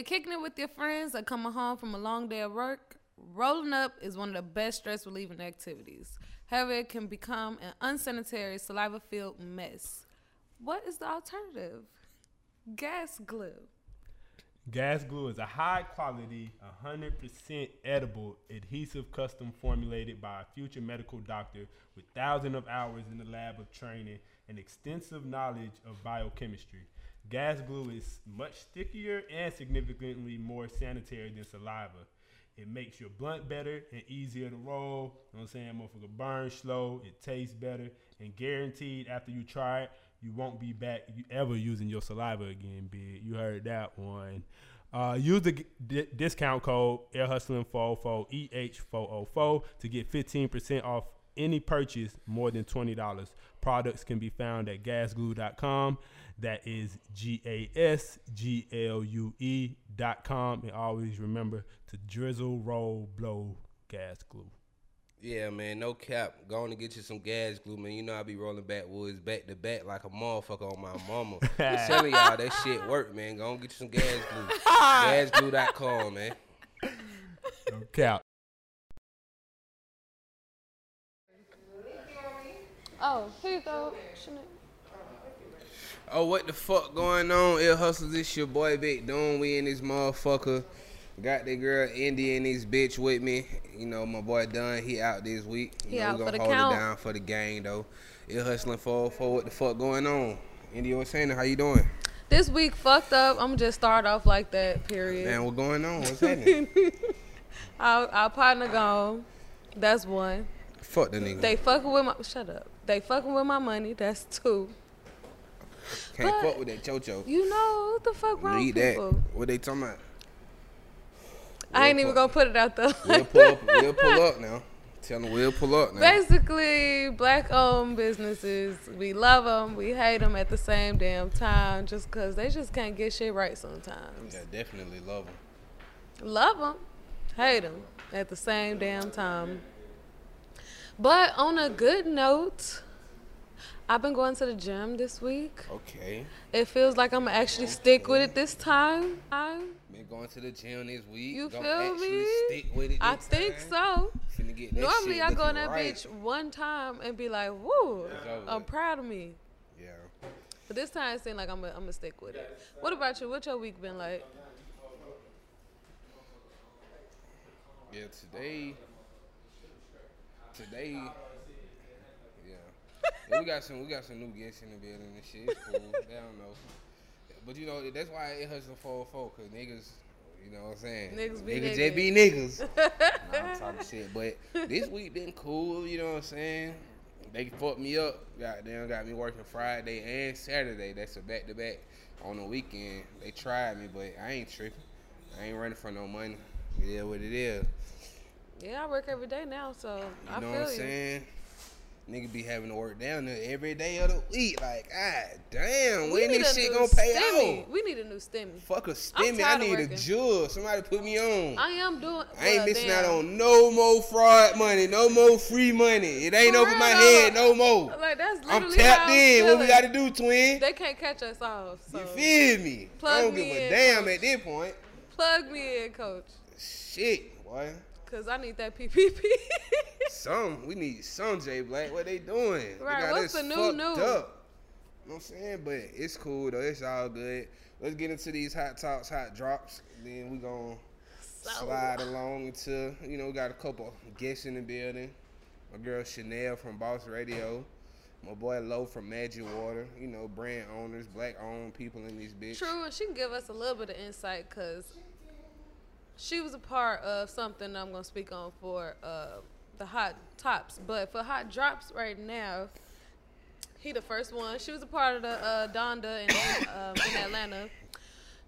you're kicking it with your friends or coming home from a long day of work, rolling up is one of the best stress relieving activities. However, it can become an unsanitary, saliva filled mess. What is the alternative? Gas glue. Gas glue is a high quality, 100% edible adhesive custom formulated by a future medical doctor with thousands of hours in the lab of training and extensive knowledge of biochemistry. Gas glue is much stickier and significantly more sanitary than saliva. It makes your blunt better and easier to roll. You know what I'm saying? Motherfucker burn slow. It tastes better. And guaranteed after you try it, you won't be back ever using your saliva again, big. You heard that one. Uh, use the d- discount code airhustling404 EH404 to get 15% off any purchase more than $20. Products can be found at gasglue.com. That is G A S G L U com. And always remember to drizzle, roll, blow, gas glue. Yeah, man, no cap. Going to get you some gas glue, man. You know I be rolling backwoods back to back like a motherfucker on my mama. I'm telling y'all that shit work, man. Go and get you some gas glue. Gasglue.com, man. No cap. Oh, here you go. Oh, what the fuck going on? Ill Hustlers, this your boy Big Doom. We in this motherfucker. Got the girl Indy and this bitch with me. You know, my boy Dunn, he out this week. You know, out we for gonna the hold count. it down for the gang though. Ill Hustling 404, what the fuck going on? Indy what's saying? How you doing? This week fucked up. I'm gonna just start off like that. Period. Man, what going on? What's happening? Our, our partner gone. That's one. fuck the nigga. They fucking with my shut up. They fucking with my money. That's two. Can't but- fuck with that chocho. You know what the fuck wrong Need with that. people? What they talking about? I ain't even gonna put it out there. We'll pull up. We'll pull up now. Tell them we'll pull up now. Basically, black-owned businesses, we love them, we hate them at the same damn time, just cause they just can't get shit right sometimes. Yeah, definitely love them. Love them, hate them at the same damn time. But on a good note, I've been going to the gym this week. Okay. It feels like I'm gonna actually stick with it this time. I, Been going to the gym this week. You Gonna feel me? Stick with it I think time. so. Get that Normally, I go looking that right. bitch one time and be like, "Woo, over I'm proud of me." Yeah. But this time it seemed like I'm gonna stick with it. What about you? What your week been like? Yeah. Today. Today. Yeah. We got some. We got some new guests in the building and shit. It's cool. they don't know. But you know that's why it hustling 404 cause niggas. You know what I'm saying? Niggas be niggas niggas. just be niggas. nah, I'm talking shit. But this week been cool. You know what I'm saying? They fucked me up. Goddamn, got me working Friday and Saturday. That's a back to back on the weekend. They tried me, but I ain't tripping. I ain't running for no money. Yeah, what it is. Yeah, I work every day now, so You I know feel what I'm you. Nigga be having to work down there every day of the week. Like, ah, damn, We when need this shit gonna pay stimmy. off? We need a new stimmy. Fuck a stimmy. I need a jewel. Somebody put me on. I am doing. I ain't well, missing out on no more fraud money, no more free money. It ain't For over real, my head no more. Like that's I'm literally tapped I'm in. What we gotta do, twin? They can't catch us off. So You feel me? Plug I don't me give a in, damn coach. at this point. plug me in, coach, Shit, boy. Cause I need that PPP. Some we need some J Black. What they doing? Right, got what's the new new? Up. You know what I'm saying? But it's cool though. It's all good. Let's get into these hot talks, hot drops. Then we gonna So- slide along into you know we got a couple guests in the building. My girl Chanel from Boss Radio. My boy Low from Maji Water. You know brand owners, black owned people in these bitch. True, and she can give us a little bit of insight because she was a part of something I'm gonna speak on for uh, the hot tops. But for hot drops right now, he the first one. She was a part of the uh, Donda in, um, in Atlanta.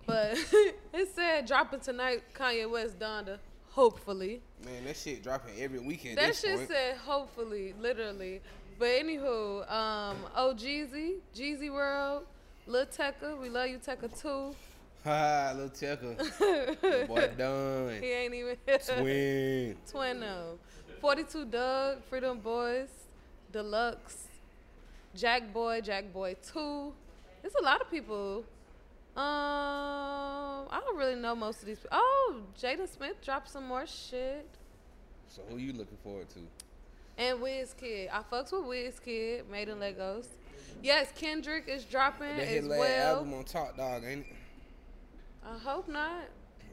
But it said dropping tonight, Kanye West Donda. Hopefully, Man, that shit dropping every weekend. that shit point. said hopefully, literally. But anywho, um, oh Jeezy, Jeezy World, Lil Tecca, we love you Tecca too. Ha, little. Your boy done. He ain't even Twin. Twin no. 42 Dugg, Freedom Boys, Deluxe, Jack Boy, Jack Boy 2. There's a lot of people Um, I don't really know most of these. People. Oh, Jada Smith dropped some more shit. So who you looking forward to? And Wizkid. I fucks with Wizkid, Made in Lagos. Yes, Kendrick is dropping That as well. album on Top Dawg, ain't it? I hope not.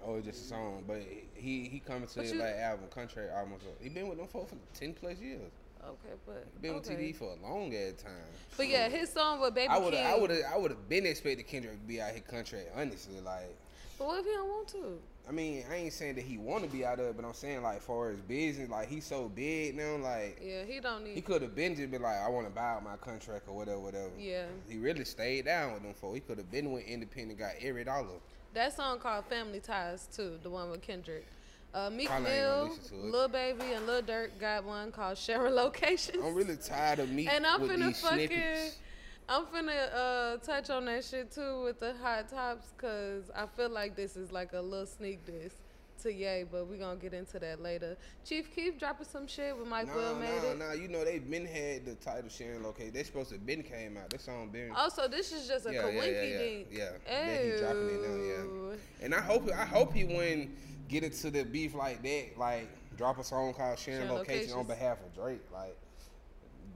Oh, it's just a song, but he he coming to his last album, Country album. So he been with them for for ten plus years. Okay, but He been okay. with TD for a long ass time. But yeah, his song with Baby I would I would I would have been expecting Kendrick to be out here country. Honestly, like But what if he don't want to? I mean, I ain't saying that he want to be out there, but I'm saying like for his business, like he's so big now, like Yeah, he don't need. he could have been just been like, I want to buy out my contract or whatever, whatever. Yeah, He really stayed down with them for. He could have been with Independent, got every dollar. That song called Family Ties too, the one with Kendrick. Uh, Meek Probably ain't gonna Mill. Lil Baby, and Lil Durk got one called Sharing Locations. I'm really tired of me and I'm with finna these fucking, snippets. I'm finna uh, touch on that shit too with the hot tops, cause I feel like this is like a little sneak diss to Ye, but we're gonna get into that later. Chief Keef dropping some shit with Mike Nah, Will made nah, it. nah. You know they've been had the title sharing location. They supposed to have been came out. This song been. Oh, also, this is just a Yeah, yeah, yeah, coinky yeah. dink. Yeah, then he dropping it now, yeah. And I hope I hope he wouldn't get into the beef like that. Like drop a song called sharing, Sharing location on behalf of Drake. Like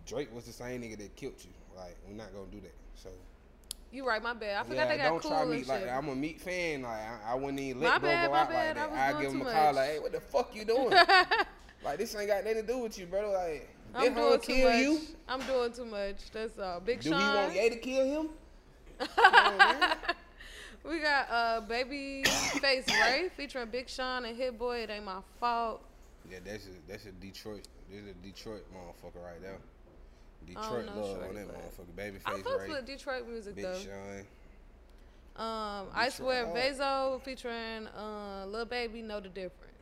Drake was the same nigga that killed you. Like we're not gonna do that. So You right, my bad. I forgot yeah, they got don't cool try me shit. like I'm a meat fan. Like I, I wouldn't even My let bro bad, go my out bad. like I that. I doing give him a call much. like, hey, what the fuck you doing? like this ain't got nothing to do with you, bro. Like I'm this doing too kill much. you. I'm doing too much. That's all. Big Do Sean. he want Ye to kill him? On, we got uh Babyface Ray featuring Big Sean and Hit Boy. It ain't my fault. Yeah, that's a that's a Detroit. There's a Detroit motherfucker right there. I Detroit know love on that motherfucker. I Babyface fucks Ray, with Detroit music Big though. Sean. Um, Icewear Vezzo featuring uh Lil Baby know the difference.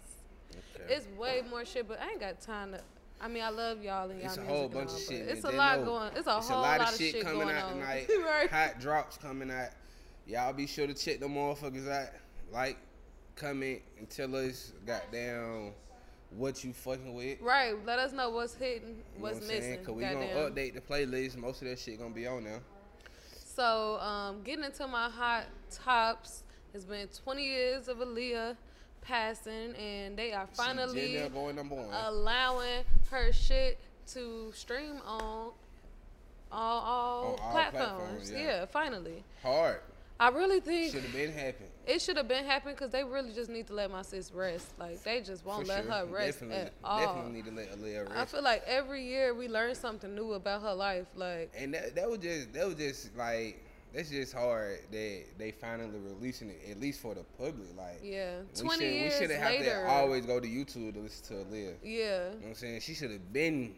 Okay. It's way more shit, but I ain't got time to. I mean, I love y'all and y'all It's a whole bunch of shit. It's a lot know going. It's a it's whole a lot, lot of shit, coming going out on. tonight. right. Hot drops coming out. Y'all be sure to check the motherfuckers out. Like, comment, and tell us, goddamn, what you fucking with. Right. Let us know what's hitting, You know what's what missing. Cause we Goddamn. gonna update the playlist. Most of that shit gonna be on there. So, um, getting into my hot tops, it's been 20 years of Aaliyah passing, and they are finally going allowing her shit to stream on all, all, On all platforms. platforms, yeah. yeah. finally. Hard. I really think Should have been happening. it should have been happening because they really just need to let my sis rest. Like they just won't For let sure. her rest definitely, at all. Definitely need to let Aaliyah rest. I feel like every year we learn something new about her life. Like and that, that was just that was just like that's just hard that they finally releasing it at least for the public. Like yeah, we 20 should, years we shouldn't have later. to always go to YouTube to listen to Aaliyah. You know yeah, what I'm saying? She should have been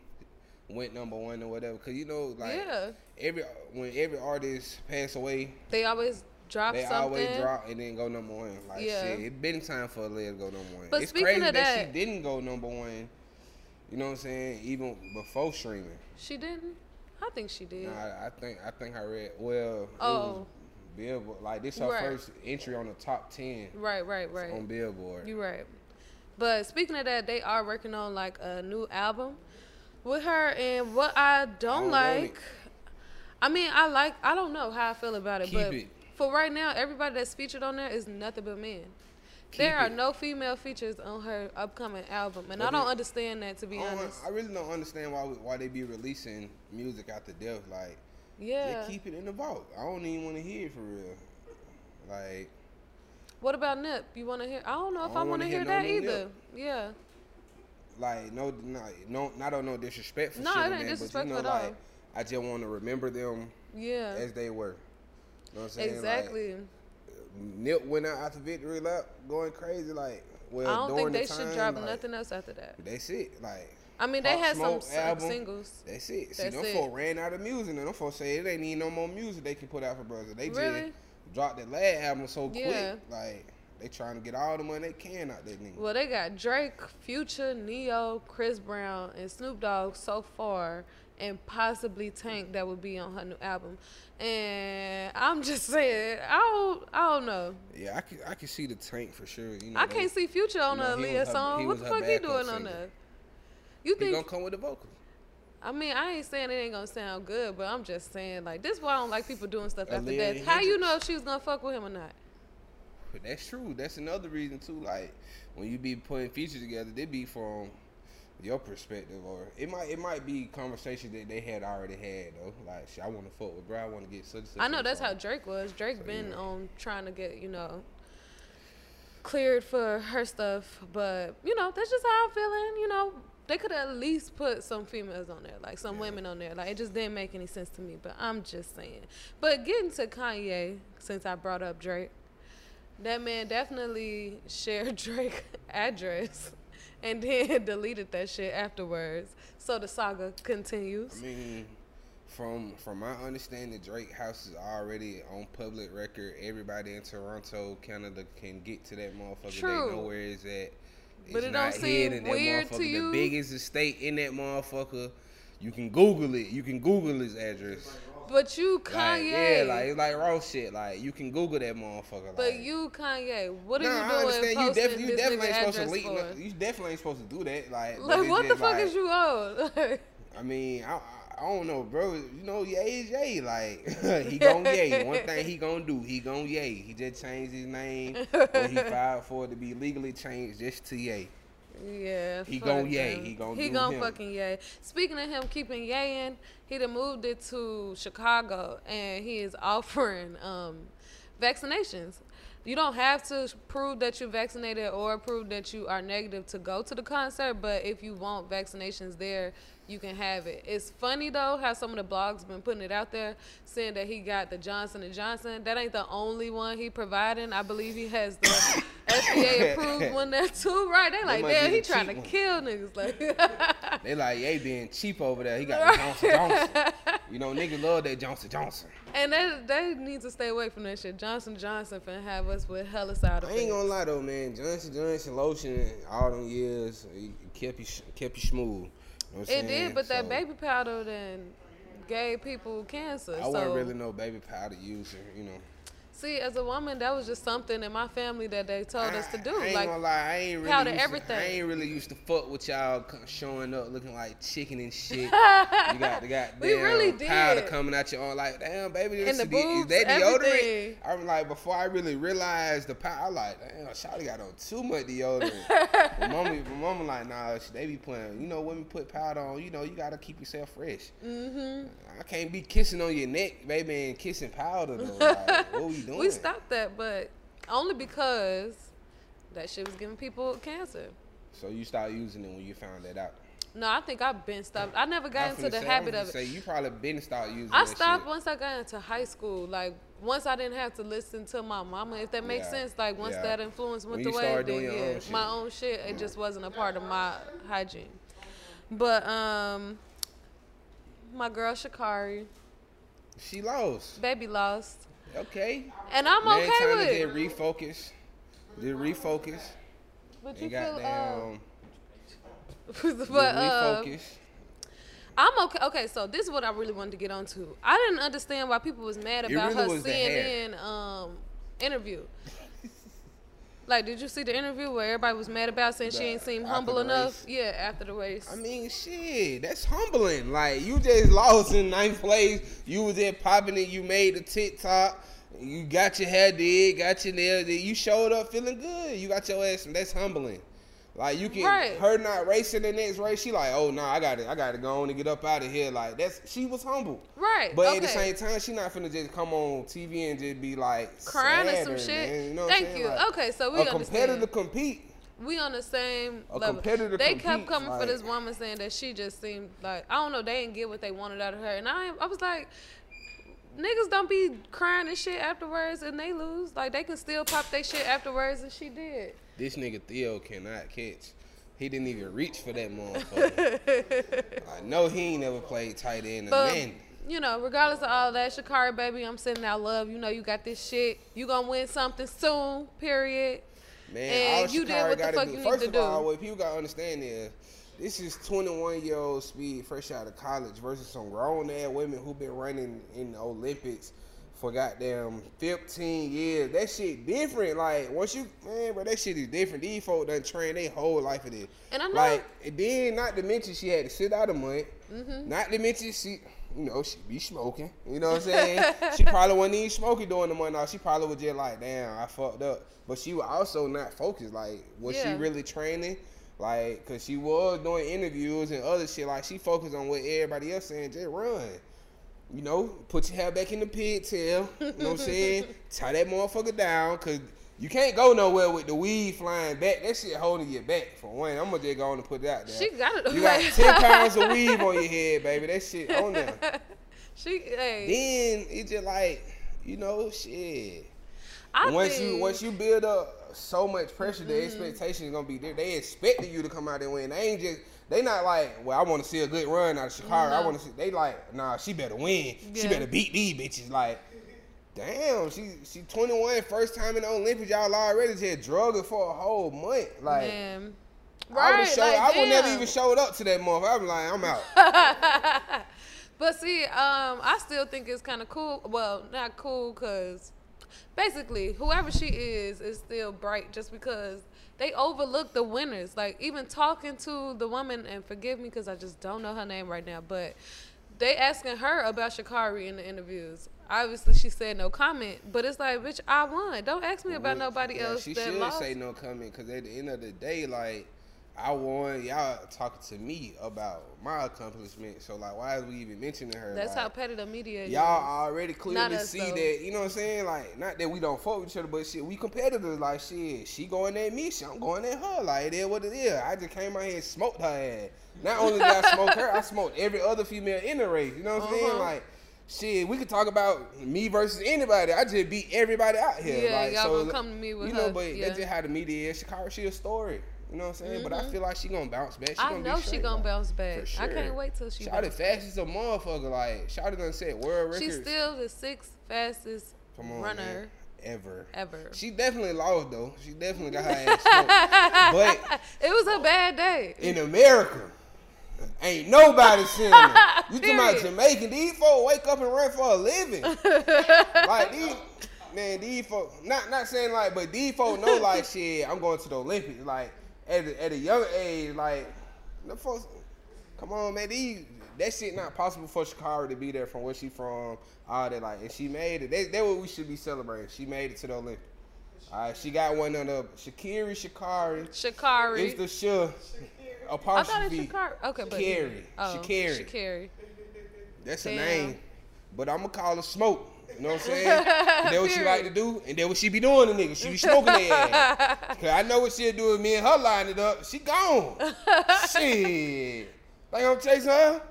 went number one or whatever. Cause you know like yeah. every when every artist pass away, They always drop they something. always drop and then go number one. Like Yeah. shit, it been time for Aaliyah to go number one. But it's speaking crazy of that, that- she didn't go number one. You know what I'm saying? Even before streaming. She didn't. I think she did. Nah, I, I think I think I read well. It Oh. was Billboard. Like this her Right. first entry on the top ten Right, right, right. on Billboard. You're right. But speaking of that, they are working on like a new album with her, and what I don't, don't like. I mean, I like. I don't know how I feel about it, Keep but it. For right now, everybody that's featured on there is nothing but men. Keep there are it. no female features on her upcoming album, and But I don't it- understand that to be I, honest. I really don't understand why we- why they be releasing music after death. Like, Yeah. keep it in the vault. I don't even want to hear it for real. Like, What about Nip? You want to hear? I don't know if I, don't want to hear, hear that either. Nip. Yeah. like no, no, no, not on no disrespect for No, shit, it ain't man, but you know, at all. like, I just want to remember them Yeah. as they were. You know what I'm saying? Like, Exactly. Nip went out after victory lap, going crazy. Like, well, I don't think they the should time, drop like, nothing else after that. That's it. Like, I mean, they had some album. singles. that's it. See, That's them it. folk ran out of music, and them folks say it ain't need no more music they can put out for brothers. They Really? just dropped the last album so Yeah. quick. Like, they trying to get all the money they can out that nigga. Well, they got Drake, Future, Ne-Yo, Chris Brown, and Snoop Dogg so far, and possibly Tank that would be on her new album. And I'm just saying, I don't, I don't know. yeah, I can, I can see the tank for sure. You know, I can't see Future on you know, he Aaliyah song. What the fuck he doing on that? You He think? gonna come with the vocals. I mean, I ain't saying it ain't gonna sound good, but I'm just saying like this. is Why I don't like people doing stuff after Aaliyah death. How you know if she was gonna fuck with him or not? But that's true. That's another reason too. Like when you be putting features together, they be from your perspective, or it might it might be conversations that they had already had though. Like, I want to fuck with bro. I want to get such. such I know that's how. Drake was. Drake So, been yeah. on trying to get you know cleared for her stuff, but you know that's just how I'm feeling. You know they could at least put some females on there, like some Yeah. women on there. Like it just didn't make any sense to me. But I'm just saying. But getting to Kanye, since I brought up Drake, that man definitely shared Drake address. And then deleted that shit afterwards. So the saga continues. I mean, from from my understanding, Drake house is already on public record. Everybody in Toronto, Canada, can get to that motherfucker. True. They know where it's at. It's But it not don't seem weird to motherfucker, you? The biggest estate in that motherfucker. You can Google it. You can Google his address. But you Like, Kanye. yeah, like it's like raw shit. Like you can Google that motherfucker. But like, you, Kanye, what are Nah, you I doing understand. You, def- you definitely ain't supposed to leak. no- You definitely ain't supposed to do that. Like, Like, what the fuck like- is you on? I mean, I, I- I don't know, bro. You know, yay is yay. Like he gon' yay. One thing he gon' do, he gon' yay. He just changed his name, or he filed for it to be legally changed just to yay. Yeah, He gon' yay. He gon' he gon' fucking yay. Speaking of him keeping yaying, he done moved it to Chicago, and he is offering um, vaccinations. You don't have to prove that you're vaccinated or prove that you are negative to go to the concert, but if you want vaccinations there, you can have it. It's funny though how some of the blogs been putting it out there, saying that he got the Johnson and Johnson. That ain't the only one he providing. I believe he has the FDA approved one there too, right? They like, damn, he trying to one. kill niggas. Like, They like yay being cheap over there. He got the Johnson Johnson. You know, niggas love that Johnson Johnson. and they they need to stay away from that shit. Johnson Johnson finna have us with hella side I effects. ain't gonna lie though, man. Johnson Johnson lotion all them years it kept you kept you smooth. You know It did, but that baby powder then gave people cancer. I so wasn't really no baby powder user, you know. See, as a woman, that was just something in my family that they told us to do. I ain't like gonna lie, I ain't really powder used to- everything. I ain't really used to fuck with y'all showing up looking like chicken and shit. you got the goddamn We really powder did. coming out your arm like, damn, baby, this the is, the- is that deodorant? everything. I'm like, before I really realized the powder, I'm like, damn, Shawty got on too much deodorant. my mama, my mama like, nah, they be playing. you know, women put powder on, you know, you gotta keep yourself fresh. hmm I can't be kissing on your neck, baby, and kissing powder though. Like, what we doing? we stopped that, but only because that shit was giving people cancer. So you started using it when you found that out. No, I think I've been stopped. I never got I into the say- habit of it. Say you probably been start using. I stopped shit. once I got into high school. Like once I didn't have to listen to my mama, if that makes Yeah, sense. Like once yeah. that influence went When away, then yeah, own my own shit. It just wasn't a part of my hygiene. But um, my girl Sha'Carri, She lost. baby lost, Okay. and I'm Man, okay time with it. get refocus. Did refocus. But you feel, get but uh, refocus. I'm okay. Okay, so this is what I really wanted to get onto. I didn't understand why people was mad about really her. CNN um, interview. Like, did you see the interview where everybody was mad about saying she The- ain't seem humble enough? race? Yeah, after the race. I mean, shit, that's humbling. Like you just lost in ninth place. You was there popping it. You made the TikTok. You got your hair did, got your nails did. You showed up feeling good. You got your ass. That's humbling. Like you can Right. her not racing the next race. She like, oh no, I got to I got to go on and get up out of here. Like that's she was humble. right. But okay. at the same time, she not finna just come on TV and just be like crying and some shit. man, you know what I'm Thank you. Like, okay, so we a competitor understand. compete. we on the same A level. competitor They kept coming for this woman saying that she just seemed like I don't know. They didn't get what they wanted out of her, and I I was like. Niggas don't be crying and shit afterwards and they lose. Like they can still pop their shit afterwards and she did. This nigga Theo cannot catch. He didn't even reach for that motherfucker. I know he ain't never played tight end But you know, regardless of all that, Sha'Carri baby, I'm sending out love. You know, you got this shit. You gonna win something soon. Period. Man, and you did what the fuck do. you need First to of all, what people gotta understand is this is 21 year old speed fresh out of college versus some grown ass women who've been running in the Olympics for goddamn 15 years. That shit different. Like once you man, but that shit is different. These folks done train their whole life in it. And I know- like and then not to mention she had to sit out a month. Mm-hmm. Not to mention she you know, she be smoking. You know what I'm saying? she probably wasn't even smoking during the month. No, she probably was just like, damn, I fucked up. But she was also not focused. Like, was Yeah. she really training? Like, cause she was doing interviews and other shit. Like, she focused on what everybody else saying. Just run. You know, put your hair back in the pigtail. You know what I'm saying? Tie that motherfucker down, cause you can't go nowhere with the weed flying back. That shit holding you back for one. I'm gonna just go on and put it out there. She got it. You got ten pounds of weave on your head, baby. That shit on there. She, hey, Then it's just like, you know, shit. I once think, you once you build up so much pressure, the mm-hmm. expectation is gonna be there. They expecting you to come out and win. They ain't just they not like, well, I want to see a good run out of Chicago. I want to see. They like, nah, she better win. She better beat these bitches. Like, damn, she she 21, first time in the Olympics. Y'all already just drug her for a whole month. Like, man. I Right, would showed. like, I would never even showed up to that month. I'm like, I'm out. But see, um, I still think it's kind of cool. Well, not cool because basically, whoever she is is still bright just because they overlook the winners. Like even talking to the woman, and forgive me because I just don't know her name right now, but they asking her about Sha'Carri in the interviews. Obviously, she said no comment, but it's like, bitch, I won. Don't ask me about nobody Yeah, else She that should lost. say no comment because at the end of the day, like I won. Y'all talking to me about my accomplishment. So like, why is we even mentioning her? That's like, how petty the media is. Y'all already clearly us, see though. that, you know what I'm saying? Like, not that we don't fuck with each other, but shit, we competitors. Like, shit, she going at me, she, I'm going at her. Like, it is what it is. I just came out here and smoked her ass. Not only did I smoke her, I smoked every other female in the race. You know what I'm saying? Uh-huh. Like, shit, we could talk about me versus anybody. I just beat everybody out here. Yeah, like, y'all so, gonna come to me with You know, her, but yeah. that's just how the media is. Shakara, she a story. You know what I'm saying? But I mm-hmm. feel like she gonna bounce back. She I gonna know be she gonna like, bounce back. for I can't wait till she. Shawty bounce fast as a motherfucker. Like, Shawty done set world records. She's still the sixth fastest Come on, runner man. ever. ever. She definitely lost though. She definitely got her ass smoked. but it was a bad day. in America, ain't nobody seeing her. You talking about Jamaican? These folks wake up and run for a living. like these, man, these folks. Not not saying like, but these folks know like shit. I'm going to the Olympics. Like at a, at a young age, like the folks. Come on, man. These that shit not possible for Shakira to be there from where she from. All that like, and she made it. They, they what we should be celebrating. She made it to the Olympics. All right, she got one of the Shakiri Shakari. Shakari. It's the sh I apostrophe. thought it's Shakari. Okay, but Shakari. Oh, Shakari. Shakari. That's a Damn. name. But I'm gonna call her smoke. You know what I'm saying? that what she like to do, and that what she be doing to niggas. She be smoking their ass. Cause I know what she'll do if me and her line it up. She gone. Shit. Think I'm chasing her?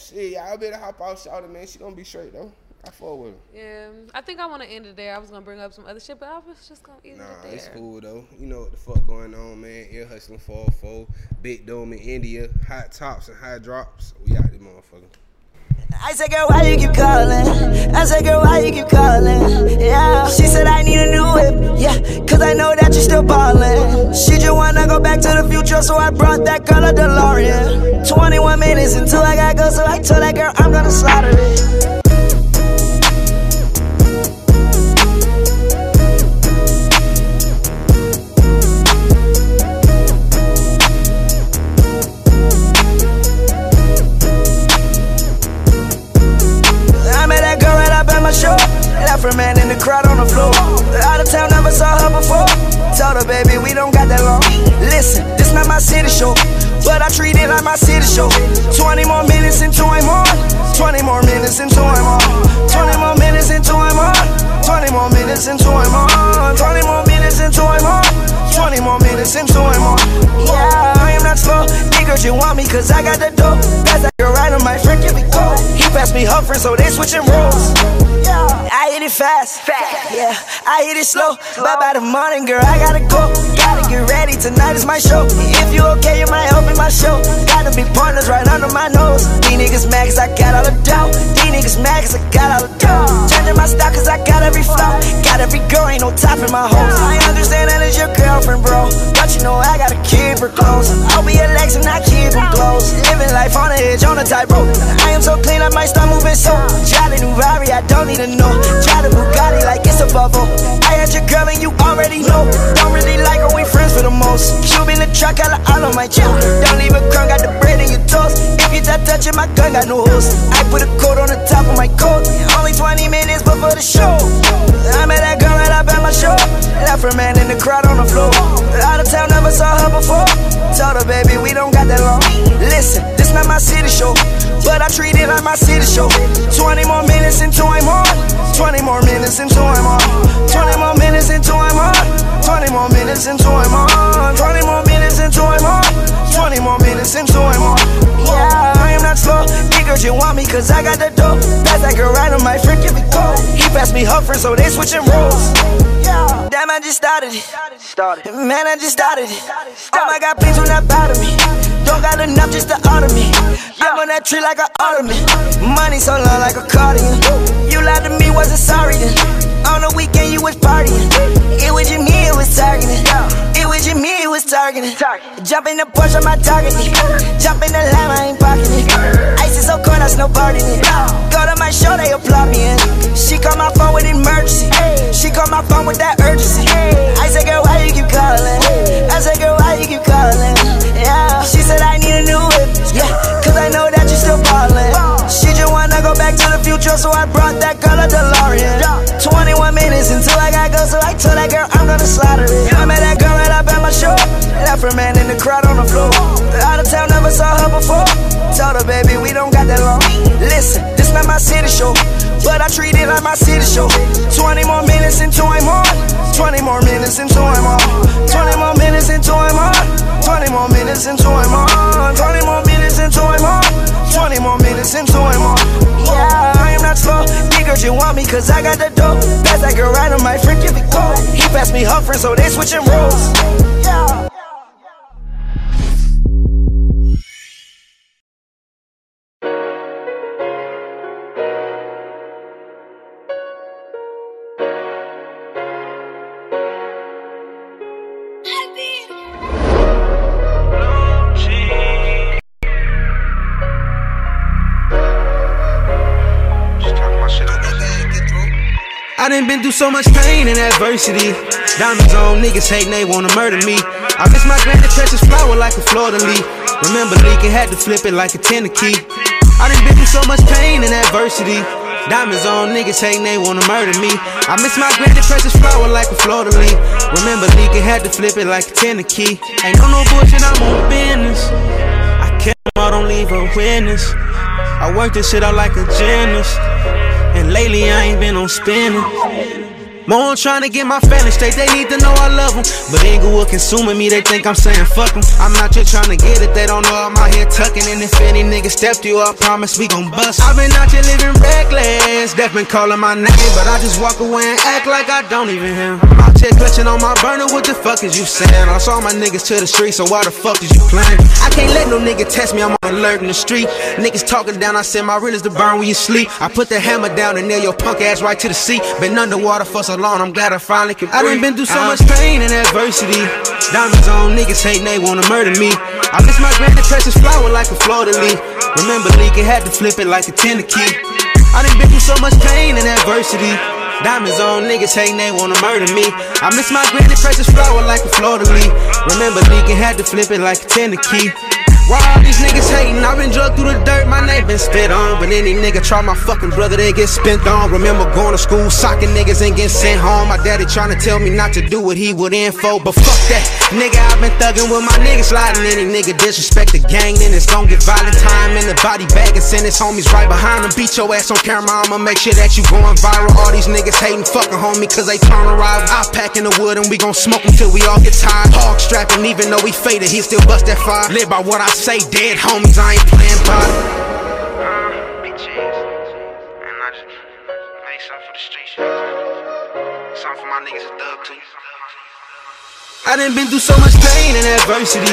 Shit, y'all better hop out, shout man. She gonna be straight though. I fuck with her. Yeah, I think I want to end it there. I was gonna bring up some other shit, but I was just gonna end Nah, it there. it's cool though. You know what the fuck going on, man. Ear hustling 404, Big Dome in India, hot tops and high drops. We out this motherfucker. I said, girl, why you keep calling? I said, girl, why you keep calling? Yeah. She said, I need a new whip. Yeah, cause I know that you're still ballin'. She just wanna go back to the future, so I brought that girl a DeLorean. 21 minutes until I gotta go, so I told that girl I'm gonna slaughter it. Show. Left her man in the crowd on the floor. Out of town, never saw her before. Told her, baby, we don't got that long. Listen, this not my city show, but I treat it like my city show. 20 more minutes into I'm on. 20 more minutes into I'm on. 20 more minutes into I'm on. 20 more minutes into I'm on. 20 more minutes into I'm on. 20 more minutes into I'm on. Yeah, I am not slow. Niggas, you want me cause I got the dope. Pass that girl right on my friend, give me go. He passed me her friend, so they switching roles. I hit it fast, yeah. I hit it slow, but by the morning, girl, I gotta go. Gotta get ready, tonight is my show. If you okay, you might help in my show. Gotta be partners right under my nose. Lean niggas mad cause I got all the dough. These niggas mad cause I got all the dough. Changing my style cause I got every flow. Got every girl, ain't no top in my hoes. I understand that it's your girlfriend, bro. But you know I gotta keep her close. I'll be a Lex and I keep them close. Living life on the edge, on the tightrope. I am so clean, I might start moving so. The new I don't need to know. The Bugatti like it's a bubble. I had your girl and you already know. Don't really like her, we friends for the most. Cube in the truck, I all on my chip. Don't leave a crumb, got the bread in your toast. If you touch touching my gun, got no host. I put a coat on the top of my coat. Only 20 minutes before the show. I met that girl right up at my show. Left her man in the crowd on the floor. Out of town, never saw her before. Told her, baby, we don't got that long. Listen, not my city show. But I treat it like my city show. 20 more minutes until I'm on. 20 more minutes until I'm on. 20 more minutes until I'm on. 20 more minutes until I'm on. 20 more minutes until I'm on. 20 more minutes until I'm on. Yeah, I am not slow. Niggas, you want me cause I got the dope. Pass that girl right on my friend, give it go. He passed me her friend, so they switching roles. Damn, I just started it. Started. Man, I just started it. Oh my god, please do not bother me. Don't got enough just to order me. I'm on that tree like an ornament. Money so long like a cardigan. You lied to me, wasn't sorry then. On the weekend, you was partying. It was your me, it was targeting. It was your me, it was targeting. Jump in the Porsche, my target. Jump in the lamb, I ain't it. Ice is so cold, I snowboarding it. Go to my show, they applaud me in. She call my phone with emergency. She call my phone with that urgency. I said, girl, why you keep calling? I said, girl, why you keep calling? She said, I need a new whip. Yeah, cause I know that you still ballin'. She just wanna go back to the future, so I brought that girl a DeLorean. 21 minutes until I gotta go, so I told that girl I'm gonna slaughter it. I met that girl up at my show. Left her man in the crowd on the floor. Out of town, never saw her before. Told her, baby, we don't got that long. Listen, this not my city show, but I treat it like my city show. 20 more minutes until I'm on. 20 more minutes until I'm on. 20 more minutes until I'm on. 20 more minutes until I'm on. 20 more minutes until I'm on. 20 more minutes until I'm on. Yeah, Not slow. Niggas, you want me cause I got the dope. Pass that girl right on my friend, give. He passed me her friend, so they switching roles. Yeah. I done been through so much pain and adversity. Diamonds on niggas hating, they wanna murder me. I miss my granny precious flower like a Florida leaf. Remember leaking, had to flip it like a tenner key. I done been through so much pain and adversity. Diamonds on niggas hating, they wanna murder me. I miss my granny precious flower like a Florida leaf. Remember leaking, had to flip it like a tenner key. Ain't no no bullshit, I'm on business. I kill them don't leave a witness. I work this shit out like a gymnast. And lately I ain't been on spinning. More on trying to get my family straight, they need to know I love them. But Inglewood consuming me, they think I'm saying fuck them. I'm not just trying to get it, they don't know I'm out here tucking. And if any nigga stepped you I promise we gon' bust. I've been out here living reckless, Death been calling my name, but I just walk away and act like I don't even hear him. I'm out here clutching on my burner, what the fuck is you saying? I saw my niggas to the street, so why the fuck is you playing? I can't let no nigga test me, I'm on alert in the street. Niggas talking down, I send my realest to burn when you sleep. I put the hammer down and nail your punk ass right to the seat. Been underwater for so long, I'm glad I finally can breathe. I done been through so uh, much pain and adversity. Diamonds on niggas hating, they wanna murder me. I miss my granny precious flower like a Florida leaf. Remember leaking, had to flip it like a tenner key. I done been through so much pain and adversity. Diamonds on niggas hating, they wanna murder me. I miss my granny precious flower like a Florida leaf. Remember leaking, had to flip it like a tenner key. Why all these niggas hating? I've been drugged through the dirt, my name been spit on. But any nigga try my fucking brother, they get spent on. Remember going to school, socking niggas and getting sent home. My daddy trying to tell me not to do what he would info. But fuck that, nigga, I've been thugging with my niggas sliding. Any nigga disrespect the gang, then it's gon' get violent. Time in the body bag and send his homies right behind him. Beat your ass on camera, I'ma make sure that you going viral. All these niggas hating, fucking homie, cause they turn around. I pack in the wood and we gon' smoke until we all get tired. Hog strapping, even though we faded, he still bust that fire. Live by what I say, dead homies, I ain't playing by. Uh, Big cheese. And I just made something for the streets. Something for my niggas that thug too. I done been through so much pain and adversity.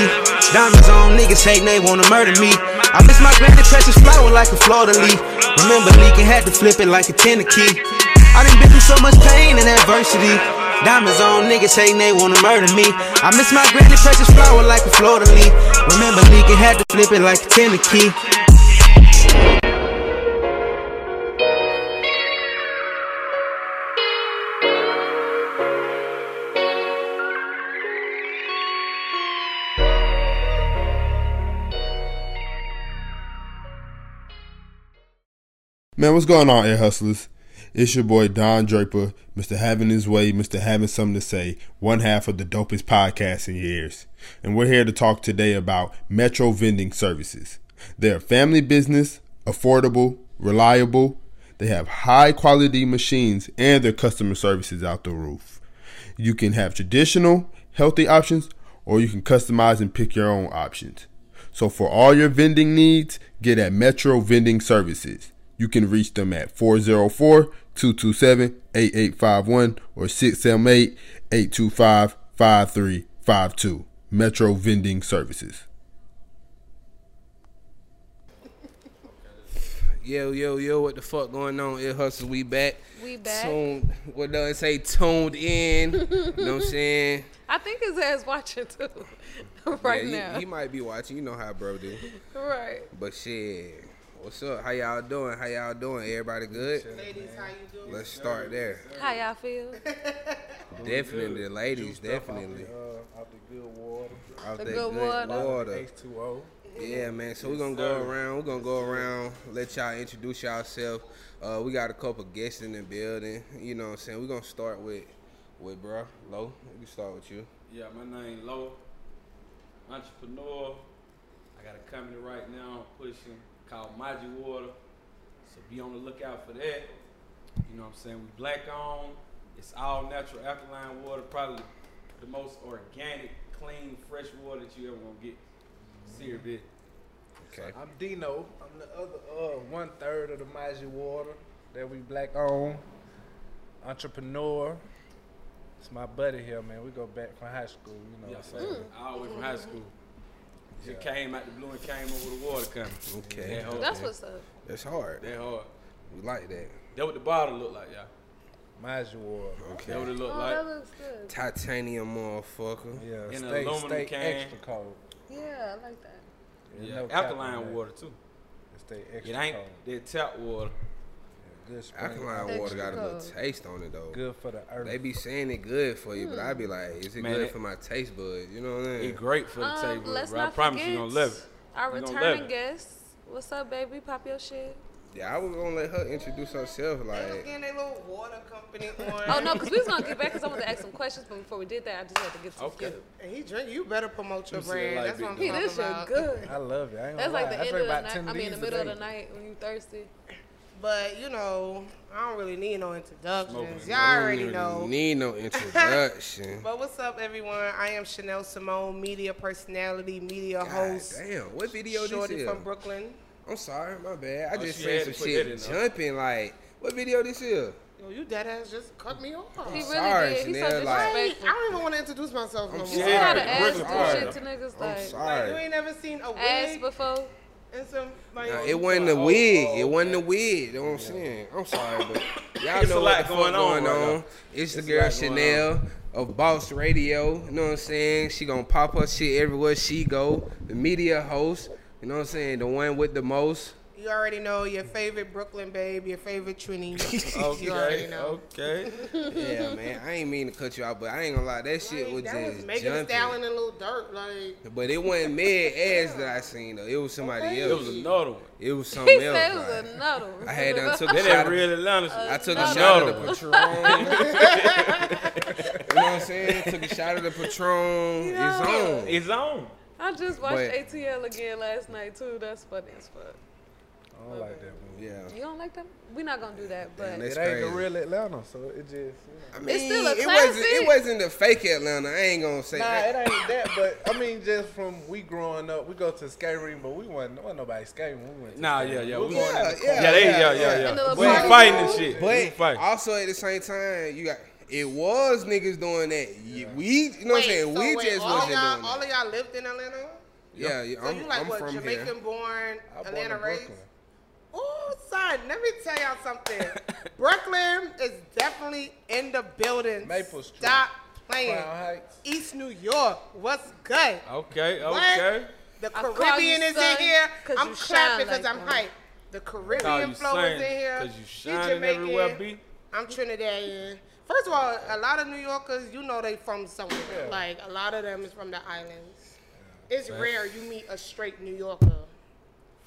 Diamonds on niggas hating, they wanna murder me. I miss my granny precious flower like a Florida leaf. Remember leaking, had to flip it like a tenner key. I done been through so much pain and adversity. Diamonds on niggas hating they wanna murder me. I miss my granny precious flower like a Florida leaf. Remember leaking, had to flip it like a tenner key. Man, what's going on, Ear Hustlers? It's your boy Don Draper, Mr. Having His Way, Mr. Having Something to Say, one half of the dopest podcast in years. And we're here to talk today about Metro Vending Services. They're a family business, affordable, reliable. They have high quality machines and their customer service is out the roof. You can have traditional, healthy options, or you can customize and pick your own options. So for all your vending needs, get at Metro Vending Services. You can reach them at 404-227-8851 or 678-825-5352. Metro Vending Services. Yo, yo, yo, what the fuck going on? It Hustle, we back. We back. Tuned, what does it say? Tuned in. you know what I'm saying? I think his ass watching too, right Yeah, he- now. He, might be watching. You know how bro do. right. But shit, what's up? How y'all doing? How y'all doing? Everybody good? Ladies, how you doing? Let's start there. How y'all feel? Definitely, the ladies, definitely. Uh, out the good water. Out The that good water. water. H2O. Yeah, man. So we're gonna go around. We're gonna go around. Let y'all introduce yourself. Uh, we got a couple guests in the building. You know what I'm saying? We're gonna start with with bro Low. We can start with you. Yeah, my name Lo, entrepreneur. I got a company right now I'm pushing called Maji Water. So be on the lookout for that. You know what I'm saying? We black on. It's all natural alkaline water, probably the most organic, clean, fresh water that you ever gonna get. Serious mm-hmm. bit. Okay. I'm Dino. I'm the other uh one third of the Maji Water that we black on. Entrepreneur. It's my buddy here, man. We go back from high school, you know Yeah, what I'm saying? Mm. all the way from high mm-hmm. school. Just came out the blue and came over the water coming. Okay. That hard. That's what's up. That's hard. That hard. We like that. That what the bottle look like, y'all. Maji Water. Okay. That what it look Oh, like. that looks good. Titanium motherfucker. Yeah, In a stay, aluminum stay can. extra cold. Yeah, I like that. There's Yeah, no alkaline water too. Stay extra It ain't cold. that tap water. Good spring. Alkaline Extra water got a little taste on it though. Good for the earth. They be saying it good for you, but I be like, is it Man, good it- for my taste bud? You know what I mean? It's great for the Um, table, let's bro. I not promise forget you gonna love it. Our You gonna love returning it. guest. What's up, baby? Pop your shit. Yeah, I was gonna let her introduce herself. Like, Getting a little water company on. Oh no, because we was gonna get back because I wanted to ask some questions, but before we did that, I just had to get to Okay. you. And he drink. You better promote your You brand. like That's what I'm big He, talking this shit about. good. I love it. I ain't That's like lie. the I end of the night. I mean, in the middle of the night when you thirsty. But you know, I don't really need no introductions. Y'all I don't already even know. Need no introduction. But what's up, everyone? I am Chanel Simone, media personality, media God host, damn, what video this shorty is? from Brooklyn. I'm sorry, my bad. I Oh, just she said some shit that in there. jumping. Like, what video this is? Yo, you dead ass just cut me off. He really sorry, did. He's so Chanel, like- I don't even want to introduce myself no I'm more. You sorry. see how to Yeah, ask Brooklyn shit to niggas I'm like Like, you ain't never seen a ass wig before. And some like. Nah, it oh, wasn't the oh, wig. oh, it wasn't the wig. You know what I'm saying? I'm sorry, but y'all know lot what the fuck going on going right on. now. It's the It's a girl Chanel of Boss Radio. You know what I'm saying? She gonna pop her shit everywhere she go. The media host. You know what I'm saying? The one with the most. You already know your favorite Brooklyn babe, your favorite Trini. You already Okay, know. okay. Yeah, man. I ain't mean to cut you out, but I ain't gonna lie. That shit Like, was that was just Megan Thee Stallion jumping. and Lil Durk. Like, But it wasn't mad ass that I seen though. It was somebody Okay. It else. was another one. It was He something said else. it was like. another one. I had done took a shot that of real Atlanta. Uh, I took a Another shot of the Patron. you know what I'm saying? Took a shot of the Patron. It's on. It's on. I just watched But- ATL again last night too. That's funny as fuck. I don't like that movie. Yeah. You don't like them? We're not gonna do that. But Damn, it ain't the real Atlanta, so it just. You know. I mean, it's still a classic. It wasn't, it wasn't the fake Atlanta. I ain't gonna say. Nah, that. it ain't that. But I mean, just from we growing up, we go to skating, but we wasn't, wasn't nobody skating. We went. To nah, skating. yeah, yeah, we, we going yeah, yeah, yeah, they, yeah, yeah, yeah. yeah. We fighting and shit. But fighting. also at the same time, you got. It was niggas doing that. Yeah. We, you know wait, what I'm saying? So we wait, just all wasn't doing that. All of y'all lived in Atlanta. Yeah, yeah. So I'm, you like I'm what? Jamaican born, Atlanta raised. Son, let me tell y'all something. Brooklyn is definitely in the building. Maple Street. Stop playing. East New York. What's good? Okay, okay. What? The Caribbean is son, in here. I'm clapping because like I'm that. hype. The Caribbean flow is in here. Because you shining everywhere, B. I'm Trinidadian. First of all, a lot of New Yorkers, you know they from somewhere. Yeah. Like a lot of them is from the islands. It's That's... rare you meet a straight New Yorker.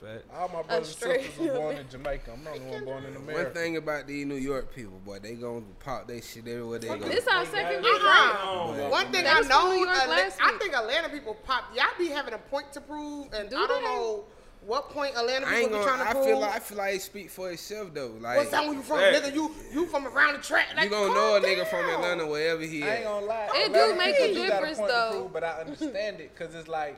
Facts. All my brothers and sisters born in Jamaica. I'm the one born in America. One thing about these New York people, boy, they gonna pop their shit everywhere they go. This our second year. Uh-huh. One thing I know, I think Atlanta people pop. Y'all be having a point to prove, and Do I don't know. What point Atlanta people gonna, be trying to I? Feel like, I feel like it speak for itself though. Like what's that you from, hey. nigga? You you from around the track? Like, you gonna know a down. nigga from Atlanta wherever he is. I ain't gonna lie. It Atlanta do make a difference though. Prove, but I understand it because it's like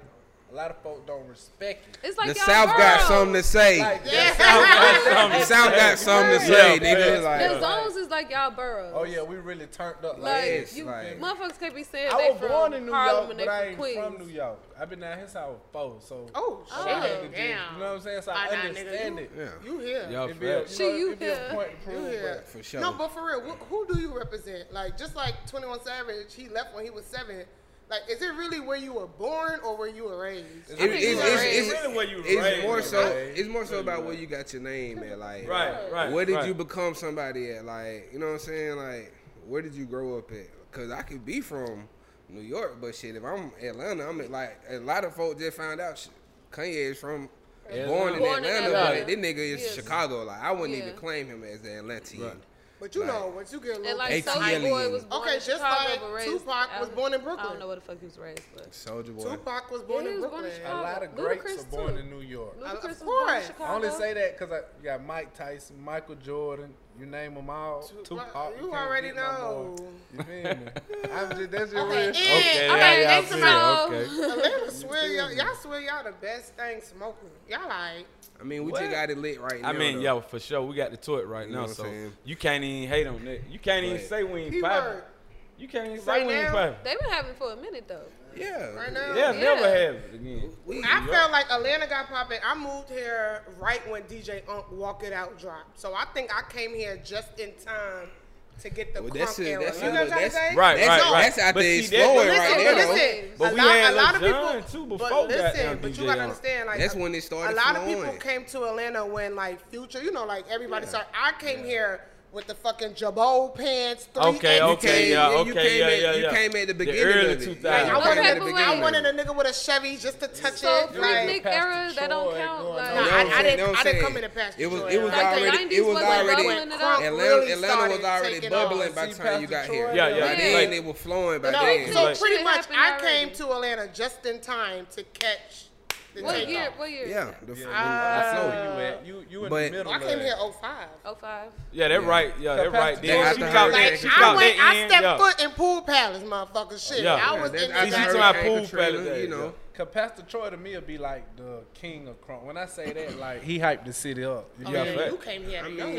a lot of folks don't respect it. It's like the South got something to say. The South, got something to say, yeah, nigga. Like, the zones is like y'all boroughs. Oh yeah, we really turned up. Like, like, you, like motherfuckers can't be saying I was they from born in New Harlem York, but I ain't Queens. from New York. I've been down here since I was four, so oh, shit. damn. You know what I'm saying? So I, I understand it. You, you here? Yo, she, to you here? For sure. No, but for real, who do you represent? Like just like Twenty One Savage, he left when he was seven like, is it really where you were born or where you were raised? It's, it's, it's, it's really where you were it's raised. More so. It's more so about where you got your name at. Like, right, right. Where did right. you become somebody at? Like, you know what I'm saying? Like, where did you grow up at? Because I could be from New York, but shit, if I'm Atlanta, I'm like, a lot of folks just found out shit, Kanye is from born, in, Atlanta, in Atlanta, but this nigga is, is, Chicago. Like, I wouldn't yeah. even claim him as the Atlantean. Right. But you like, know, once you get a little, and like Soulja Boy was born okay, in just like Tupac was, born in Brooklyn. I don't know what the fuck he was raised, but Soulja Boy. Tupac was born yeah, in Brooklyn. Born in a lot of greats Ludacris are born too. in New York. I, of was course. born in I only say that because I got Mike Tyson, Michael Jordan. You name them all. Tupac. You, you already know. You feel me? I'm just, that's your okay, real. Okay, okay, next. Okay. Swear y'all, y'all swear y'all the best thing smoking. Y'all like. I mean, we what? just got it lit right now. I mean, though. yo, for sure, we got the tour right you now. So you can't even hate on that. You can't even say we ain't popping. You can't even say right we ain't popping. They been having for a minute though. Yeah. Right now. Yeah, yeah. never have again. We, I felt like Atlanta got popping. I moved here right when DJ Unk Walk It Out dropped. So I think I came here just in time to get the well, crunk era. That's, you know what I'm trying to say? Right, that's, right, no. That's out but there exploring right now. But listen, but a, we lot, had a lot of people. Too before but listen, but you gotta understand, like that's when it started. A lot of people came to Atlanta when like Future, you know, like everybody started. I came here with the fucking Girbaud pants. Three okay, inches. okay, yeah, okay, you came yeah, at, yeah, yeah. You came at the beginning the of it. 2000. Like, I, wanted, okay, but I wanted a nigga with a Chevy just to touch so it. Like, era, that don't count. Like, no, no, I, I didn't. I didn't come in the past. It was. It was like already. It was already. Atlanta, Atlanta was already bubbling by the time you got here. Yeah, yeah. By then it was flowing. By then, so pretty much, I came to Atlanta just in time to catch what year? Off. What year? Yeah, the, yeah. Uh, the flow. You at you you in but, the middle. I came here 05. 05. Yeah, they're yeah. right. Yeah, they're right. Then she caught like, she I went. I stepped yeah. foot in pool palace, motherfucker. Shit, yeah. I was yeah, in. She's talking about pool palace. You know. Cause Pastor Troy to me would be like the king of crunk. When I say that, like he hyped the city up. You, oh, yeah, you came here I mean, young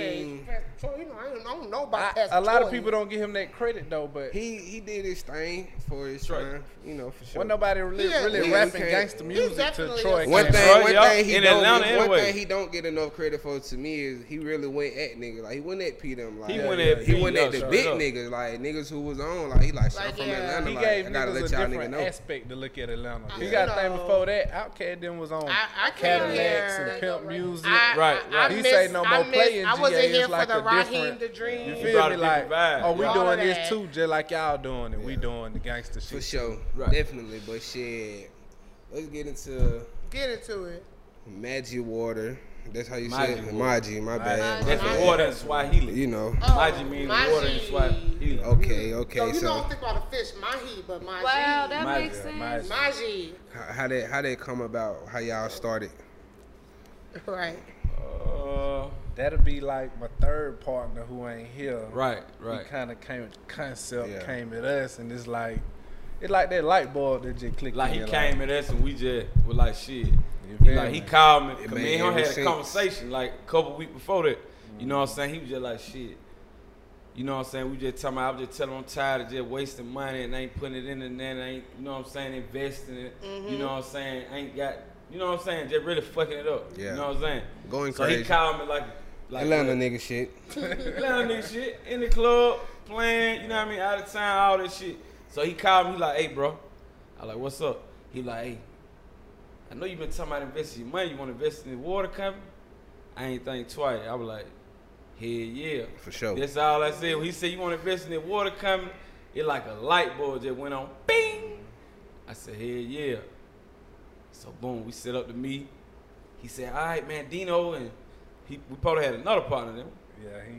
you know, I don't, know about I, A lot Troy. of people don't give him that credit though, but he he did his thing for his Troy. time, you know, for sure. When nobody really, yeah, really yeah, rapping gangster music to Troy. One thing, Troy, one thing he don't, one thing he don't get enough credit for to me is he really went at niggas. Like he went at P them. Like he went at he went at the big niggas, like niggas who was on. Like he like, I'm from Atlanta. Like I gotta let y'all niggas know. Aspect to look at Atlanta got thing before that. Outkast then was on I, I Cadillacs and Pimp Music. I, right, right. he say no more playing. I wasn't here like for the Raheem the Dream. You feel me? Like, oh, we doing this too, just like y'all doing it. We doing the gangster shit. For sure, definitely. But shit, let's get into get into it. Magic Water. That's how you Maji say it. Maji, my bad. That's Maji. water in Swahili. You know. Oh, Maji means Maji. water in Swahili. Okay, okay. So you don't think about a fish, mahi, but Maji. Wow, that Maji. makes sense. Maji. How, how did how did come about? How y'all started? Right. Uh, that'll be like my third partner who ain't here. Right, right. He kind of came concept yeah. came at us, and it's like it's like that light bulb that just clicked. Like he came like, at us, and we just were like, shit you He, like he called me. It Cause me and him every had a conversation like a couple weeks before that. You know mm-hmm. what I'm saying? He was just like shit. You know what I'm saying? We just talking about, I was just telling him I'm tired of just wasting money and ain't putting it in the net, ain't, you know what I'm saying, investing it. You mm-hmm. know what I'm saying? Ain't got, you know what I'm saying? Just really fucking it up. Yeah. You know what I'm saying? Going crazy. so he called me like, like Atlanta what? nigga shit. Atlanta nigga shit in the club, playing, you know what I mean, out of town, all that shit. So he called me, he like, hey, bro. I like, what's up? He like, hey, I know you been talking about investing your money. You want to invest in the water company? I ain't think twice. I was like, hell yeah. For sure. That's all I said. When he said you want to invest in the water company, it like a light bulb just went on. Bing! I said, hell yeah. So boom, we set up the meet. He said, all right, man, Dino, and he, we probably had another partner then. Yeah, he.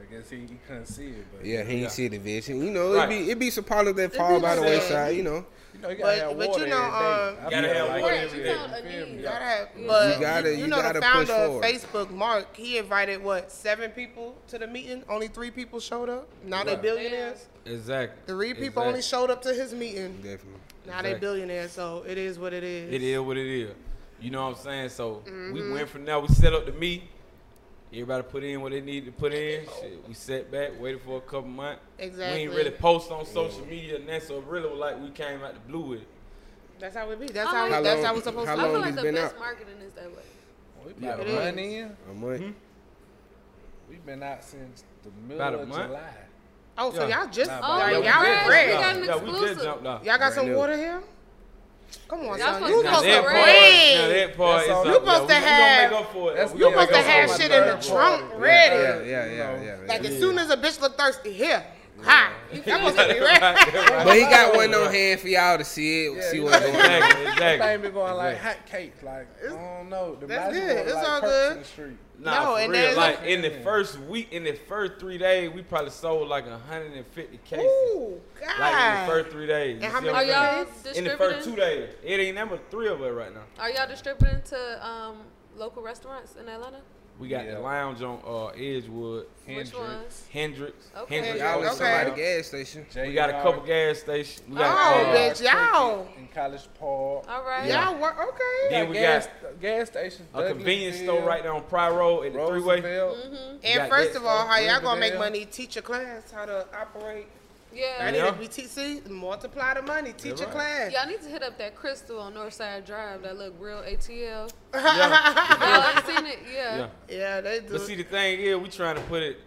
I guess he, he couldn't see it, but Yeah, he ain't Yeah. see the vision. You know, Right. it be it be some partners that fall by the wayside. You know, you know, you gotta But- have but you know, um, I Gotta have water every every day. day. found a You feel need. me? Gotta have, but You gotta- you, you know the founder of. Facebook, Mark, he invited what seven people to the meeting. Only three people showed up. Now they Right. billionaires. Exactly. Three people Exactly. only showed up to his meeting. definitely. Now they billionaires, so it is what it is. It is what it is. You know what I'm saying? So Mm-hmm. we went from there. We set up the meet. Everybody put in what they needed to put in. Shit, we sat back, waited for a couple months. Exactly. We ain't really post on social media and that, so it really like we came out the blue with it. That's how it be. That's How how. long- that's How how long- supposed how to I be. feel long like the been best out? marketing is that way. We Yeah. about It a month in. A month. Hmm? We've been out since the middle About a of month? July. Oh, so Yeah. y'all just Oh, y'all, yeah, y'all we y'all just- ready? We got an yeah, we just jumped out. Y'all got some new. water here? Come on, Y'all son. supposed You to supposed have to that part, bring. now that part That's is all- up. You Yeah, supposed to have- make up for it. You gonna supposed to have it. shit in the trunk ready. Yeah, yeah, yeah, yeah. Like as soon as a bitch look thirsty, here, ha, you supposed to be ready. But he got one on hand for y'all to see it, Yeah, see you what's know, going on. Exactly, exactly. thing been going like hot cakes. Like I don't know. The That's Magic good. Water It's like all good. In the. Nah, No, for and real. Like in the first week, in the first three days, we probably sold like 150 cases. Ooh, God. Like in the first three days. And how many Are y'all saying? In the first two days. It ain't number three of it right now. Are y'all distributing to um, local restaurants in Atlanta? We got Yeah. the lounge on uh, Edgewood, Which Hendrix. ones? Hendrix. Okay. Hendrix Y'all Okay. in somebody gas station. We got a couple gas stations. We Oh, got, uh, bitch, y'all. In College Park. All right. Y'all work okay. Then we gas, got gas stations. a convenience store right there on Pryor Road at the three way. Roosevelt. And first of all, how y'all gonna make money? Teach a class how to operate. I Yeah. need Yeah. to be te- see multiply the money. Teach a right. class. Y'all need to hit up that Krystal on Northside Drive that look real ATL. Yeah. Y'all seen it? Yeah. yeah. Yeah, they do. But see, the thing is, we trying to put it.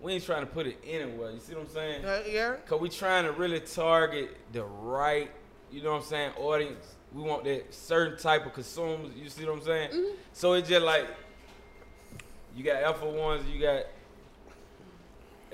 We ain't trying to put it anywhere. You see what I'm saying? Uh, yeah. Cause we trying to really target the right, you know what I'm saying, audience. We want that certain type of consumers. You see what I'm saying? Mm-hmm. So it's just like you got Alpha Ones, you got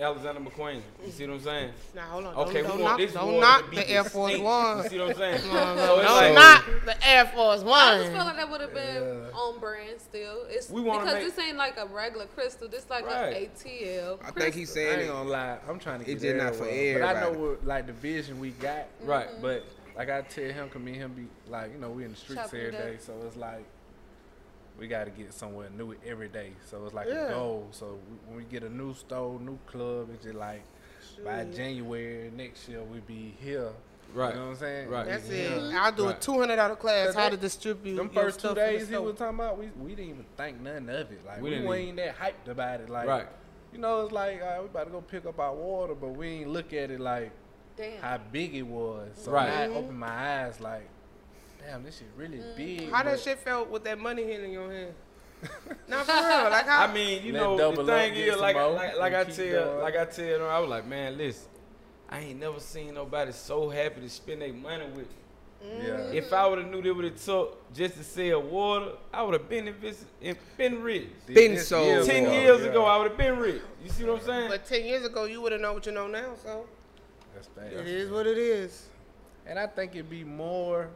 Alexander McQueen. You see what I'm saying? Now hold on. Okay, don't, we don't want knock, this don't knock the Air Force distinct. One. You see what I'm saying? No, no, so it's don't like knock the Air Force One. I just feel like that would have been on brand still. It's We wanna because make- this ain't like a regular Krystal. This like Right. a ATL. I think he's saying ain't it. gonna lie. I'm trying to It's get just not for everywhere. But I know what like the vision we got. Mm-hmm. Right. But like I tell him, can me and him be like, you know, we in the streets Chopping every it up. so it's like we got to get somewhere new every day. So it's like Yeah. a goal. So when we get a new store, new club, it's just like by January next year we be here. Right. You know what I'm saying? Right. That's be it. here. I'll do a Right. two hundred dollar class Cause how to distribute. Them your first two stuff days he was talking about, we we didn't even think nothing of it. Like We we, didn't ain't that hyped about it. Like Right. you know, it's like uh, we about to go pick up our water, but we ain't look at it like Damn. how big it was. So Right. now it opened my eyes like, damn, this shit really mm. big. How that but- shit felt with that money hitting your hand? Not for real. Like how? I mean, you Let know, the thing is, like, like, like I and keep tell, going. like I tell them, I was like, man, listen, I ain't never seen nobody so happy to spend their money with. me. Yeah. If I would have knew they would have took just to sell water, I would have been invest, in- been rich. Been This sold. year Ten ago, years yeah. ago, I would have been rich. You see what I'm saying? but ten years ago, you would have known what you know now. So That's bad. it is what it is. And I think it'd be more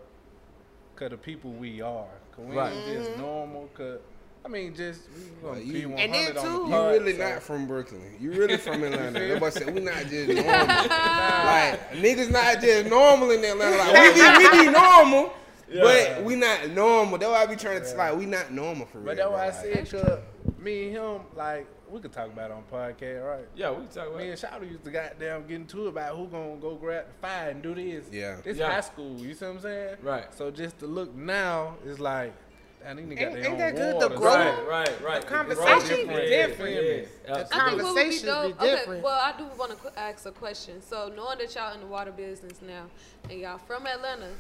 cause the people we are. Cause we Right. ain't just mm-hmm. normal. Cause I mean, just we gonna Well, you- be And 100 then, on too- the You really so- not from Brooklyn. You really from Atlanta. Nobody said we not just normal. like niggas not just normal in Atlanta. Like we be we be normal, but we not normal. That's why I be trying to like we not normal for real. But that's why I said, cause me and him, like, we could talk about it on podcast, right? yeah, we can talk about Me and it. Shawty used to goddamn get into it about who gonna go grab the fire and do this. Yeah. This Yeah. high school, you see what I'm saying? Right. So just to look now is like, And these niggas got Ain't- their ain't that good? water, The so- growth- Right, right, right. The The conversation growth be different. Yes, The absolutely. I think what would be Conversations Okay, different. well, I do want to ask a question. So, knowing that y'all in the water business now, and y'all from Atlanta,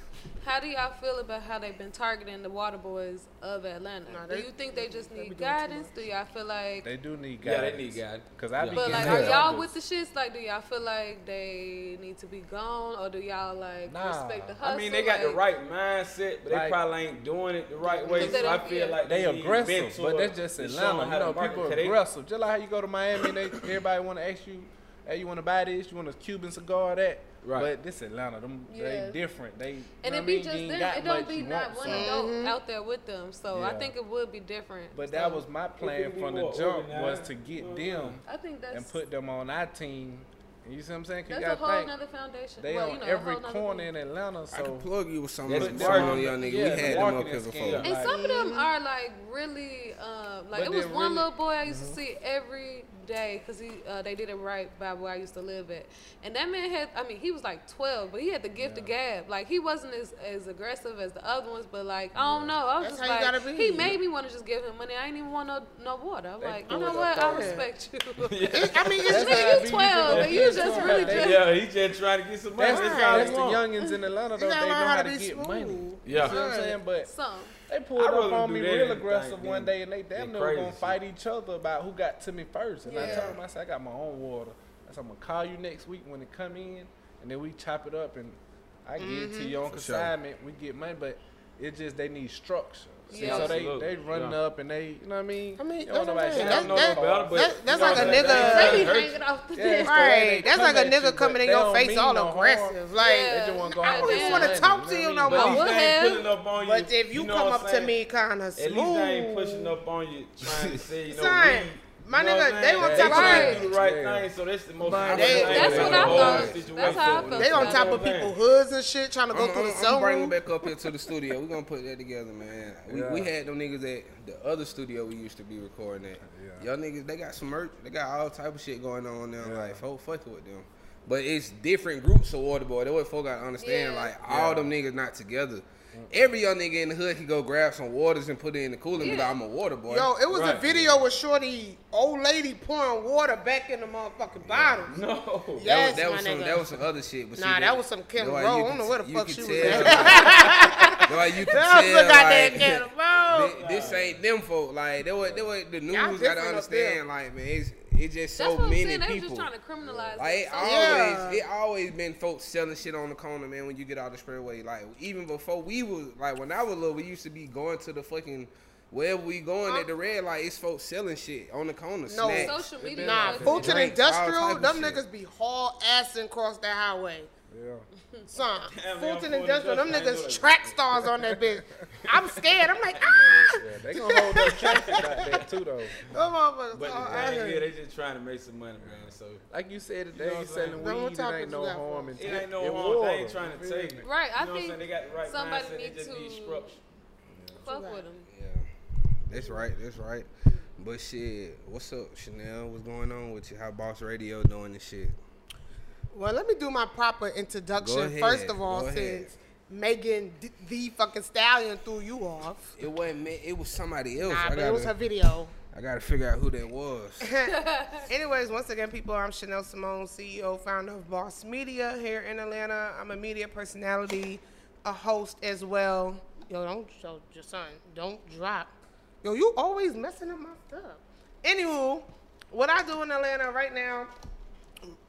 how do y'all feel about how they've been targeting the water boys of Atlanta? Nah, do you think they just need guidance? Do y'all feel like? They do need guidance? Yeah, guidance. they need guidance. Cause I Yeah. be But like, are y'all with the shits? Like, do y'all feel like they need to be gone, or do y'all like Nah. respect the hustle? I mean, they got the right mindset, but they Like- probably ain't doing it the right way. Because they So I don't- feel like They need aggressive, but that's just to Atlanta. You know, people people 'cause they- aggressive. Just like how you go to Miami, they everybody want to ask you, "Hey, you want to buy this? You want a Cuban cigar?" That. Right. But this Atlanta, them Yeah. they different. They And it be mean? just You them. It don't be you not want, one so. adult mm-hmm. out there with them. So I think it would be different. But So, that was my plan from the jump was to get them I think that's and put them on our team. And you see what I'm saying? 'Cause that's you a gotta whole think, nother foundation. They well, on you know, every a whole nother corner in Atlanta. so I can plug you with some of the some of marketing- y'all niggas. yeah, we the had them up marketing here before. And Like- some of them are like really, um, like But it was one really- little boy I used to see every day because he uh, they did it right by where I used to live at, and that man had I mean he was like twelve, but he had the gift of gab. Like he wasn't as, as aggressive as the other ones, but like I don't know, I was That's just how like gotta be. he made me want to just give him money. I ain't even want no no water. I'm They like you know what, I respect you. It- I mean, it's That's just, you be twelve, used and you just really just yeah, he just trying to get some money. That's, That's, that's, all that's the youngins in Atlanta though. They gotta know how how to to get smooth. money. Yeah. You see what I'm saying? But some. They pulled I'd up rather on me real aggressive think one day, and they damn they near were gonna fight each other about who got to me first. And I told them, I said, I got my own water. I said, I'm gonna call you next week when it come in, and then we chop it up, and I get it to mm-hmm. you on For sure. consignment. We get money, but it just they need structure. See, Yeah. so they they running Yeah. up and they, you know what I mean? I mean, You that's don't know what I'm about saying. shit. That's- know that- better, but that- that's like a what I'm saying? nigga- They They ain't hurt hanging off the Yeah, the way they right. That's come like a at you, nigga coming in your face all no harm. aggressive. Like, Yeah. They just want to go I don't a even good wanna money, talk you to know you what I no mean? But I more. would have. pulling up on you. but if you, come up to me kind of At smooth, least they ain't pushing up on you trying to say, you know, Son, we- my you know nigga, they on They top of trying it. to do the right Yeah. thing, so that's the most But they- thing That's what I thought. situation. That's how I felt. they on top of people hoods and shit, trying to go I'm, through I'm, the I'm bringing sunroof. back up here to the studio. We're gonna put that together, man. We, we had them niggas at the other studio we used to be recording at. Y'all niggas, they got some merch. They got all type of shit going on now. Yeah. Like, folk fuck with them. But it's different groups of water boy. That's what folk gotta understand. Yeah. Like all Yeah. them niggas not together. Every young nigga in the hood can go grab some waters and put it in the cooler and Yeah. like, I'm a water boy. Yo, it was a video with Shorty, old lady pouring water back in the motherfucking bottle. No. That Yes, was, that my was some nigga. that was some other shit. But see, Nah, that was some Kim that's why Rowe. I don't know where the you fuck she was tell, at. That's why you can tell, like, Kim this ain't them folk. Like they what they what the news gotta understand. Like man, it's it's just so That's what I'm many saying. They people. just trying to criminalize Like it. it always, Yeah. it always been folks selling shit on the corner, man. When you get out the spreadway, like even before we was like when I was little, we used to be going to the fucking wherever we going at the uh-huh. red light. It's folks selling shit on the corner. No. snacks. Social media. Nah, was- Fulton Drinks, Industrial, type of them shit. niggas be haul assing across that highway. Yeah. Son, Damn, Fulton Fulton Industrial, them Industrial, I ain't know niggas track stars on that bitch. I'm scared. I'm like, ah! Yeah, they gonna hold up traffic out there too, though. Them motherfuckers But all the out thing here. is, they just trying to make some money, man. So Like you said today, You know you what selling weed, it ain't no got harm in it ain't no in harm. They ain't trying to take me? me. Right, I You know what I'm think saying? They got the right somebody mindset. They need just need to- structure. Fuck with them. Yeah, that's right. That's right. But shit, what's up, Chanel? What's going on with you? How Boss Radio doing this shit? Well, let me do my proper introduction. Ahead, First of all, since Megan, d- the fucking stallion, threw you off. It wasn't me. It was somebody else. Nah, I but gotta, it was her video. I gotta figure out who that was. Anyways, once again, people, I'm Chanel Simone, CEO, founder of Bauce Media here in Atlanta. I'm a media personality, a host as well. Yo, don't show your son. Don't drop. Yo, you always messing up my stuff. Anywho, what I do in Atlanta right now,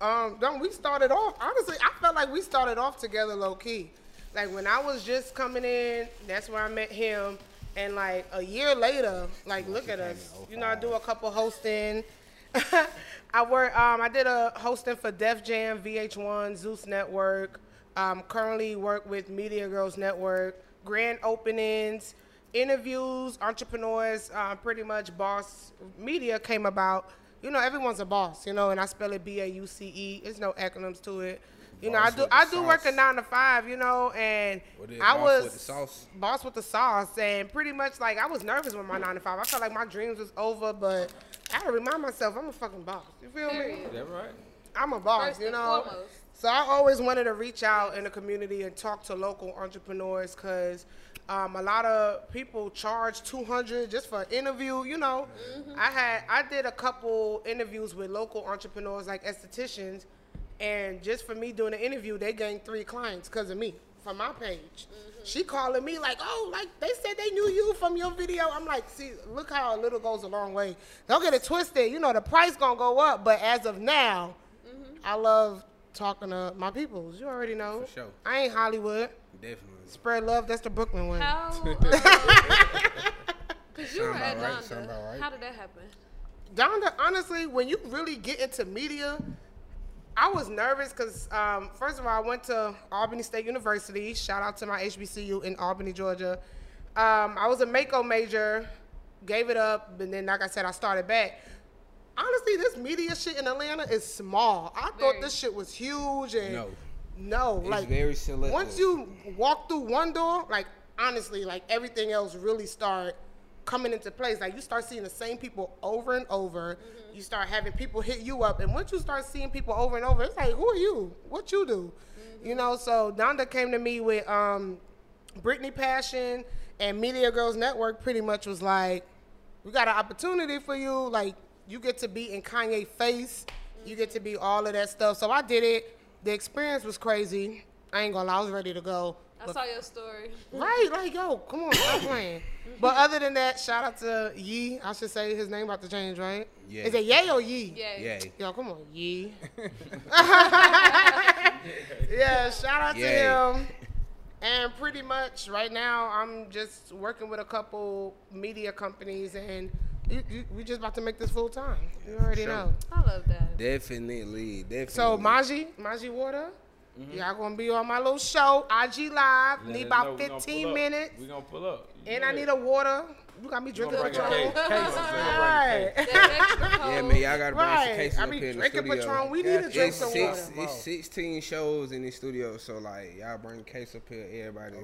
um, don't we started off? Honestly, I felt like we started off together low key. Like when I was just coming in, that's where I met him. And like a year later, like look at us. You know, I do a couple hosting. I work. Um, I did a hosting for Def Jam, VH1, Zeus Network. Um, currently work with Media Girls Network. Grand openings, interviews, entrepreneurs. Uh, pretty much, Bauce media came about. You know, everyone's a boss. You know, and I spell it B A U C E. There's no acronyms to it. You know, I do. I do work a nine to five. You know, and What is I boss was with the sauce? boss with the sauce, and pretty much like I was nervous with my nine to five. I felt like my dreams was over, but I had to remind myself I'm a fucking boss. You feel me? Is that right? I'm a boss, First you know. foremost. So I always wanted to reach out in the community and talk to local entrepreneurs because Um, a lot of people charge two hundred just for an interview. You know, mm-hmm. I had I did a couple interviews with local entrepreneurs like estheticians, and just for me doing the interview, they gained three clients because of me from my page. Mm-hmm. She calling me like, oh, like they said they knew you from your video. I'm like, see, look how a little goes a long way. Don't get it twisted. You know, the price gonna go up, but as of now, mm-hmm. I love talking to my peoples. You already know. For sure. I ain't Hollywood. Definitely. Spread love. That's the Brooklyn one. How? Because you were at about right, Donda. right. How did that happen? Donda, honestly, when you really get into media, I was nervous because, um, first of all, I went to Albany State University. Shout out to my HBCU in Albany, Georgia. Um, I was a Mako major, gave it up, and then, like I said, I started back. Honestly, this media shit in Atlanta is small. I thought this shit was huge and No. No, It's like very selective. once you walk through one door, like honestly, like everything else really start coming into place. Like you start seeing the same people over and over. Mm-hmm. You start having people hit you up, and once you start seeing people over and over, it's like, who are you? What you do? Mm-hmm. You know. So Donda came to me with um, Brittany Passion and Media Girls Network. Pretty much was like, we got an opportunity for you. Like you get to be in Kanye face. You get to be all of that stuff. So I did it. The experience was crazy. I ain't gonna lie, I was ready to go. I But- saw your story. Right, like yo, come on, stop playing. But other than that, shout out to Yee. I should say his name about to change, right? Yeah. Is it Yay or Yee? Yeah. Yo, come on, Yee. yeah, shout out Yay. to him. And pretty much right now, I'm just working with a couple media companies, and you, you, we just about to make this full time. You already Sure. know. I love that. Definitely, definitely. So Maji, Maji Water, y'all gonna be on my little show, IG Live. Mm-hmm. Let need us know about we 15 minutes. We gonna pull up. You And I that. need a water. You got me drinking gonna bring a Patron. case. Case. We gonna bring a Right. case. That extra cold. yeah, man, y'all gotta bring some cases I up be here in the studio. Patron. We need to drink It's some six, water. it's 16 shows in the studio, so like y'all bring a case up here, everybody. You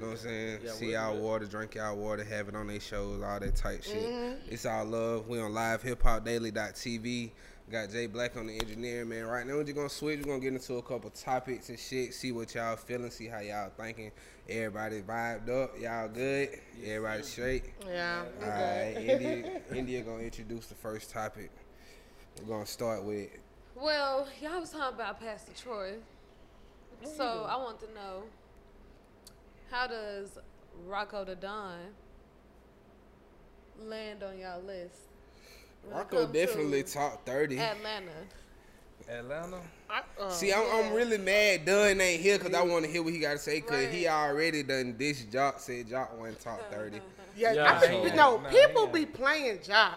know what I'm saying? Yeah, See we'll y'all do water, drink y'all water, have it on their shows, all that type shit. Mm-hmm. It's all love. We on live hip hop daily.tv. Got Jay Black on the engineer, man. Right now we're just gonna switch. We're gonna get into a couple topics and shit. See what y'all feeling. See how y'all thinking. Everybody vibed up. Y'all good. Everybody straight. Yeah. All right, India, India gonna introduce the first topic. We're gonna start with Well, y'all was talking about Pastor Troy. So I want to know how does Rocko the Don land on y'all list? When Rocko. Definitely top thirty. Atlanta. Atlanta. I, uh, See, I'm, I'm really mad Dunn ain't here because I want to hear what he got to say because he already done this Joc said Joc went top thirty. yeah, Yeah, I think, so- no, Nah, people yeah. be playing Joc.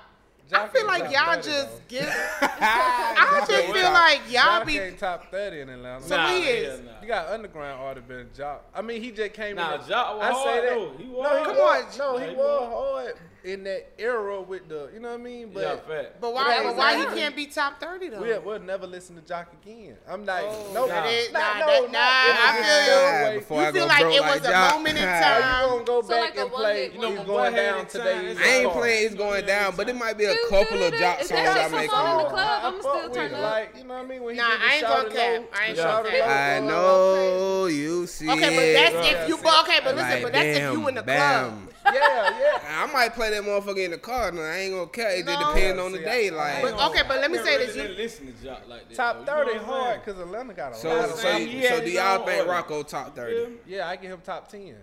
I feel like y'all 30 just though. give. I just ain't feel top- like y'all Joc be. ain't top thirty in Atlanta. So Nah, he hell is. nah. You got underground artist been Joc. I mean, he just came Nah, in. the- Joc was I say hard, that. though. He was no, he. Come was, on, no, Nah, he he was was. hard in that era with the, you know what I mean? But yeah, fact. But why? was But why he can't be top thirty though? we'll, we'll never listen to Joc again. I'm like, Oh, no, that nah, is- nah, nah, no, nah, nah, I feel you. Before You I feel go like it was a Joc. moment in time. you gonna go So back like and one play? hit You wonder. going One down hand today? time. is I ain't playing. It's going down, but it might be a couple of. Joc songs I just make. some on the club, I I'ma still with turn it. up. Like, you know what I mean? When Nah, I ain't gonna cap. I ain't the gonna cap. I know you see Okay, but that's if you. But okay, but listen, Like, but that's if you bam, in the club. Yeah, yeah. I might play that motherfucker in the car. No, I ain't gonna care. It No. depends on the See, day. Like, But okay, but let me say really this. You, listen to Joc like that. Top though. You know 30 what hard because Atlanta got a lot of so, saying? so do y'all think. Rocko top thirty? Yeah, I give him top 10.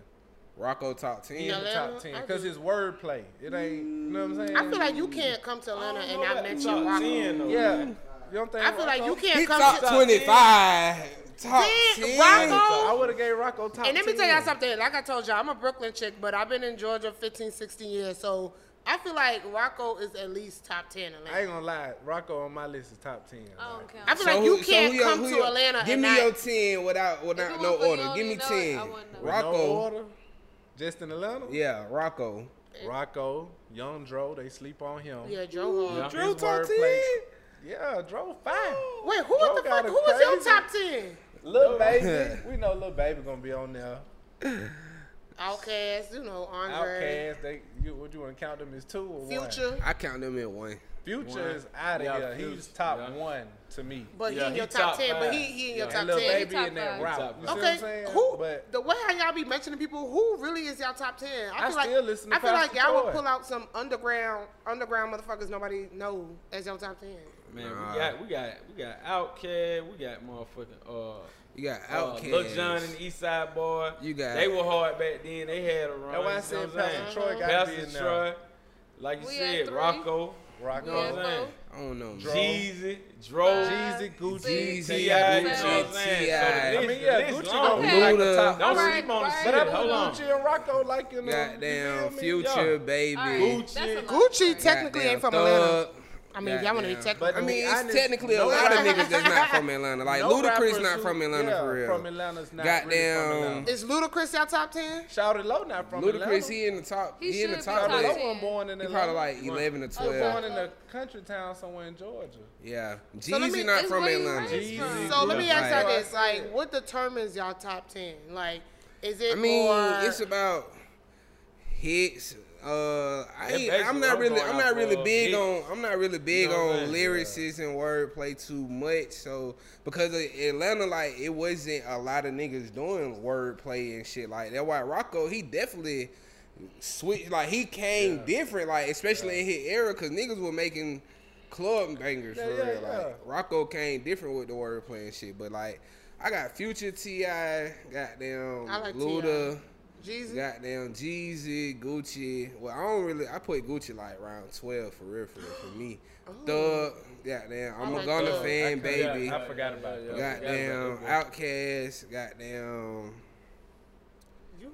Rocko top ten. He Atlanta, top 10 because his wordplay. It ain't, you know what I'm mm. saying? I feel like you can't come to Atlanta and not mention top Rocko. 10. Yeah. You don't think I feel like you can't He come top to. twenty five. Top Ten, ten. Rocko? I would have gave Rocko top 10. And let me tell y'all something. Like I told y'all, I'm a Brooklyn chick, but I've been in Georgia 15, 16 years. So I feel like Rocko is at least top 10 in Atlanta. I ain't gonna lie. Rocko on my list is top 10. I don't Like. I feel So like who- you so can't who your- come who to your- Atlanta Give and me not. your ten without without no order. Give me you know it, ten. wouldn't know. with Rocko. No order, just in Atlanta? Yeah, Rocko. Rocko, Young Dro, they sleep on him. yeah, Joe Hall. Yeah. Drew top ten. Yeah, Dro fine. Wait, who Joe was the fuck? a Who was your top 10? Little Baby, we know little Baby gonna be on there. Outkast, you know, Andre, Outkast, they you would you want to count them as two or one? Future. I count them in one. Future One. is out of Yeah, here. Future, He's top yeah. one to me. But Yeah, he in he your top, top ten. But he he in your and top Lil ten. Baby Top in that five. route. You five. see what I'm Okay, saying? who But the way how y'all be mentioning people? Who really is y'all top ten? I feel like listen to I feel like y'all Troy. would pull out some underground underground motherfuckers nobody know as your top ten. Man, Nah. we got we got we got Outkast, we got motherfucking uh You got uh, Outkast. Lil Jon and the East Side Boy. You got- they were hard back then. They had a run. That's why I said what Pastor Troy got to be Pastor in. Troy, like you We said, had three. Rocko, you know what I'm saying? I don't know. Jeezy, Dro, Jeezy, Gucci, Jeezy, T.I., you know Gucci, saying? T.I. So I mean, yeah, Gucci long. gonna be like the top. Don't Alright, sleep on the shit. But I put Hold on. Gucci and Rocko like in the Goddamn you feel? Future, Yeah. baby. Gucci. that's a lot. Gucci technically Goddamn ain't from Thug. Atlanta. I mean, if y'all want to be Goddamn. technical. But I mean, be it's honest, technically a no lot of niggas that's not from Atlanta. Like No Ludacris not from Atlanta yeah, for real. From Atlanta's not really from Goddamn. Atlanta. is Ludacris y'all top ten? Shout it low not from Ludacris, Atlanta. he in the top. He He, in the top top Shout it list. low one born in He Atlanta. probably like eleven or was twelve. born in a country town somewhere in Georgia. Yeah, So Jeezy me- not from Atlanta. Jeezy. So let me ask y'all Right. this: like, what determines y'all top ten? Like, is it I mean, more? it's about hits. Uh, I That's ain't, basically I'm not really, I'm not really big hits. on, I'm not really big know on saying? lyricists and wordplay too much. So because of Atlanta, like it wasn't a lot of niggas doing wordplay and shit like that. Why Rocko, he definitely switched, like he came different, like especially in his era, cause niggas were making club bangers Yeah, for yeah, real. yeah. Like Rocko came different with the wordplay and shit, but like. I got Future T.I., goddamn I like Luda, Jeezy. Goddamn Jeezy, Gucci. Well, I don't really. I put Gucci like around twelve for real, for real, for me. Oh. Thug, goddamn. I'm Oh. I a like Gunna Thug. fan, I could- baby. yeah, I forgot about that. Goddamn Outkast, goddamn.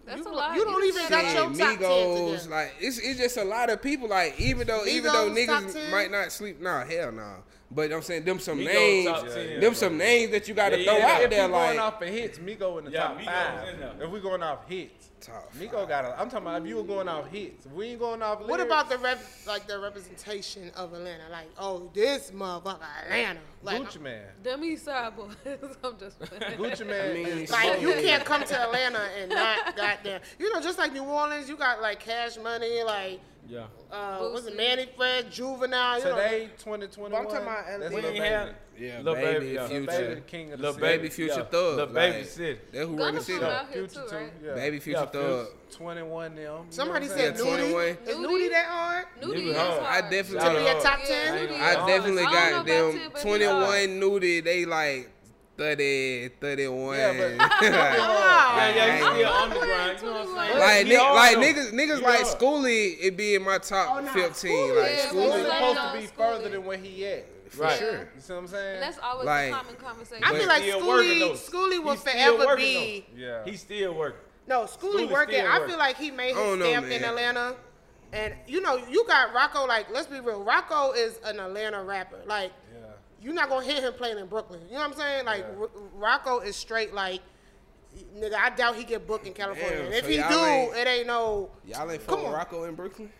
That's you, a lot. You don't even got Shit, your top ten Migos, together. like it's it's just a lot of people. Like even though even though niggas 10? might not sleep, nah, hell nah. But I'm saying them some Migos names, top 10, them yeah, some bro. names that you got to Yeah, throw yeah, out if there. we going off of hits, Migo in the Yeah, top Migos five. in. If we going off hits, Top Migo got. A, I'm talking about if you were going off hits. If we ain't going off. What about the rep, like the representation of Atlanta? Like, oh, this motherfucker Atlanta. Like, Gucci Mane? Them East Side boys. I'm just playing. Gucci Mane. I mean, like you can't come to Atlanta and not goddamn. You know, just like New Orleans, you got like Cash Money, like Yeah. uh, what's it, Mannie Fresh, Juvenile. You know, Today, 2021. But I'm talking about that's Atlanta. We Lil Baby. had Yeah, Lil Baby, Baby, yeah. Future. Lil Baby, the king of the Lil city. Baby Future yeah. Thug. Lil Baby like, City. That who Gunna run the city. out here Future too, too. right? Yeah. Baby Future Yeah, Thug. 21 them. you know somebody said saying? Yeah, Nudie. 21. Is Nudie. Nudie that hard? Nudie Nudie is hard. hard. I definitely To be a top ten? I definitely got them about 10, but he 21 hard. nudie. They like 30, 31. Yeah, but- Ah. Yeah, yeah, he's Like, still I'm underground. You know what I'm saying? like, ni- like niggas, niggas like hard. Skooly, it be in my top Oh, nah, 15. Skooly like is He's Skooly, Skooly. supposed to be Skooly. further than where he at. for Right. sure. You see what I'm saying? And that's always Like- the common conversation. I But- feel like still working, Skooly, though. Skooly will forever working, be. yeah. He's still working. No, Skooly Skooly's working. I feel like he made his don't know, stamp in. Atlanta. And you know, you got Rocko. Like, let's be real. Rocko is an Atlanta rapper. Like, Yeah. You're not gonna hear him playing in Brooklyn. You know what I'm saying? Like, Yeah. R- Rocko is straight. Like, nigga, I doubt he get booked in California. Damn, and if so he do, it ain't no. Y'all ain't Come fuck. Rocko in Brooklyn?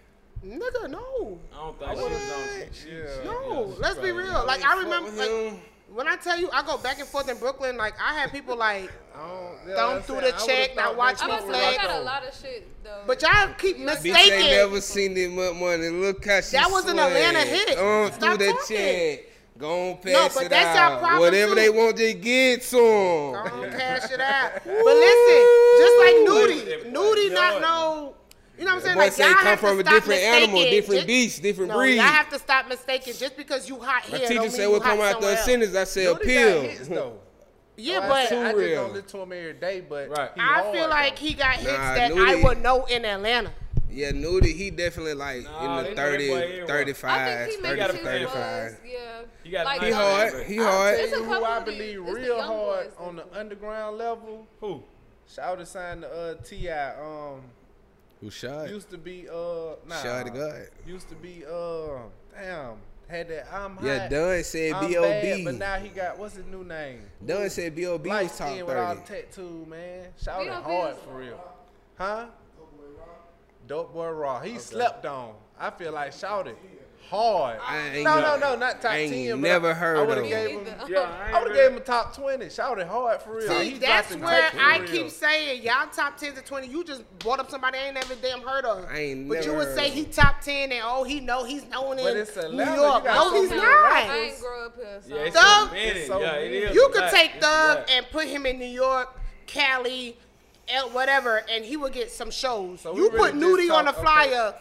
Nigga, no. I don't think she was on. Yeah. No, let's be real. Like I remember, like when I tell you I go back and forth in Brooklyn, like I had people like, don't, yeah, Thumb through it. the I check, now thought watch they me I fuck I got a lot of shit though. but y'all keep Bitch Bitch ain't mistaking. never seen that much money. Look how she That was an. Atlanta hit. On Stop through the check. Go on, pass No, but it that's y'all out. problem, Whatever too. they want, they get some. Go on, cash it out. But listen, just like Nudie, Nudie not know. You know what I'm saying? Boy Like say y'all come have from to a stop different animal, different Just- beast, different no, breed. Y'all have to stop mistaking. Just because you hot My here, teacher don't said mean what come hot out somewhere the else. sentence. I say Nudie got appeal. hits, though. Yeah, I, but too I just don't listen to him every day, but Right. I hard, feel like though. he got hits Nah, that I would know in Atlanta. Yeah, Nudie, he definitely like Nah, in the know 30, 35, I think he 30 to 35. Yeah. He got Like, He hard. numbers. He I'll hard. tell It's a you who couple I of these- believe it's real hard boys on the underground level. Who? Shout out signed to uh, Ti. Um, Who shot? used to be uh, nah, Shot to God. Used to be uh, damn, had that I'm hot. Yeah, Dunn said I'm B.O.B. but now he got what's his new name? Dunn said B.O.B. Light was top skin with all 30. the tattoo, man. Shout B.O.B. out hard for real, huh? Dope boy raw. He slept on. I feel like shouted hard. No, no, no, not top I ain't ten. never but I, heard I would have gave him. him. Yeah, I would have gave him a top twenty. Shouted hard for real. See, He that's where I real. keep saying y'all top ten to twenty. You just brought up somebody I ain't never damn heard of. I ain't but you never would say he top ten and oh he know he's known But in it's New Atlanta, you York. No, so he's many not. I ain't grow up here, so Yeah, it's Thug- so so yeah, it You could take It's Thug and put him in New York, Cali, El- whatever, and he would get some shows. So you really put just Nudie on the talk- flyer.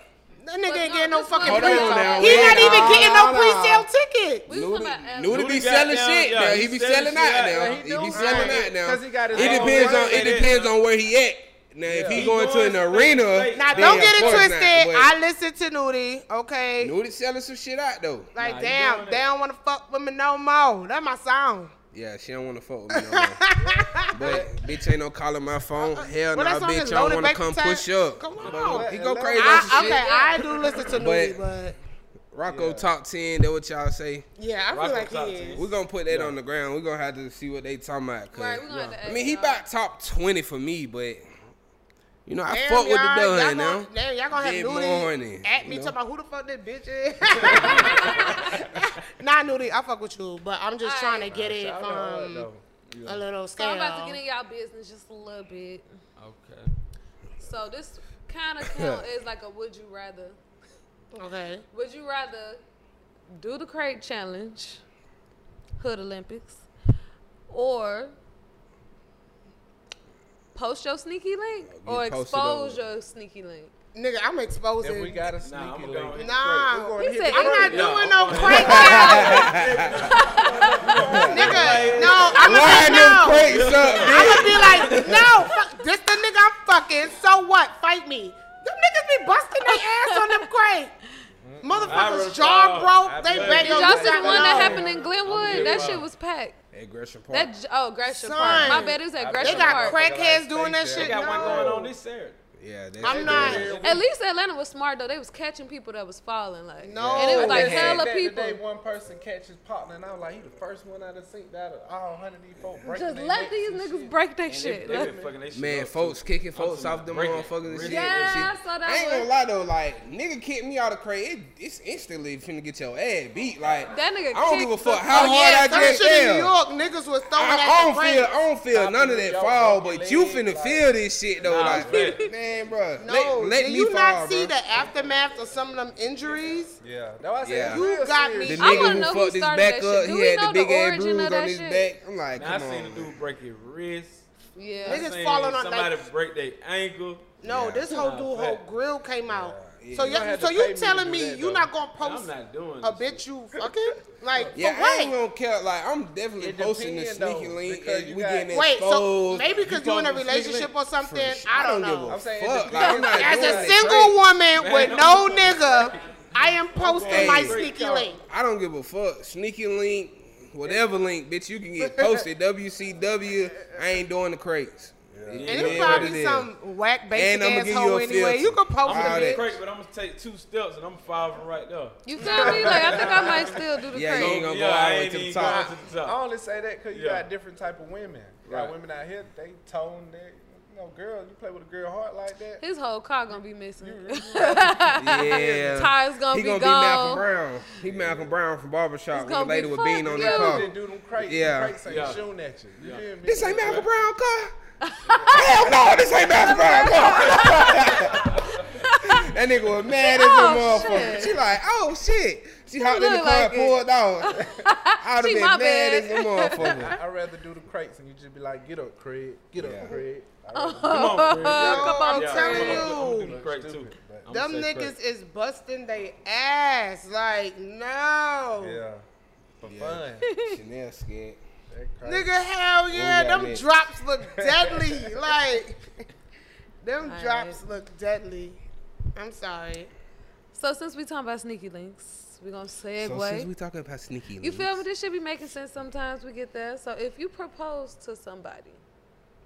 That nigga ain't getting no fucking one- pre Hold on now, He not even getting no pre-sale ticket. We was talking about uh, Nudie, be selling shit yeah, now. he He be selling selling out out. now. He he be selling Right. out now. 'Cause he got his It depends on it depends on where he at. Now if Yeah. he He going to an arena, Now don't get it course not, twisted. I listen to Nudie, okay? Nudie selling some shit out though. Like Nah, damn, they don't want to fuck with me no more. That's my song. Yeah, she don't want to fuck with me no more. but bitch ain't no calling my phone. Uh, uh, Hell no, that song bitch. is I don't want to come to push up. Come on. But he go crazy let- on some I, shit. okay, I do listen to Nudie, But- but Rocko Yeah. top ten. That what y'all say? yeah, I feel Rocko like top he 10. is. We're gonna put that on the ground. We're gonna have to see what they talking about. Right, we gonna have to I mean, he y'all. about top twenty for me, but you know, I Damn, fuck with the y'all, y'all gonna- now. Damn, y'all gonna have Big Nudie morning, at you me know? talking about who the fuck this bitch is. nah, Nudie, I fuck with you, but I'm just trying to get it it hard, from though. a little So. I'm about to get in y'all business just a little bit. Okay. So this kind of count as like a would you rather. Okay. Would you rather do the crate challenge, Hood Olympics, or post your sneaky link or get posted expose over. your sneaky link? Nigga, I'm exposing. If we got a sneaky Nah, I'ma link, go ahead. Nah, he said, I'm not doing Yeah, no I'm crank challenge. nigga, no, I'm gonna Line say them no. crates up, I'ma be like, no, fuck, this the nigga I'm fucking. So what? Fight me. Them niggas be busting their ass on them crate. I Motherfuckers jaw thought- broke. I They bet. beg Did your y'all see the one that happened in Glenwood? That shit was packed. At Gresham Park. That oh Gresham Son. Park. My bad, it was at I Gresham They got Park. crackheads doing that shit. They got one going on this Saturday. Yeah, that's I'm not. At least Atlanta was smart though. They was catching people that was falling like. No. and it was like They had hella that people. Today, one person catches his partner, and I was like, he the first one I done seen out of all hundred of these folks breaking Just let these niggas shit. break their And they, shit. they Let- they shit Man, folks too. kicking folks off them breaking- motherfuckers and shit. Yeah, See, I saw that I ain't one. gonna lie though, like nigga kicked me out of crate, it, it's instantly finna get your ass beat. Like That nigga I don't give a fuck how Oh hard yeah, I some just shit in New. York, niggas was throwing I, I don't feel, I don't feel none of that fall, but you finna feel this shit though. Like, bet. Man, bro, No, let, let did me you fall, not see bro. the aftermath of some of them injuries? Yeah, that's why I said Yeah. You got me- The I nigga wanna who know who fucked his started back that shit. up, he we had the the big ass origin bruise of on that his shit? back. I'm like, Now, I come seen a on. dude break his wrist. Yeah. I Niggas seen falling on, somebody like- break their ankle. No, Yeah. this whole dude, whole grill came out. Yeah. So You you, gonna so you pay me to telling me that, you though. not gonna I'm post not doing a bitch shit. you fucking like Yeah, for I ain't what? gonna care. Like, I'm definitely It posting the depend, though, sneaky link and we got- getting Wait, so maybe because you are in a relationship or something, For I don't sure. know. I'm saying Fuck, like. I'm not As a it. single woman with no nigga, I am posting Hey. my sneaky link. I don't give a fuck. Sneaky link, whatever link, bitch, you can get posted. WCW, I ain't doing the crates. And It it's probably it is. some whack basic And ass hoe anyway. You can post All I'm a gonna that. get bitch. crate, but I'm gonna take two steps and I'm falling from right there. You feel me? Like I think I might still do the Yeah, you ain't gonna Yeah, go all I the way ain't to the top. going to the I only say that because you Yeah. got different type of women. You got Right. women out here, they tone, they, you know, girl, you play with a girl heart like that. His whole car gonna be missing. Yeah. Tires gonna be gone. he be gonna gone. be Malcolm Brown. He Malcolm Brown from Barbershop It's with the gonna lady be with fun. bean on Yeah. the car. They do them crates. Yeah. Crates ain't Yeah. shooting at you. You feel me? This ain't Malcolm Brown car. Hell no, this ain't Malcolm Brown that nigga was mad as Oh, a motherfucker. shit. She like, oh shit. She hopped in the car like and pulled out. I'd have been mad bad. as a motherfucker. I'd rather do the crates and you just be like, get up, Craig. Get Yeah. up, Craig. Come on, Chris. Yo, I'm Yeah, telling I'm gonna- I'm gonna you. too. Stupid, Them niggas crate. is busting they ass. Like, no. Yeah. For Yeah. fun. Chanel scared. That crazy. Nigga, hell yeah. got Them next? drops look deadly. like, them Alright. drops look deadly. I'm sorry. So since we talking about sneaky links, we gonna So segue. since we talking about sneaky links, you feel me? This should be making sense sometimes. We get there. So if you propose to somebody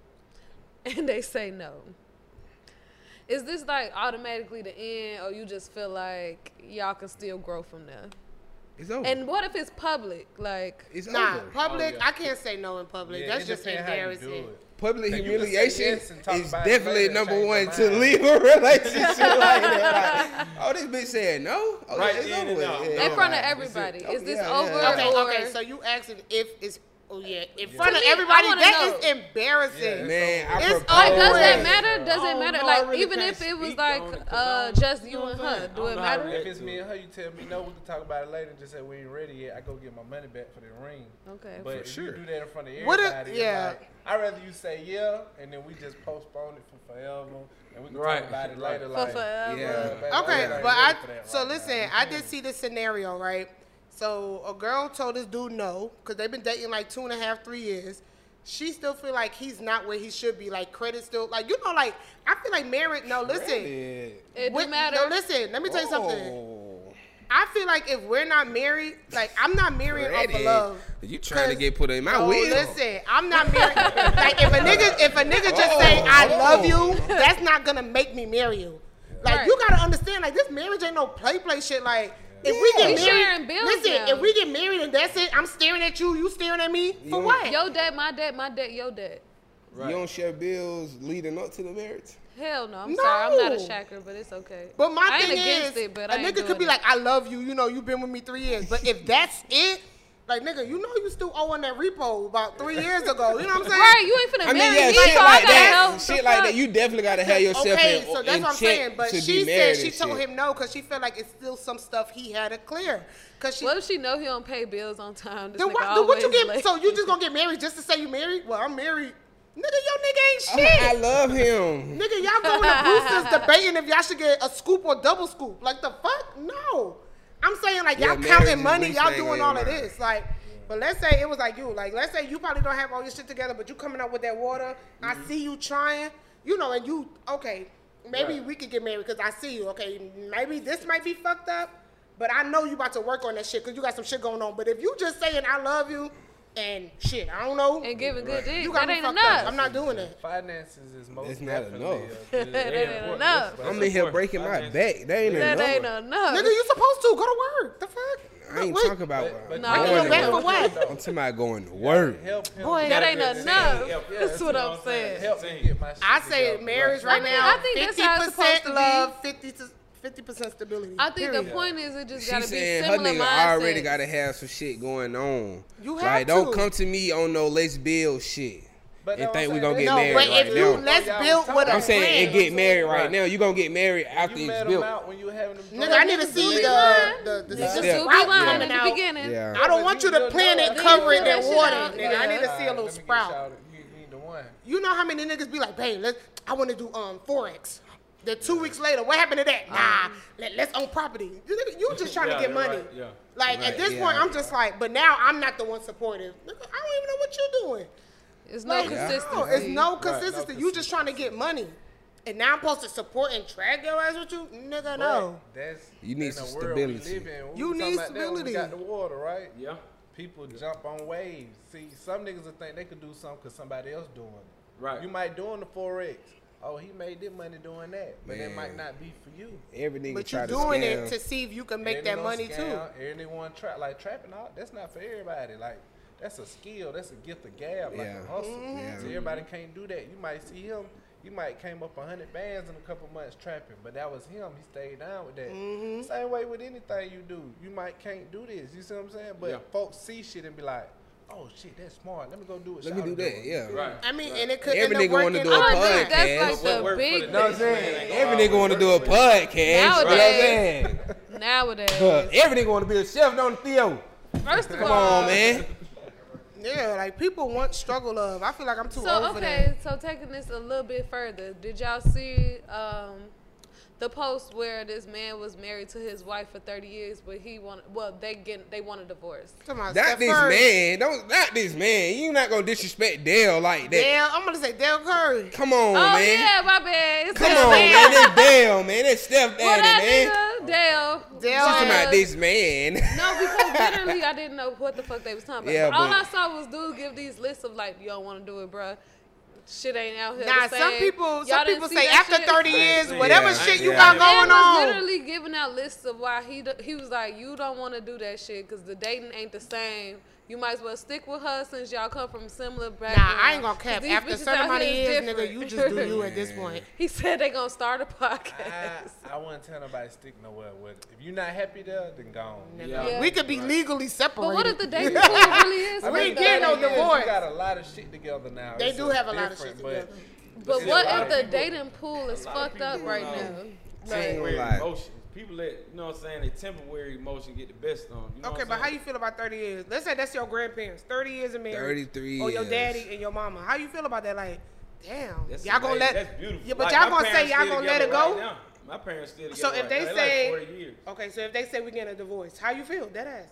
and they say no, is this like automatically the end, or you just feel like y'all can still grow from there? It's over. And what if it's public? Like, it's Nah, over. public. Oh, yeah. I can't say no in public. Yeah, That's just depend how embarrassing. Public Like, you can say humiliation yes is definitely number one to leave a relationship like that. Like, oh, this bitch said no. Oh, Right it's then over and with. out. Yeah, in front of like, everybody. oh, Is this oh, yeah, over? yeah. Okay, or, okay. So you asking if it's oh yeah in To front of everybody? wanna That is know. embarrassing. Man, I It's propose. Like, does over that matter? Does I it don't matter? know, Like, really even if it was like on it 'cause I uh, just you you and her, saying? do it don't know how to matter? If it's me and her, you tell me no. We can talk about it later. Just say we ain't ready yet. I go get my money back for the ring. Okay. But For if sure. you do that in front of What if- everybody, yeah. yeah. Like, I'd rather you say yeah, and then we just postpone it for forever, and we can Right. talk about it Right. later. For like, forever. Yeah. Okay, ain't but I ready for that so listen, I did see this scenario right. So a girl told this dude no because they've been dating like two and a half, three years. She still feel like he's not where he should be. Like credit still, like you know, like I feel like married. No, listen, Credit. It With- do matter. No, listen. Let me tell you oh. something. Oh, I feel like if we're not married, like I'm not marrying off of love. You trying to get put in my No, wheel? listen, I'm not married. like if a nigga, if a nigga just oh. say I Oh, love oh. you, that's not gonna make me marry you. Like Right. you gotta understand, like this marriage ain't no play play shit. Like if we Yeah. get We married, sharing bills listen, now. if we get married and that's it, I'm staring at you, you staring at me for You- what? Your dad, my dad, my dad, your dad. You don't share bills leading up to the marriage? Hell no. I'm sorry. I'm not a No. shacker, but it's okay. But my I ain't thing against is, it, but a I ain't nigga could be it. like, I love you, you know, you've been with me three years. But if that's it, like nigga, you know you still owing that repo about three years ago. You know what I'm saying? Right, you ain't finna I mean, marry yeah, me, shit so I like gotta that. help. Shit like fuck. that. You definitely gotta have yourself Okay, in, so in that's what I'm saying. But she said she told shit. him no because she felt like it's still some stuff he had to clear. Cause she. What if she know he don't pay bills on time? This then nigga what, then what you get? late. So you just gonna get married just to say you married? Well, I'm married. Nigga, your nigga ain't I, shit. I love him. Nigga, y'all going to Boosters debating if y'all should get a scoop or double scoop. Like the fuck? No. I'm saying like y'all is counting money, y'all doing all of this. Like, but let's say it was like you. Like, let's say you probably don't have all your shit together, but you coming up with that water. I Mm-hmm. see you trying. You know, and you okay. Maybe Right. we could get married because I see you. Okay, maybe this might be fucked up, but I know you about to work on that shit because you got some shit going on. But if you just saying I love you and shit, I don't know. and giving good dick, you got that me ain't fucked enough. up. I'm not doing it. Finances is most It's not definitely enough. a good- That ain't important. enough. I'm in here important. breaking my Finances- back. They ain't that enough. ain't enough. Nigga, you supposed to go to work. The fuck? I ain't Wait, talking about But- but Nah, going I to get back work. for what? I'm talking about going to work. Help him. Boy, that ain't good enough. team. Yeah, That's what I'm saying. Help me get my shit I say marriage right think- now. I think that's Fifty how it's supposed to percent be. love, fifty to fifty percent stability. I think period. the point is it just She gotta be saying her similar nigga mindsets. already gotta have some shit going on. You have like, don't come to me on no let's build shit. But and no, think we saying gonna get that- no, married but right if now. you let's Y'all build was with a I'm saying and get married right, Right. now. You're gonna get married after You it's built. out when you having them. Nigga, I need to see the the, the, The Yeah. the two sprout coming in the beginning. Yeah. I don't want you to plant it, cover it, then water out. it, nigga. I need to see a little Let me get sprout. You need the one. You know how many niggas be like, babe, let's, I want to do um forex. Then two weeks later, what happened to that? Nah, uh-huh. let, let's own property. You, you just trying Yeah, to get you're money. right, yeah. Like Right, at this yeah. point, I'm just like, but now I'm not the one supportive. I don't even know what you're doing. It's no Like, consistency. no, it's no Right, consistency. no you just trying to get money. And now I'm supposed to support and drag your ass with you? Nigga, no. That's You need some the world we stability. live in. We You need about that when stability. We got the water, right? Yeah. People jump on waves. See, some niggas will think they could do something because somebody else doing it. Right. You might doing the forex. Oh, he made this money doing that, but it Man. might not be for you. Every nigga But you're to doing scam. it to see if you can make And that money gonna too. scam, Anyone trap like trapping out? That's not for everybody. Like that's a skill. That's a gift of gab. Like Yeah. a hustle. Yeah. So everybody can't do that. You might see him. You might came up a hundred bands in a couple months trapping, but that was him. He stayed down with that. Mm-hmm. Same way with anything you do. You might can't do this. You see what I'm saying? But Yeah. folks see shit and be like, "Oh shit, that's smart. Let me go do it." Let me do that. Yeah. Right. I mean, and it could Every end nigga wanna working do a I don't out. think that's podcast. like What the big the You know what I'm saying? Every nigga want to do a always work podcast. You know what I'm saying? nowadays. Every nigga want to be a chef, don't Theo? First of Come all, on, man. Yeah, like people want struggle love. I feel like I'm too So old for that okay, so taking this a little bit further, did y'all see um, the post where this man was married to his wife for 30 years, but he wanted well they get they want a divorce. Come on, Not this Curry. man. Don't not this man. You not gonna disrespect Dale like that. Dale, I'm gonna say Dale Curry. Come on, oh man. yeah, my bad. It's Come Dale. on, man. That's Dale, man. That's Steph Well, that man. nigga, Dale. Dale She's talking about this man. No, because literally I didn't know what the fuck they was talking about. Yeah, All but- I saw was dude give these lists of like, you don't want to do it, bruh shit ain't out here. Nah, some people, some people say after shit? thirty years, whatever yeah, shit you yeah. got going on. Was literally giving out lists of why he he was like, you don't want to do that shit because the dating ain't the same you might as well stick with her since y'all come from similar backgrounds. Nah, I ain't gonna cap. After certain amount of years, nigga, you just do you at this point. He said they gonna start a podcast. I, I wouldn't tell nobody stick nowhere with. It. If you're not happy there, then gone. Yeah. yeah. We could be right. legally separated. But what if the dating pool really is? We ain't getting no divorce. We got a lot of shit together now. They it's do have a lot of shit together. But, but what if the people, dating pool is fucked up right now? Like, people that you know what I'm saying, the temporary emotion get the best on them. You know okay, but how you feel about thirty years? Let's say that's your grandparents, thirty years of marriage, thirty three, or your daddy and your mama. How you feel about that? Like, damn, that's y'all gonna let that's beautiful. Yeah, but like, y'all gonna say y'all gonna let it go? Right my parents still. So if right they now. say, they like okay, so if they say we're getting a divorce, how you feel? That ass.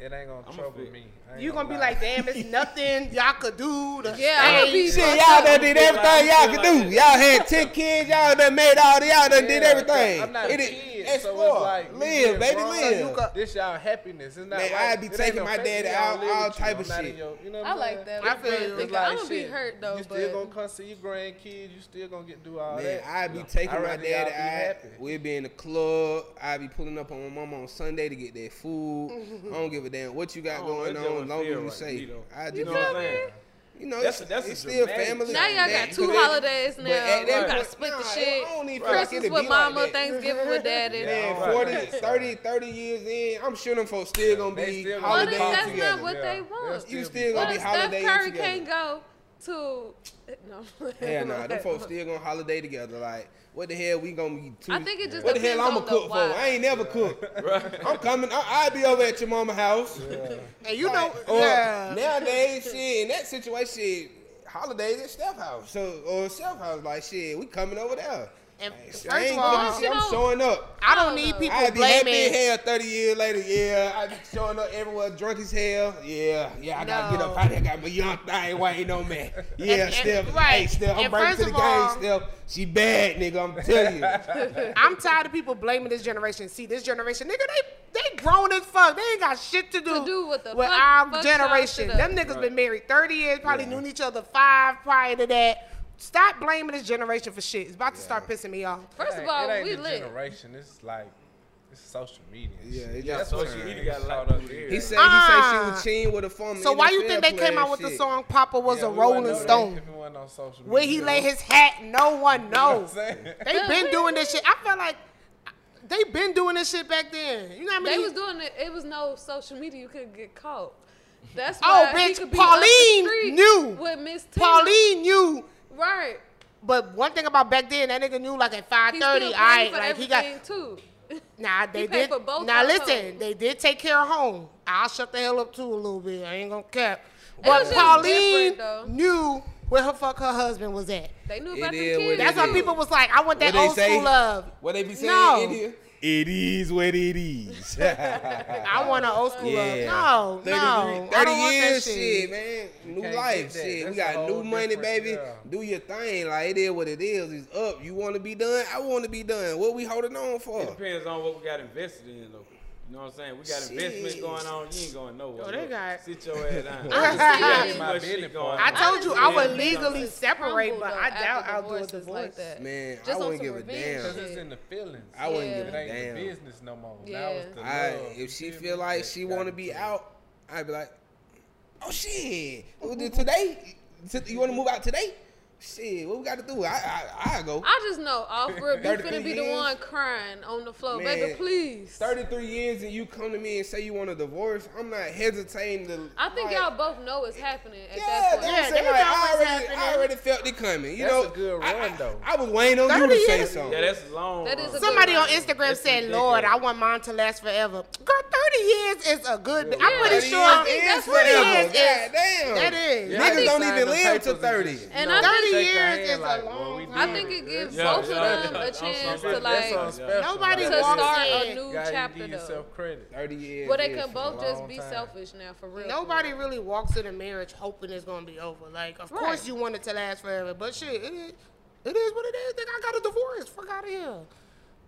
It ain't gonna I'm trouble me. You gonna, gonna be like, damn, it's nothing y'all could do. To yeah, shit, y'all done did everything y'all could do. Y'all had ten kids. Y'all done made all. Y'all done yeah, did everything. I'm not it, a kid, so it's like live, baby, wrong. live. So this y'all happiness. It's not. Man, like, I be taking my dad out all type of shit. I like that. I feel like I'm gonna be hurt though. You still gonna come see your grandkids. You still gonna get do all that. I be taking my dad out. We be in the club. I be pulling up on my mama on Sunday to get that food. I don't give a a damn what you got going on, as long as you right safe. I just, you know what I'm saying? You know, that's, it's, that's it's still family. Now y'all got two holidays now. That, you gotta split nah, the shit. Right. Christmas with like mama, that. Thanksgiving with daddy. Man, right. 40, 30, 30 years in, I'm sure them folks still gonna be holidays together. That's not what they want. You still gonna be holidays together. Steph Curry can't go to no. Hell nah, them folks still gonna holiday together. Like, what the hell we gonna be? Two, I think it just what the hell I'm gonna cook why. for? I ain't never yeah. cooked. right. I'm coming. I, will be over at your mama house. Yeah. And you like, know, yeah. nowadays, shit, in that situation, holidays at Steph house. So or Steph house, like shit, we coming over there. And first of all, I'm know, showing up. I don't need people I'd be blaming. happy hell 30 years later. Yeah, I be showing up everywhere drunk as hell. Yeah, yeah, I gotta get up out ain't I got my young thing waiting on me. Yeah, and, Steph. Right. Hey, Steph, I'm breaking to the all, game, Steph. She bad, nigga. I'm telling you. I'm tired of people blaming this generation. See, this generation, nigga, they they grown as fuck. They ain't got shit to do, to do with, the with fuck, our fuck generation. Them niggas right. been married 30 years, probably yeah. knew each other five prior to that Stop blaming this generation for shit. It's about to start pissing me off. First of all, it ain't we live. generation. It's like it's social media. Yeah, yeah that's what media got loud up here. He said he said she was ah. cheating with a former. So why NFL you think they came out with shit. the song "Papa Was yeah, a Rolling Stone"? Where he lay his hat, no one knows. You know They've been doing this shit. I felt like they been doing this shit back then. You know what I mean? They was doing it. It was no social media. You couldn't get caught. That's oh, why oh, bitch. Pauline knew. With Miss Pauline knew Right. But one thing about back then, that nigga knew like at five thirty, I like he got too. Nah, they did. Now listen, they did take care of home. I'll shut the hell up too a little bit. I ain't gonna cap. But Pauline knew where her fuck her husband was at. They knew about it the kids. That's why people was like, I want that old school love. What they be saying no. in here? It is what it is. I want an old school yeah. love. No, 30, no. 30 years, shit. man. New life, shit. That's we got new money, baby. Do your thing. Like, it is what it is. It's up. You want to be done? I want to be done. What we holding on for? It depends on what we got invested in, though. You know what I'm saying? We got Jeez. investment going on. You ain't going nowhere. Yo, they got sit your ass down. I, I told you I would legally separate, but I doubt I'll do a divorce. Like that. Man, Just I wouldn't give a damn. Cause it's in the feelings. I wouldn't yeah. give a damn. It ain't business no more. Yeah. I, if she feel like she want to be out, I'd be like, oh shit, today. You want to move out today? Shit, what we got to do? I I I go. I just know off rip, you finna be years? the one crying on the floor, Man, baby. Please. Thirty three years and you come to me and say you want a divorce. I'm not hesitating to. I think like, y'all both know it's happening at yeah, that point. Yeah, yeah. like, I already happening. I already felt it coming. You that's know, a good run I, though. I, I, was waiting on you to say something. Yeah, that's long. That is somebody on Instagram that's said, "Lord, I want mine to last forever." Girl, thirty years is a good. Yeah, I'm pretty sure. That's pretty years. God damn. That is. Niggas don't even live to thirty. And I years is like, a long time. I think it gives yeah, both yeah, of them yeah, a chance to like special, nobody to start a new God, chapter. You though. Credit. 30 years. Well, they could both just be time. selfish now for real. Nobody really walks into marriage hoping it's gonna be over. Like, of right. course you want it to last forever, but shit, it is, it is what it is. Think I got a divorce. Fuck out of here.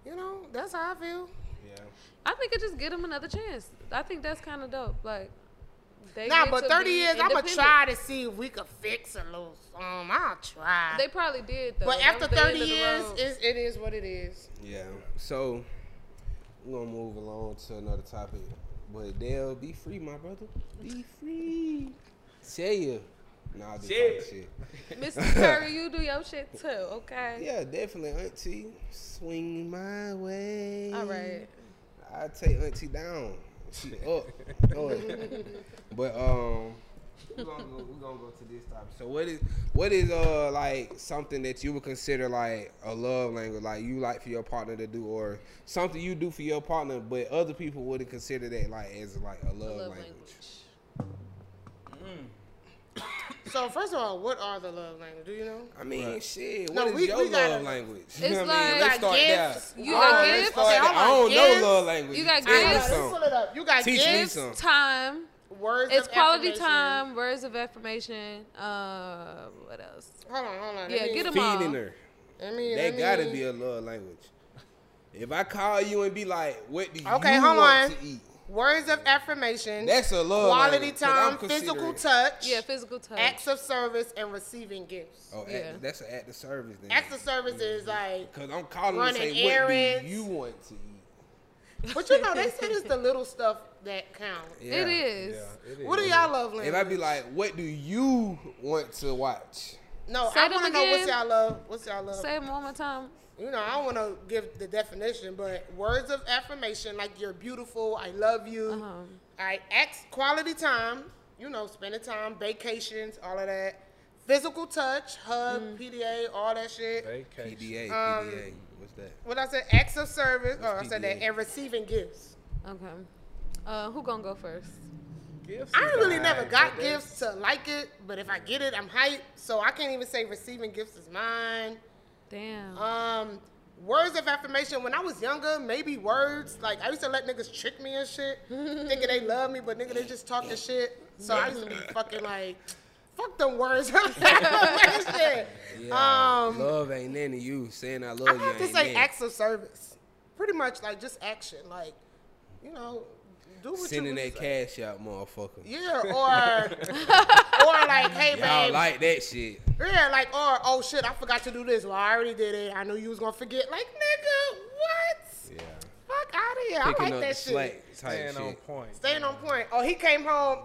You know, that's how I feel. Yeah. I think it just give them another chance. I think that's kind of dope. Like. They Nah, but 30 years, I'm gonna try to see if we could fix a little something. I'll try. They probably did though. but That after was the end 30 years, road. it's, what it is. Yeah. So we're gonna move along to another topic. But Dale, be free, my brother. Be free. Say you. Nah, I just Say talking shit. Mr. Curry, you do your shit too, okay? Yeah, definitely, Auntie. Swing my way. All right. I take Auntie down. She up. Go ahead. but um, we're gonna go. We're gonna go to this topic. So what is what is uh like something that you would consider like a love language, like you like for your partner to do, or something you do for your partner, but other people wouldn't consider that like as like a love, Love language. language. So first of all, what are the love language? Do you know? I mean, shit. No, What is we- your we love gotta- language? It's what I mean? Let's You start got there. gifts? You All got right, let's gifts? start Okay, I don't know love language. You got Teach me gifts? some. Pull it up. You got Teach me gifts, some. Time. words It's of quality affirmation. time, words of affirmation. Uh, what else? Hold on, hold on. Yeah, Let me- get 'em Feeding all. her. Let me, That let gotta me- be a love language. If I call you and be like, "What do Okay, you hold want on. to eat?" Words of affirmation. That's a love Quality language, 'cause I'm time, physical touch. Yeah, physical touch. Acts of service and receiving gifts. Oh, Yeah. act, that's an act of service then. Acts of service is like, Because I'm calling to running say, "What errands. do you want to eat?" but you know, they said it's the little stuff that count. Yeah. It is. Yeah, it is. What do y'all love language? If I be like, "What do you want to watch?" no, Say I want to know what's again. y'all love. What's y'all love? Say it one more time. You know, I don't want to give the definition, but words of affirmation like you're beautiful, I love you. Uh-huh. All right, acts, quality time, you know, spending time, vacations, all of that. Physical touch, hug, Mm. PDA, all that shit. Vacation. PDA, Um, PDA. What's that? What I said, acts of service. Oh, I said that, and receiving gifts. Okay. Uh, who gonna go first? Gifts I is ain't really never got gifts to like it, but if I get it, I'm hyped. So I can't even say receiving gifts is mine. Damn. Um, words of affirmation. When I was younger, maybe words like I used to let niggas trick me and shit, thinking they love me, but nigga they just talking shit. So I used to be fucking like, fuck them words. shit. Yeah, Um, love ain't into you. Saying I love I you I have to ain't say in. acts of service. Pretty much like just action, like you know, do what Sending you that cash out, motherfucker. Yeah, or or like, hey Y'all like that shit. yeah, like or oh shit, I forgot to do this. Well, I already did it. I knew you was gonna forget. Like nigga, what? Yeah. Fuck out of here. I like up that the shit. slack type Staying on point. Staying on point. Oh, he came home.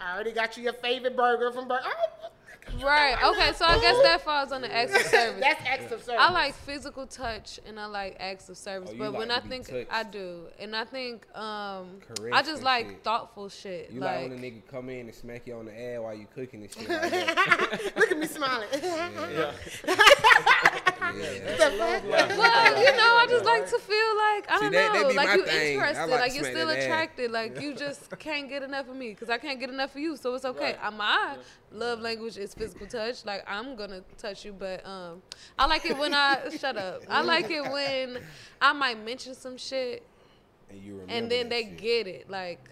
I already got you your favorite burger from Burger. Oh, right. Okay. So I guess that falls on the acts of service. That's acts of service. I like physical touch and I like acts of service. Oh, you but when I think touched. I do, and I think um, I just like shit. thoughtful shit. You like, like, when a nigga come in and smack you on the ass while you cooking and shit like. Look at me smiling. Yeah. well, you know, I just like to feel like I don't that- that know, be like you thing. I interested, like like, you're still attracted, like you just can't get enough of me because I can't get enough of you, so it's okay. My love language is physical touch. Like I'm gonna touch you, but um, I like it when I shut up. I like it when I might mention some shit and you remember and then they shit. get it. Like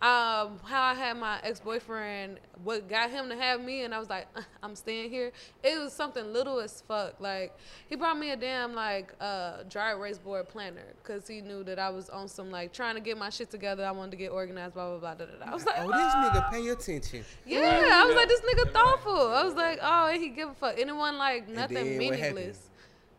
um, how I had my ex boyfriend, what got him to have me, and I was like, "Uh, I'm staying here. It was something little as fuck. Like he brought me a damn like uh, dry erase board planner because he knew that I was on some like trying to get my shit together. I wanted to get organized. Blah blah blah. Da, da, da. I was like, Oh, this nigga pay attention. yeah. I was like, this nigga thoughtful. I was like, oh, and he give a fuck. Anyone like nothing then what happened? meaningless.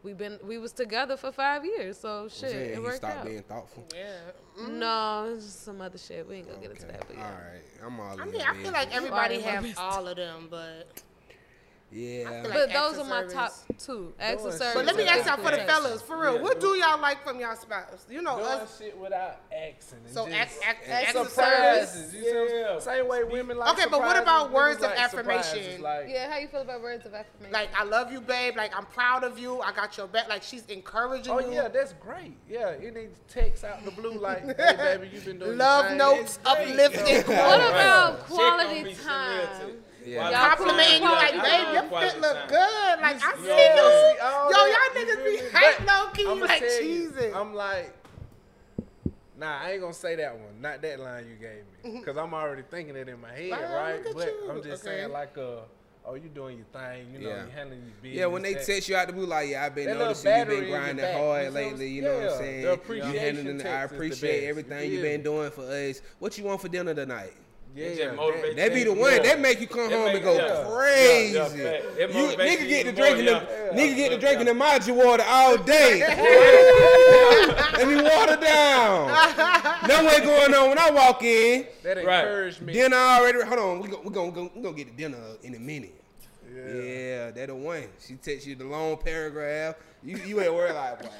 We been we was together for five years, so shit, Saying it worked stopped out. being thoughtful. yeah. Mm-hmm. No, it's just some other shit. We ain't gonna get into that, but All yeah. right, I'm all I mean, I feel like everybody Sorry, my have all of them, but Yeah. feel But those of are my service. top two. Acts of service. but let me ask y'all for the fellas, for real. Yeah, what do- do y'all like from y'all spouse? You know, Doing us. shit without accent. and So just- act, act, and acts of surprises. service. You see what I'm Yeah. saying? Same way women like Okay, but what about words of like surprises. affirmation? Like, Yeah, how you feel about words of affirmation? Like, I love you, babe. Like, I'm proud of you. I got your back. Like, she's encouraging Oh you. yeah, that's great. Yeah, any text out the blue like, hey baby, you've been doing Love notes, uplifting what about quality gonna be Chanel, time? Too. Yeah. Y'all Complimenting you, like, babe, your fit look time. good. Like, I see you. see Yo, that, y'all niggas be me? hype But low key, like tell cheesing. I'm like, nah, I ain't gonna say that one. Not that line you gave me, because I'm already thinking it in my head, Wow, right? But you. I'm just Okay. saying like, uh, oh, you doing your thing, you know, Yeah. you handling your business. Yeah, when they text you out the blue, like, yeah, I've been That noticing you've been in your grinding back, you hard see what I'm lately. You saying? know what I'm saying? the You appreciation handling, I text is appreciate everything you you've been doing for us. What you want for dinner tonight? Yeah, yeah, motivate That be the one that make you come That home make- and go yeah. crazy. Yeah, yeah, you nigga get to drinking the yeah. nigga get to Yeah. drinking the Maji water all day. Let me water down. no ain't going on when I walk in. That Right. encouraged me. Dinner already. Hold on, we go, we gonna go, we gonna get the dinner in a minute. Yeah, that the one. She text you the long paragraph. You you ain't worried like. boy,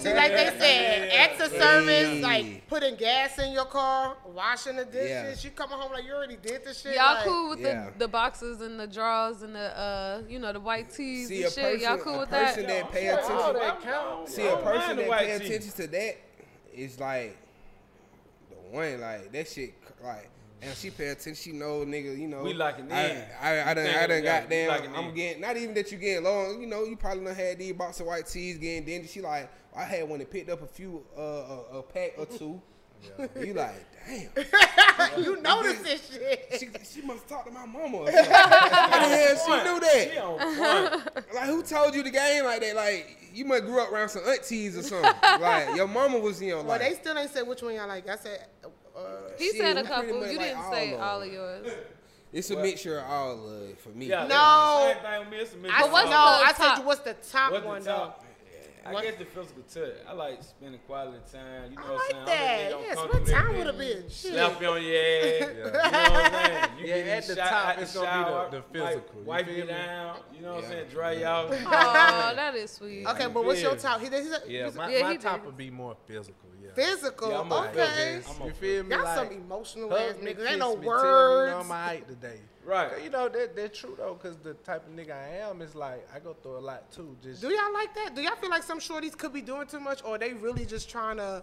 See, like they said, acts of service, Hey. like putting gas in your car, washing the dishes. Yeah. You coming home like you already did the shit. Y'all like, cool with Yeah. the, the boxes and the drawers and the uh you know the white tees See and shit. person, Y'all cool a with person that? that pay All attention. that counts. See I a don't person that pay tee. attention to that is like the one like that shit like. And she pay attention. She know, nigga. You know, We locking I, in. I, I done, I done it, got we down. I'm in. getting not even that you getting low. You know, you probably done had these box of white tees getting dingy. She like, I had one that picked up a few, uh, a, a pack or two. You like, damn. you notice this shit. She, she must talk to my mama. Or something. How the hell she knew that? She on. Like, who told you the game like that? Like, you must grew up around some aunties or something. like, your mama was in your Well, life. they still ain't said which one y'all like. I said, He Shit, said a couple. much You like didn't say of all of yours. It's a mixture of all of it for me. Yeah, No. Same thing with me. It's a mix I of what's no, I top? said what's the top What's one the top? I What? guess the physical touch. I like spending quality time. You know though? I what like I'm that. saying? I'm Yeah, gonna spend come time would have a that bitch. bitch, Shit. Slap you on your ass. You know what I'm saying? You Yeah, get at the shot top, it's gonna be the- the physical, you Wipe you me? down. You know what I'm Yeah. saying? Dry you out. Oh, that is sweet. Okay, You but what's your top? He, he said, Yeah, he's- my, Yeah, my he top did. would be more physical. Yeah. physical. Yeah, I'm okay. physical. I'm You feel me? Y'all like, some emotional hug ass niggas. Ain't no me, words. Tell me, you know, I'm alright today. Right. You know that that's true though, cause the type of nigga I am is like I go through a lot too. Just Do y'all like that? Do y'all feel like some shorties could be doing too much, or they really just trying to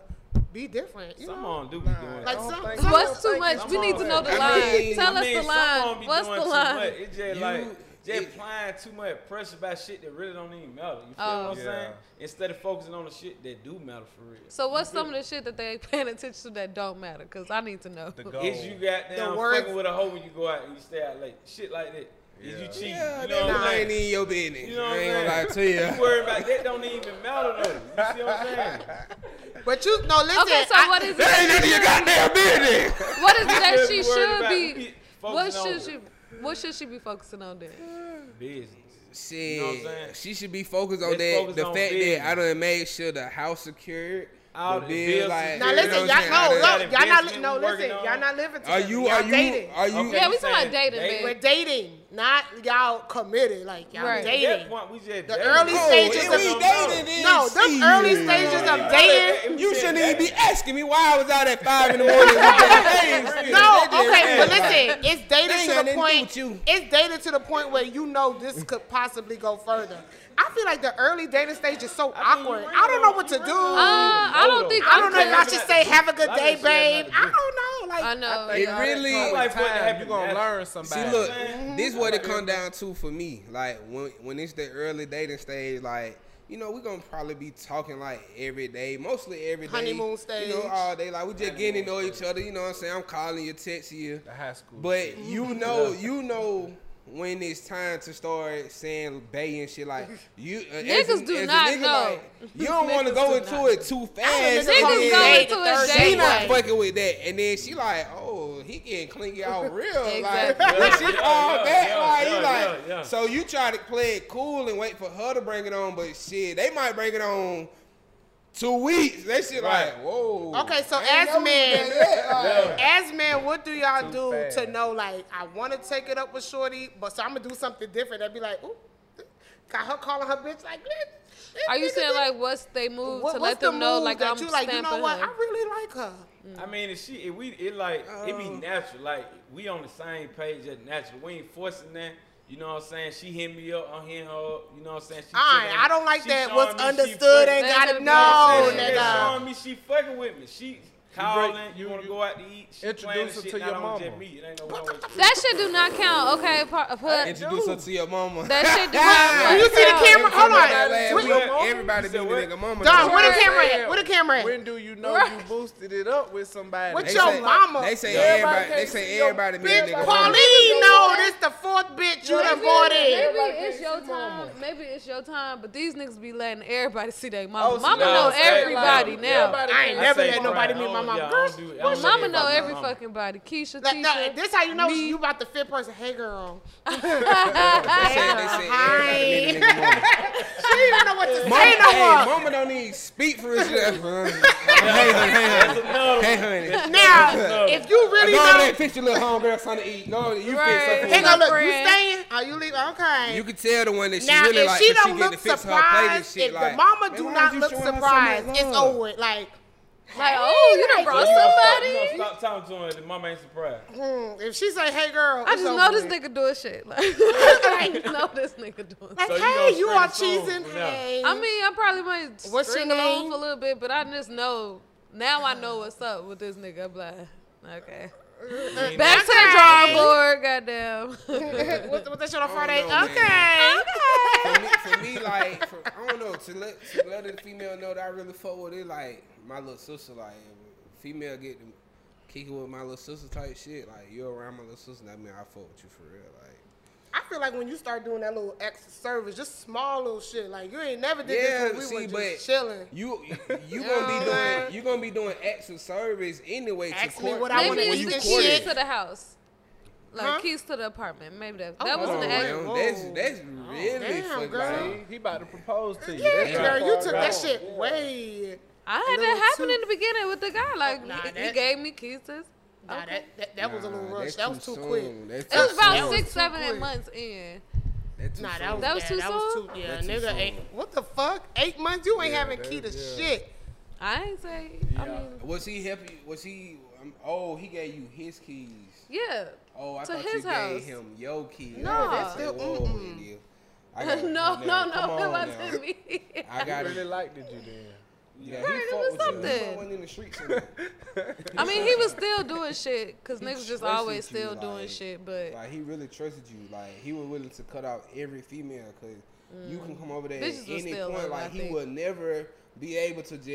be different? You Some know? on do be doing Like some, think- some What's too much? We need to know the line. Tell I us the line. What's the line? It's just You- like just applying too much pressure about shit that really don't even matter. You feel Oh. what I'm Yeah. saying? Instead of focusing on the shit that do matter for real. So what's some of the shit that they ain't paying attention to that don't matter? Cause I need to know. the goal. Is you got down The words- fucking with a hoe when you go out and you stay out late? Shit like that. Is you cheating? Yeah, you that know what I'm ain't in your business. You know what I I'm ain't gonna lie saying? to You worry about that don't even matter though. You see what I'm saying? But you no listen. Okay, so I- what is That ain't it? none of your goddamn business. What is it that she should be? be What focusing should on. She? What should she be focusing on then? Business. Shit, You know what I'm saying? she should be focused on Let's that. focus the on fact business. that I done made sure the house secured, All the the bills bills like. now listen, y'all no, I no, done- that y'all not no listen, y'all not living together. Are you? Are you? dating. Are you? Yeah, we you talking about dating, dating? We're dating, not y'all committed. Like y'all Right. At dating. that point, we just The dating. early Oh, stages of dating, no, them shit. early stages of dating. You shouldn't even be asking me why I was out at five in the morning. with that thing. No, okay, but ain't listen, it's dated They to the nothing to do point. It's dated to the point where you know this could possibly go further. I feel like the early dating stage is so I mean, awkward. you I don't know what to don't- do. you really Uh, I don't think. I don't know if I should say have a good day, that shit ain't babe. I do. don't know. Like I know. It really. I like putting it time, happen you gonna learn somebody. See, look, saying? this what it come down to for me. Like when when it's the early dating stage, like you know, we're gonna probably be talking like every day, mostly every day. Honeymoon You stage. know, all day. Like we just getting to know each other. You know what I'm saying? I'm calling you, texting you. the high school. But you know, you know when it's time to start saying bay and shit like you. Uh, Niggas a- do not nigga, know. Like, you don't want to go into not it too fast. Niggas and Niggas then go into the a third She date. date. not fucking with that, and then she like, oh, he getting clinky out real. Exactly. Like when she Yeah, call yeah, back, yeah, like yeah, you like, yeah, yeah. so you try to play it cool and wait for her to bring it on, but shit, they might bring it on two weeks. That shit Right. like, whoa. Okay, so as never men- like- As men, what do y'all Too do fast. to know like I want to take it up with Shorty, but so I'm gonna do something different? I'd be like, ooh, got her calling her bitch like. "Bitch, Are you saying like what's they move What- to let them the know like that I'm you like? You know what? her? I really like her. I mean, if she, if we, it like, it Oh. be natural. Like we on the same page as natural. We ain't forcing that. You know what I'm saying? She hit me up, I'm hitting her up. You know what I'm saying? She All right, I don't like that. What's understood ain't gotta gotta know, understood. She showing me she fucking with me. She calling. You, you- want to go out to eat? She introduce her shit, to your mama. Just me. It ain't no. That shit do not count. Okay, par- put Introduce her to your mama. that shit. Do Do not you see the camera? Hold on. last What- week, everybody be the nigga mama. Don, where the camera at? Where the camera at? When do you know you boosted it up with somebody? What They your mama? They say Everybody everybody. They say everybody be a Bitch, nigga mama. Pauline, no, this the fourth bitch you done brought in. Maybe it's your time. Maybe it's your time. But these niggas be letting everybody see their mama. Oh, mama know everybody now. I ain't never see let nobody meet my Hold mama. Yeah, Girl, don't do- I what's don't your Mama Yeah, know every mama. fucking body. Keisha, Like, Tisha. no, this how you know me. you about the fifth person. Hey, girl. They said, Hi. everybody need a nigga woman. She didn't even know what to Mama, say no hey, more. mama don't even speak for herself. hey, honey, hey, honey. Hey, honey. Now, if you really Go over there know, and fix your little homegirl something to eat. Go you Right. fix her hey, food. look, you staying? Are you leaving? Okay. You can tell the one that she now, really like. Now, if like she 'cause don't look fix her plate and surprised, if the mama do not look showing her so much surprised, it's over. with. Like, like, oh, you done like, brought So you gonna stop, somebody. you gonna stop talking to her, the mama ain't surprised. hmm, if she say, "Hey, girl," I just know this with. nigga doing shit. Like, I know this nigga doing. Like, So you hey, gonna you are the soul cheesing. Hey. I mean, I probably might What's string your along name? for a little bit, but I just know now. I know what's up with this nigga. I'm like, okay. Back to the drawing board, goddamn. what, what that shit on oh, Friday? don't know, okay. for me, for me, like, for, I don't know, to let to let a female know that I really fuck with it, like my little sister, like if female get kicking with my little sister type shit, like you around my little sister, that mean I fuck with you for real, like. I feel like when you start doing that little extra service, just small little shit, like you ain't never did Yeah, this when we see, were but just chilling. You you know gonna be I'm doing you gonna be doing extra service anyway to Ask me court what I wanna when it's you the eat court keys to the house, like Huh? keys to the apartment. Maybe that Oh, that was oh, in the Come act. man. That's that's really damn, girl. He, he about to propose to you. Yeah, That's girl, you took that shit way. I had that happen too- in the beginning with the guy. Like Nah, he, he gave me keys to. his- Nah, Okay. that, that that was a little Nah, rush. That was too soon. quick. That's It was about That soon. was six, seven quick. months in. That's too Nah, soon. that was That was bad. too that was soon? too. Yeah, That's too nigga soon. ain't. What the fuck? Eight months? You ain't Yeah, having key to yeah. shit. I ain't say. I mean, Was he helping? Was he? Um, oh, he gave you his keys. yeah. Oh, I To thought his you house. gave him your keys. No. I That's still- whoa, mm-mm. I got- no, now, no, come no, on it wasn't me. I got really it. liked you then. Yeah, Right, he it was something. He in the streets. I mean, he was still doing shit because niggas just trusted always you, still doing like- shit. But Like he really trusted you. Like he was willing to cut out every female because you can mm. come over there Bitches at any point. love, Like he would never be able to just.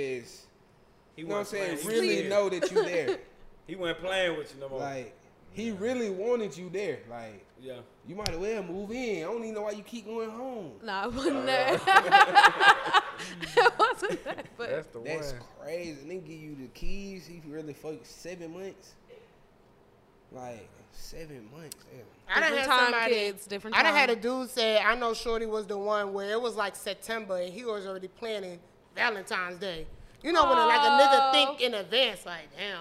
He You know what I'm wasn't saying? playing. Really He- know that you there. He wasn't playing with you no more. like he really wanted you there. Like yeah. you might as well move in. I don't even know why you keep going home. nah, it wasn't uh. that. it wasn't that. But That's the That's one. crazy. And then give you the keys. He really fucked seven months. Like seven months. Damn. I done Different had time, somebody. kids, different I done had time. a dude say, I know Shorty was the one where it was like September and he was already planning Valentine's Day. You know when a, like a nigga think in advance, like damn.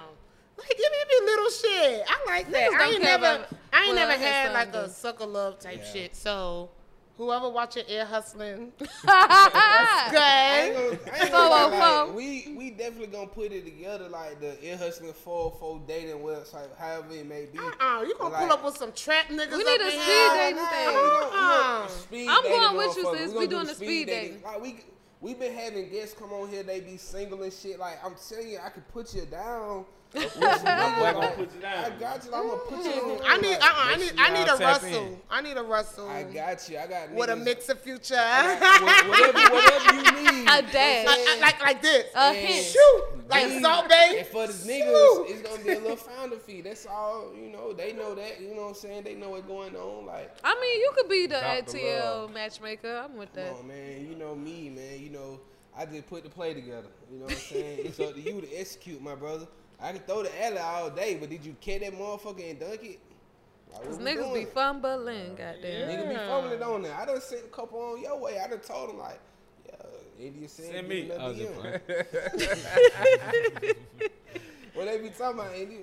Like give me a little shit. I like that. Niggas I ain't never, I ain't what never had like a do. sucker love type Yeah. shit. So whoever watching Ear Hustling, I ain't good. gonna, I ain't Four gonna lie, oh like, four. we we definitely gonna put it together like the Ear Hustling 404 dating website, however it may be. Uh-uh, you gonna Like- pull up with some trap niggas? We up need a speed dating Nah, thing. we gonna- we gonna Uh-uh. I'm going with you, sis. We We gonna doing do the speed dating. Like we we been having guests come on here, they be single and shit. Like I'm telling you, I could put you down. With some niggas, gonna put you down. I got you. I'm gonna put you on. I need, uh-uh, I need, I need a Russell. in. I need a Russell I got you. I got with a mix of future. Got- whatever, whatever you need. A dash. like, like, like this. A Yeah. hint. Shoot, like Need- Salt Bae. And for the Shoot. niggas, it's gonna be a little founder fee. That's all. You know, they know that. You know what I'm saying? They know what's going on. Like, I mean, you could be the ATL matchmaker. I'm with that. come on, man. You know me, man. You know, I just put the play together. You know what I'm saying? it's up to you to execute, my brother. I can throw the alley all day, but did you catch that motherfucker and dunk it? Like, Cause niggas be doing? fumbling, goddamn. Nigga be fumbling it on there. I done sent a couple on your way. I done told them like, yeah, India said Send me. another I was just playing. What they be talking about, India?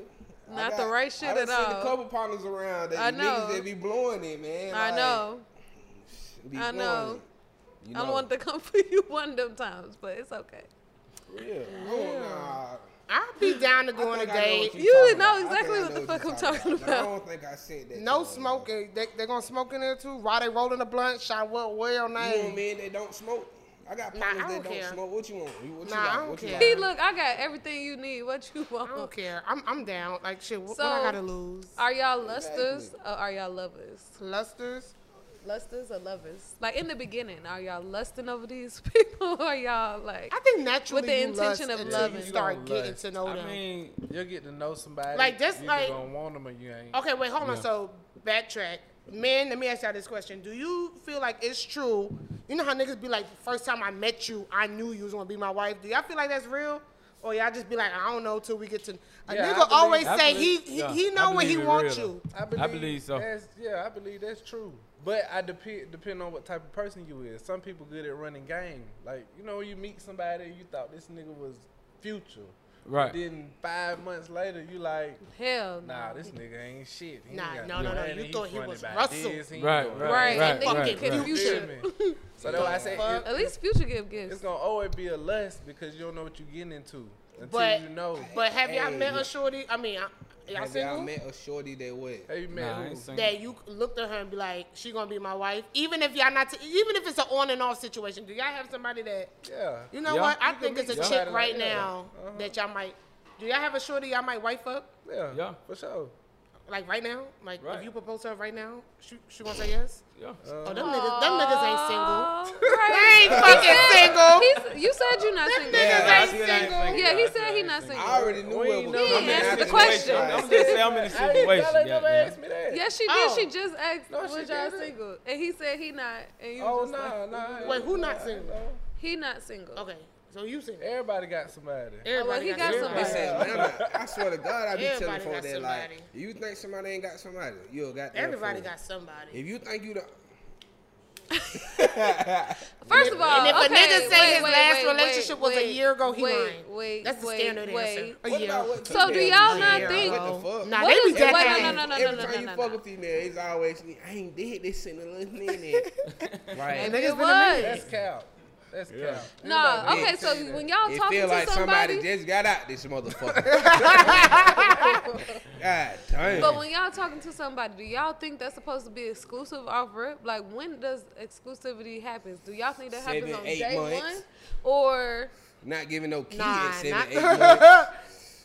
I Not the right I shit done at seen all. a couple partners around that I niggas know. that be blowing it, man. I like, know. be I know. it. You I don't want to come for you one of them times, but it's okay. Yeah. Oh, nah. I'd be down to I go on a think I know date. You know about. I think exactly what the fuck I'm talking about. I don't think I said that. No smoking. They they gonna smoke in there too. Why they rolling a blunt, shot what well You know what I mean? They don't smoke. I got Nah, partners I that don't don't care. smoke. What you want? What you Nah, I don't What you care. like? See, look, I got everything you need. What you want? I don't care. I'm I'm down. Like shit. What, So, what I gotta lose? Are y'all lusters or are y'all lovers? Clusters. Lusters or lovers? Like in the beginning, are y'all lusting over these people or are y'all like? I think naturally With the you intention lust of until loving. you start getting lust. to know I them. mean, you'll get to know somebody. Like, that's you like- gonna want them or you ain't. Okay, wait, hold on. Yeah. So backtrack. Men, let me ask y'all this question. Do you feel like it's true? You know how niggas be like, first time I met you, I knew you was gonna be my wife. Do y'all feel like that's real? Or y'all just be like, I don't know till we get to. A Yeah, nigga believe- always I say believe- he he, yeah, he know when he believe wants you. I believe, believe so. That's, yeah, I believe that's true. But I depend depend on what type of person you is. Some people good at running game. Like you know, you meet somebody, you thought this nigga was future. Right. Then five months later, you like, Hell no. nah, this nigga ain't shit. He Nah, ain't got no, no, no, money, you thought he was Russell. this, he ain't Right, right. Right, right, and then right, you get right. future. So that's why I say it, At least future give gifts. it's gonna always be a lust because you don't know what you're getting into until But you know. but have y'all Hey, met a shorty? I mean, I- y'all Have single? y'all met a shorty that what? Have you met Nah, I who? ain't single. that you looked at her and be like, she gonna be my wife, even if y'all not, t- even if it's an on and off situation. Do y'all have somebody that Yeah. you know Yeah. what? I You think it's a meet chick somebody right like that. now Uh-huh. that y'all might. Do y'all have a shorty y'all might wife up? Yeah. Yeah. For sure. Like right now? Like Right. if you propose to her right now, she she gonna say yes? Yeah. Uh, oh, them niggas, them niggas ain't single. Aw, They ain't fucking single. He's, you said you not single. niggas I ain't see ain't single. single. Yeah, he said he not single. single. I already knew We what was coming. He answered the the question. I'm just saying I'm in a Hey, situation. y'all ain't never goddamn. asked me that. Yes, she did. Oh. She just asked, No, was y'all single? And he said he not. And you Oh just no, like, no. Wait, who not single? he not single. Okay, so you single. Everybody got somebody. Everybody oh, he got, got somebody. somebody. Listen, man, I, I swear to God, I be telling Everybody folks got that like, somebody. you think somebody ain't got somebody, you got that Everybody got somebody. If you think you the First of all, And if a okay, nigga say wait, his wait, last wait, relationship was a year ago, he wait, lying. Wait, That's the wait, standard wait. answer. A What year. about what So do y'all not Yeah, think- What the fuck? Nah, What they is- be wait, dead no, no, no, no, Every no, time no, you no, fuck no. a female, it's always I ain't did this in a little minute. right. Niggas It been a minute. That's cap. That's cap. Nah, okay, so that. when y'all It talking feel to like somebody, somebody just got out this motherfucker. God damn. but when y'all talking to somebody, do y'all think that's supposed to be exclusive off rip? Like, when does exclusivity happen? Do y'all think that happens on eight day months. one, or not giving no key Nah, at seven, not- eight months.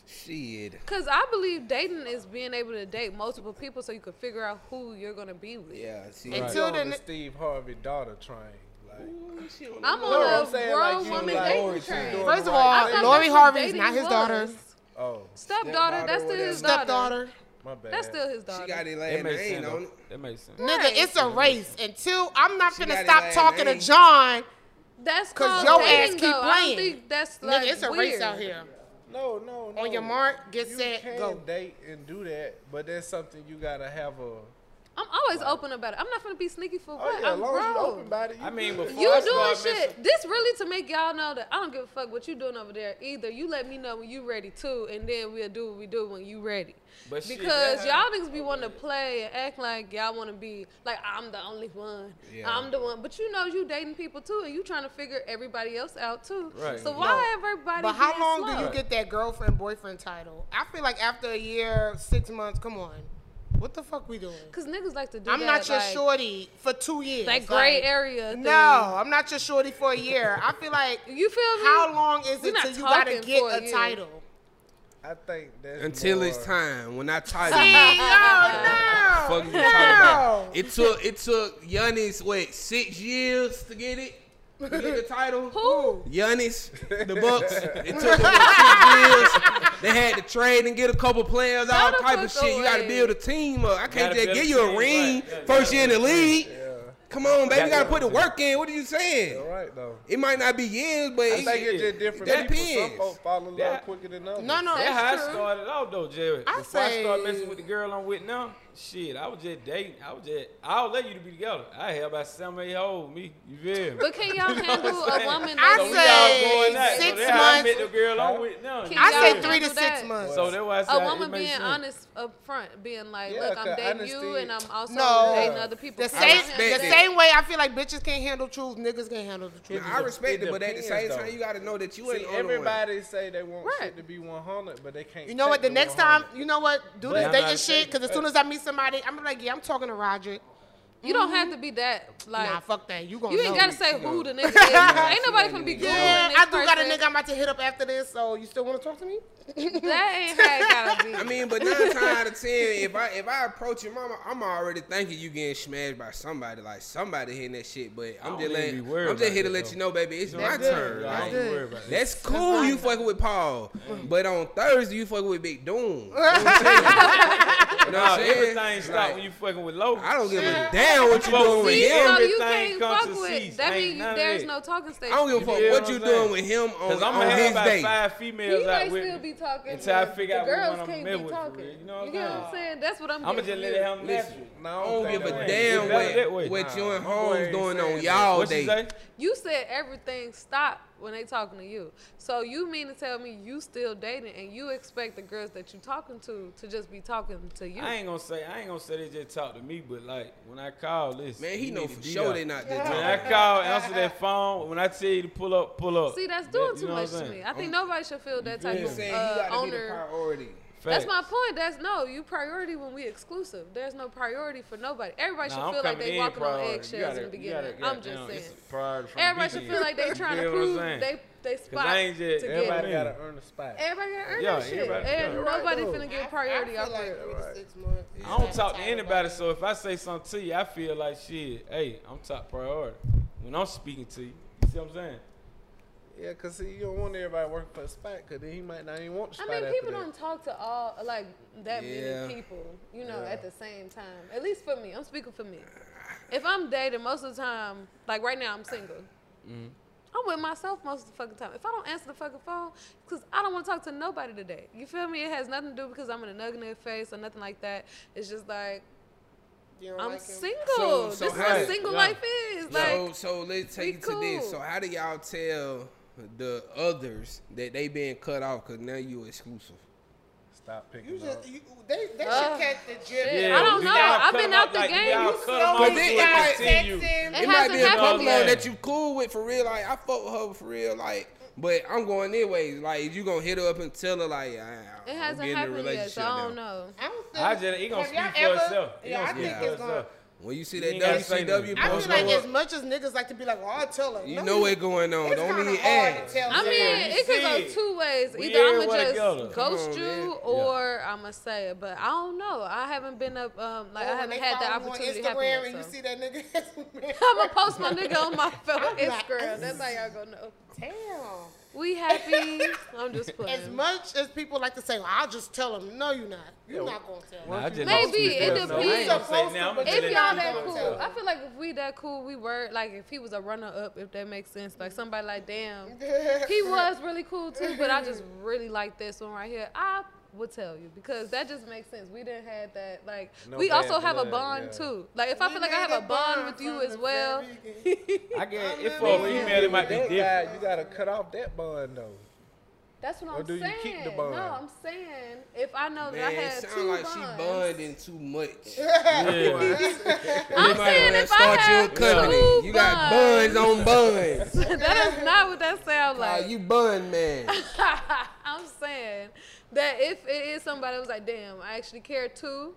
Shit. because I believe dating is being able to date multiple people so you can figure out who you're gonna be with. Yeah, see. And Until on then- the Steve Harvey daughter train. Like, I'm No, on I'm a saying, grown like, you woman like dating train. First of all, I thing. thought Lori that's what Harvey's not his daughter. Oh, Stepdaughter, that's still his. Stepdaughter. my bad. That's still his daughter. She got it last makes name sense. on though. it. That makes sense. Nigga, it's a mm-hmm. race. And two, I'm not She finna got stop last talking to name. John. That's 'Cause called your dating, ass keep though. I playing. don't think that's like Nigga, it's a weird. race out here. No, no, no. On your mark, get you set, go. date and do that, but that's something you gotta have a. I'm always open about it. I'm not gonna be sneaky for Oh what? yeah, I'm long as you grown. open about it. I mean, before You I doing shit. messing- This really to make y'all know that I don't give a fuck what you doing over there. Either you let me know when you ready too, and then we'll do what we do when you ready. But because that y'all niggas be oh, wanting to play and act like y'all want to be like I'm the only one. Yeah. I'm the one. But you know you dating people too, and you trying to figure everybody else out too. Right. So No. why everybody? But how long slow? do you get that girlfriend boyfriend title? I feel like after a year, six months, come on. What the fuck we doing? Cause niggas like to do I'm that, not your like, shorty for two years. That gray Like, area. Thing. No, I'm not your shorty for a year. I feel like You feel me? how long is We it not till you gotta get a a title? I think that's Until more, it's time when I title. See, no, Fuck no, you talking about. no. It took it took Giannis what six years to get it, to get the title. Who? Giannis, the Bucks. It took them what, six years. They had to trade and get a couple players, all Shut the type of fuck shit. You got to build a team up. I can't just build give you a team, ring right. Yeah, first year in the league. Yeah, Come on, baby, you got to put the work in. What are you saying? all right though. It might not be years, but I it, think it's just different. That people. Some depends. folks fall in love quicker than others. No, no, That's how I started out though, Jerry. I Before I started messing with the girl I'm with now, shit, I was just dating. I was just, I'll let you to be together. I had about seven, eight hoes, me. You feel me? But can y'all handle a woman? I that's so we say all going that. six so that's how I months. met the girl I'm with now. I y'all say feel me? three to handle six that? months. So that's why I said a woman being sense. honest up front, being like, Yeah, look, I'm 'cause dating you and I'm also No. dating other people. The same, the handle it. that? same way I feel like bitches can't handle truth, niggas can't handle the truth. I respect it, It but at the same though. time, you got to know that you See, ain't the only one. everybody say they want shit to be 100, but they can't. You know what? The next time, you know what? Do But this dating shit. Because as uh, soon as I meet somebody, I'm like, yeah, I'm talking to Roderick. You don't have to be that like. nah, fuck that. You gonna you ain't know. gotta say who the nigga is. ain't nobody gonna be googling Yeah, I do got a nigga I'm about to hit up after this. So you still want to talk to me? That ain't how it gotta be. I mean, but nine times out of ten, if I if I approach your mama, I'm already thinking you getting smashed by somebody, like somebody hitting that shit. But I'm just letting, I'm just about here to let though. you know, baby, it's my good. turn. I Like, don't even worry about that. that's cool. You fucking with Paul, but on Thursday you fucking with Big Doom. You know what I'm saying? what Nah, everything stop Like, when you fucking with low. I don't give a damn what you doing with with See, him. so you Everything can't comes fuck to with. That means there's no talking stage. I don't give a fuck what what you I'm doing saying? with him Cause on, I'm on gonna have his about day. five females out with still be talking. until I figure out the girls one I'm can't be talking. You know what I'm saying? That's what I'm. Doing. I'ma just let from it happen Listen. No, I don't give a damn It's better that way. what, what you and Holmes doing on y'all day. You said everything stopped when they talking to you. So you mean to tell me you still dating and you expect the girls that you talking to to just be talking to you? I ain't gonna say I ain't gonna say they just talk to me, but like when I call, this, Man, he know for sure there. they not When that I call, answer that phone. When I tell you to pull up, pull up. See, that's That- doing you too know much I'm to me. I think nobody should feel that type feel of uh, got be the owner. priority. That's my point. That's no, you priority when we exclusive. There's no priority for nobody. Everybody Nah, should I'm feel like they walking on priority. You eggshells gotta- in the beginning. gotta- I'm just goddamn, saying. priority from the Everybody should feel like they trying to feel what I'm prove saying? they they 'Cause spot I ain't just to get everybody it. Everybody gotta earn a spot. Everybody gotta earn Yeah, that shit. and yeah. nobody Right, finna get priority I, I off feel like three Right. to six months. I don't talk to anybody, so if I say something to you, I feel like shit. Hey, I'm top priority when I'm speaking to you. You see what I'm saying? Yeah, cause see, you don't want everybody working for a spot, cause then he might not even want the I spot. mean, after people that. don't talk to all like that Yeah. many people, you know, Yeah. at the same time. At least for me, I'm speaking for me. If I'm dating, most of the time, like right now, I'm single. Mm-hmm. I'm with myself most of the fucking time. If I don't answer the fucking phone, because I don't want to talk to nobody today. You feel me? It has nothing to do because I'm in a nug in their face or nothing like that. It's just like You I'm like single. So- so this is how what single yeah. life is. Like so, so let's take it to this. So, how do y'all tell the others that they being cut off? Cause now you exclusive. Stop picking You up. just you, they they Uh, should catch the drip. shit. I don't know. I've been out the like game. You cut 'em slowly off But it it might- continue. It It, might hasn't be a happened couple of them that you cool with for real. Like I fuck with her for real. Like, but I'm going their ways. Like you gonna hit her up and tell her like, I, it I'm hasn't getting in a happened yet, relationship so I don't now. know. I don't think. I just he gonna speak for ever- himself. He Yeah, gonna I speak think for it's gonna. Himself. When you see You that ain't WCW nothing. I feel like go as much as niggas like to be like, "Oh, I'll tell her." you No, know what's going on. It's Don't kinda even hard to tell. I mean, it could go two ways. Either I'ma just ghost on, you, man. or I'm gonna say it. But I don't know. I haven't been up. Um, like Or I haven't had the opportunity to on happen Instagram yet. and you so. see that nigga. I'm gonna post my nigga on my phone I'm Instagram. That's how y'all gonna know. Damn. We happy. I'm just putting As much as people like to say, well, "I'll just tell them. no, you're not. You're not gonna tell Nah, him. I just Maybe, don't speak it depends. I ain't gonna say now. I'm gonna If y'all that cool, I feel like if we that cool, we were like if he was a runner up, if that makes sense. Like somebody like, damn, he was really cool too, but I just really like this one right here. I would tell you because that just makes sense. We didn't have that. Like No we bad also have a bond yeah. too. Like if I feel like I have a bond bond with you as well. I get I if for a female it might be that different. guy, you gotta cut off that bond though. That's what Or I'm do you saying. keep the bond? No, I'm saying if I know that I Man, it had sound two like bonds. she bonding too much. Yeah. I'm You might saying wanna if I start you a have company. two You got buns on buns. that is not what that sounds Uh, like. you bun man. I'm saying that if it is somebody who's like, damn, I actually care too,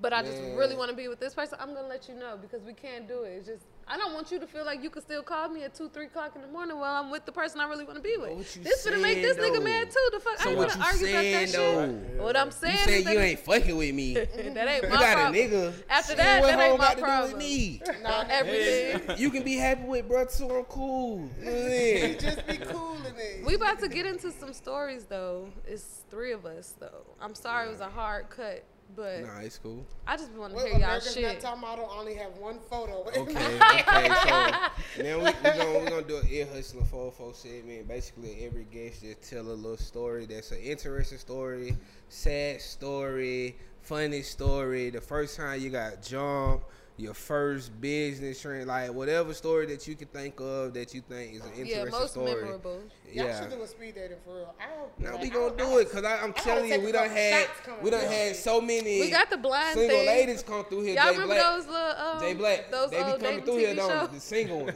but I just really want to be with this person, I'm gonna let you know because we can't do it. It's just I don't want you to feel like you can still call me at two, three o'clock in the morning while I'm with the person I really want to be with. what you this gonna make this saying, nigga mad too. The fuck, So I ain't what gonna argue about that though? shit. What I'm saying You is say that you ain't fucking with me. You that ain't my got a problem. nigga. After Shit, that, what that ain't home my got to do problem. with me? Nah, Everything. You can be happy with bro too. I'm cool. You know what I'm saying? just be cool in it. We about to get into some stories though. It's three of us though. I'm sorry it was a hard cut, but Nah, it's cool. I just want to Well, hear y'all America's Got shit. Top Model only have one photo. Okay, okay. So now we we gonna we gonna do an ear hustling four four segment. Basically, every guest just tell a little story that's an interesting story, sad story, funny story. The first time you got jumped, your first business trend, like whatever story that you can think of that you think is an interesting Yeah, most story. memorable. Y'all should do a speed dating for real. I don't. Now like, we gonna don't- do it, cause I, I'm I telling you, we a done couple had we done through. had so many We got the blind single thing. ladies come through here. Y'all Jay remember Black. those little um, Jay Black, those they be coming dating through here, TV don't shows? The single one.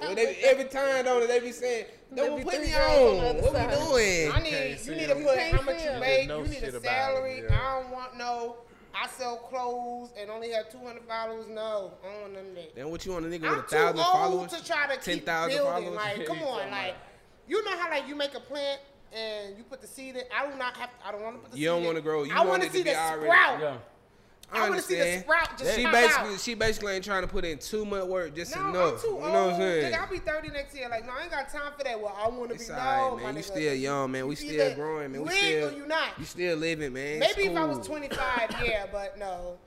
Well, they, every time, don't they? They be saying, "Don't put me on the on. other What side. we doing?" I need you need to put how much you make. You need a salary. I don't want no. I sell clothes and only have 200 followers. No, I don't want none of that. Then what you want a nigga I'm with a too thousand old followers? to try to keep 10,000 building. followers? Like, come on, like, you know how like you make a plant and you put the seed in. I do not have. I don't want to put the You seed don't wanna grow- you I want want it to to see be the already- sprout. Yeah. I, want to see the understand. sprout just She basically out. she basically ain't trying to put in too much work just No, enough. I'm too you old. know what I'm saying? Nigga, I'll be 30 next year. Like, no, I ain't got time for that. Well, I want to be alright, no, man. my You nigga. still young, man. We You still either growing, man. We still or you not. You still living, man. It's Maybe if I was 25, yeah, but no.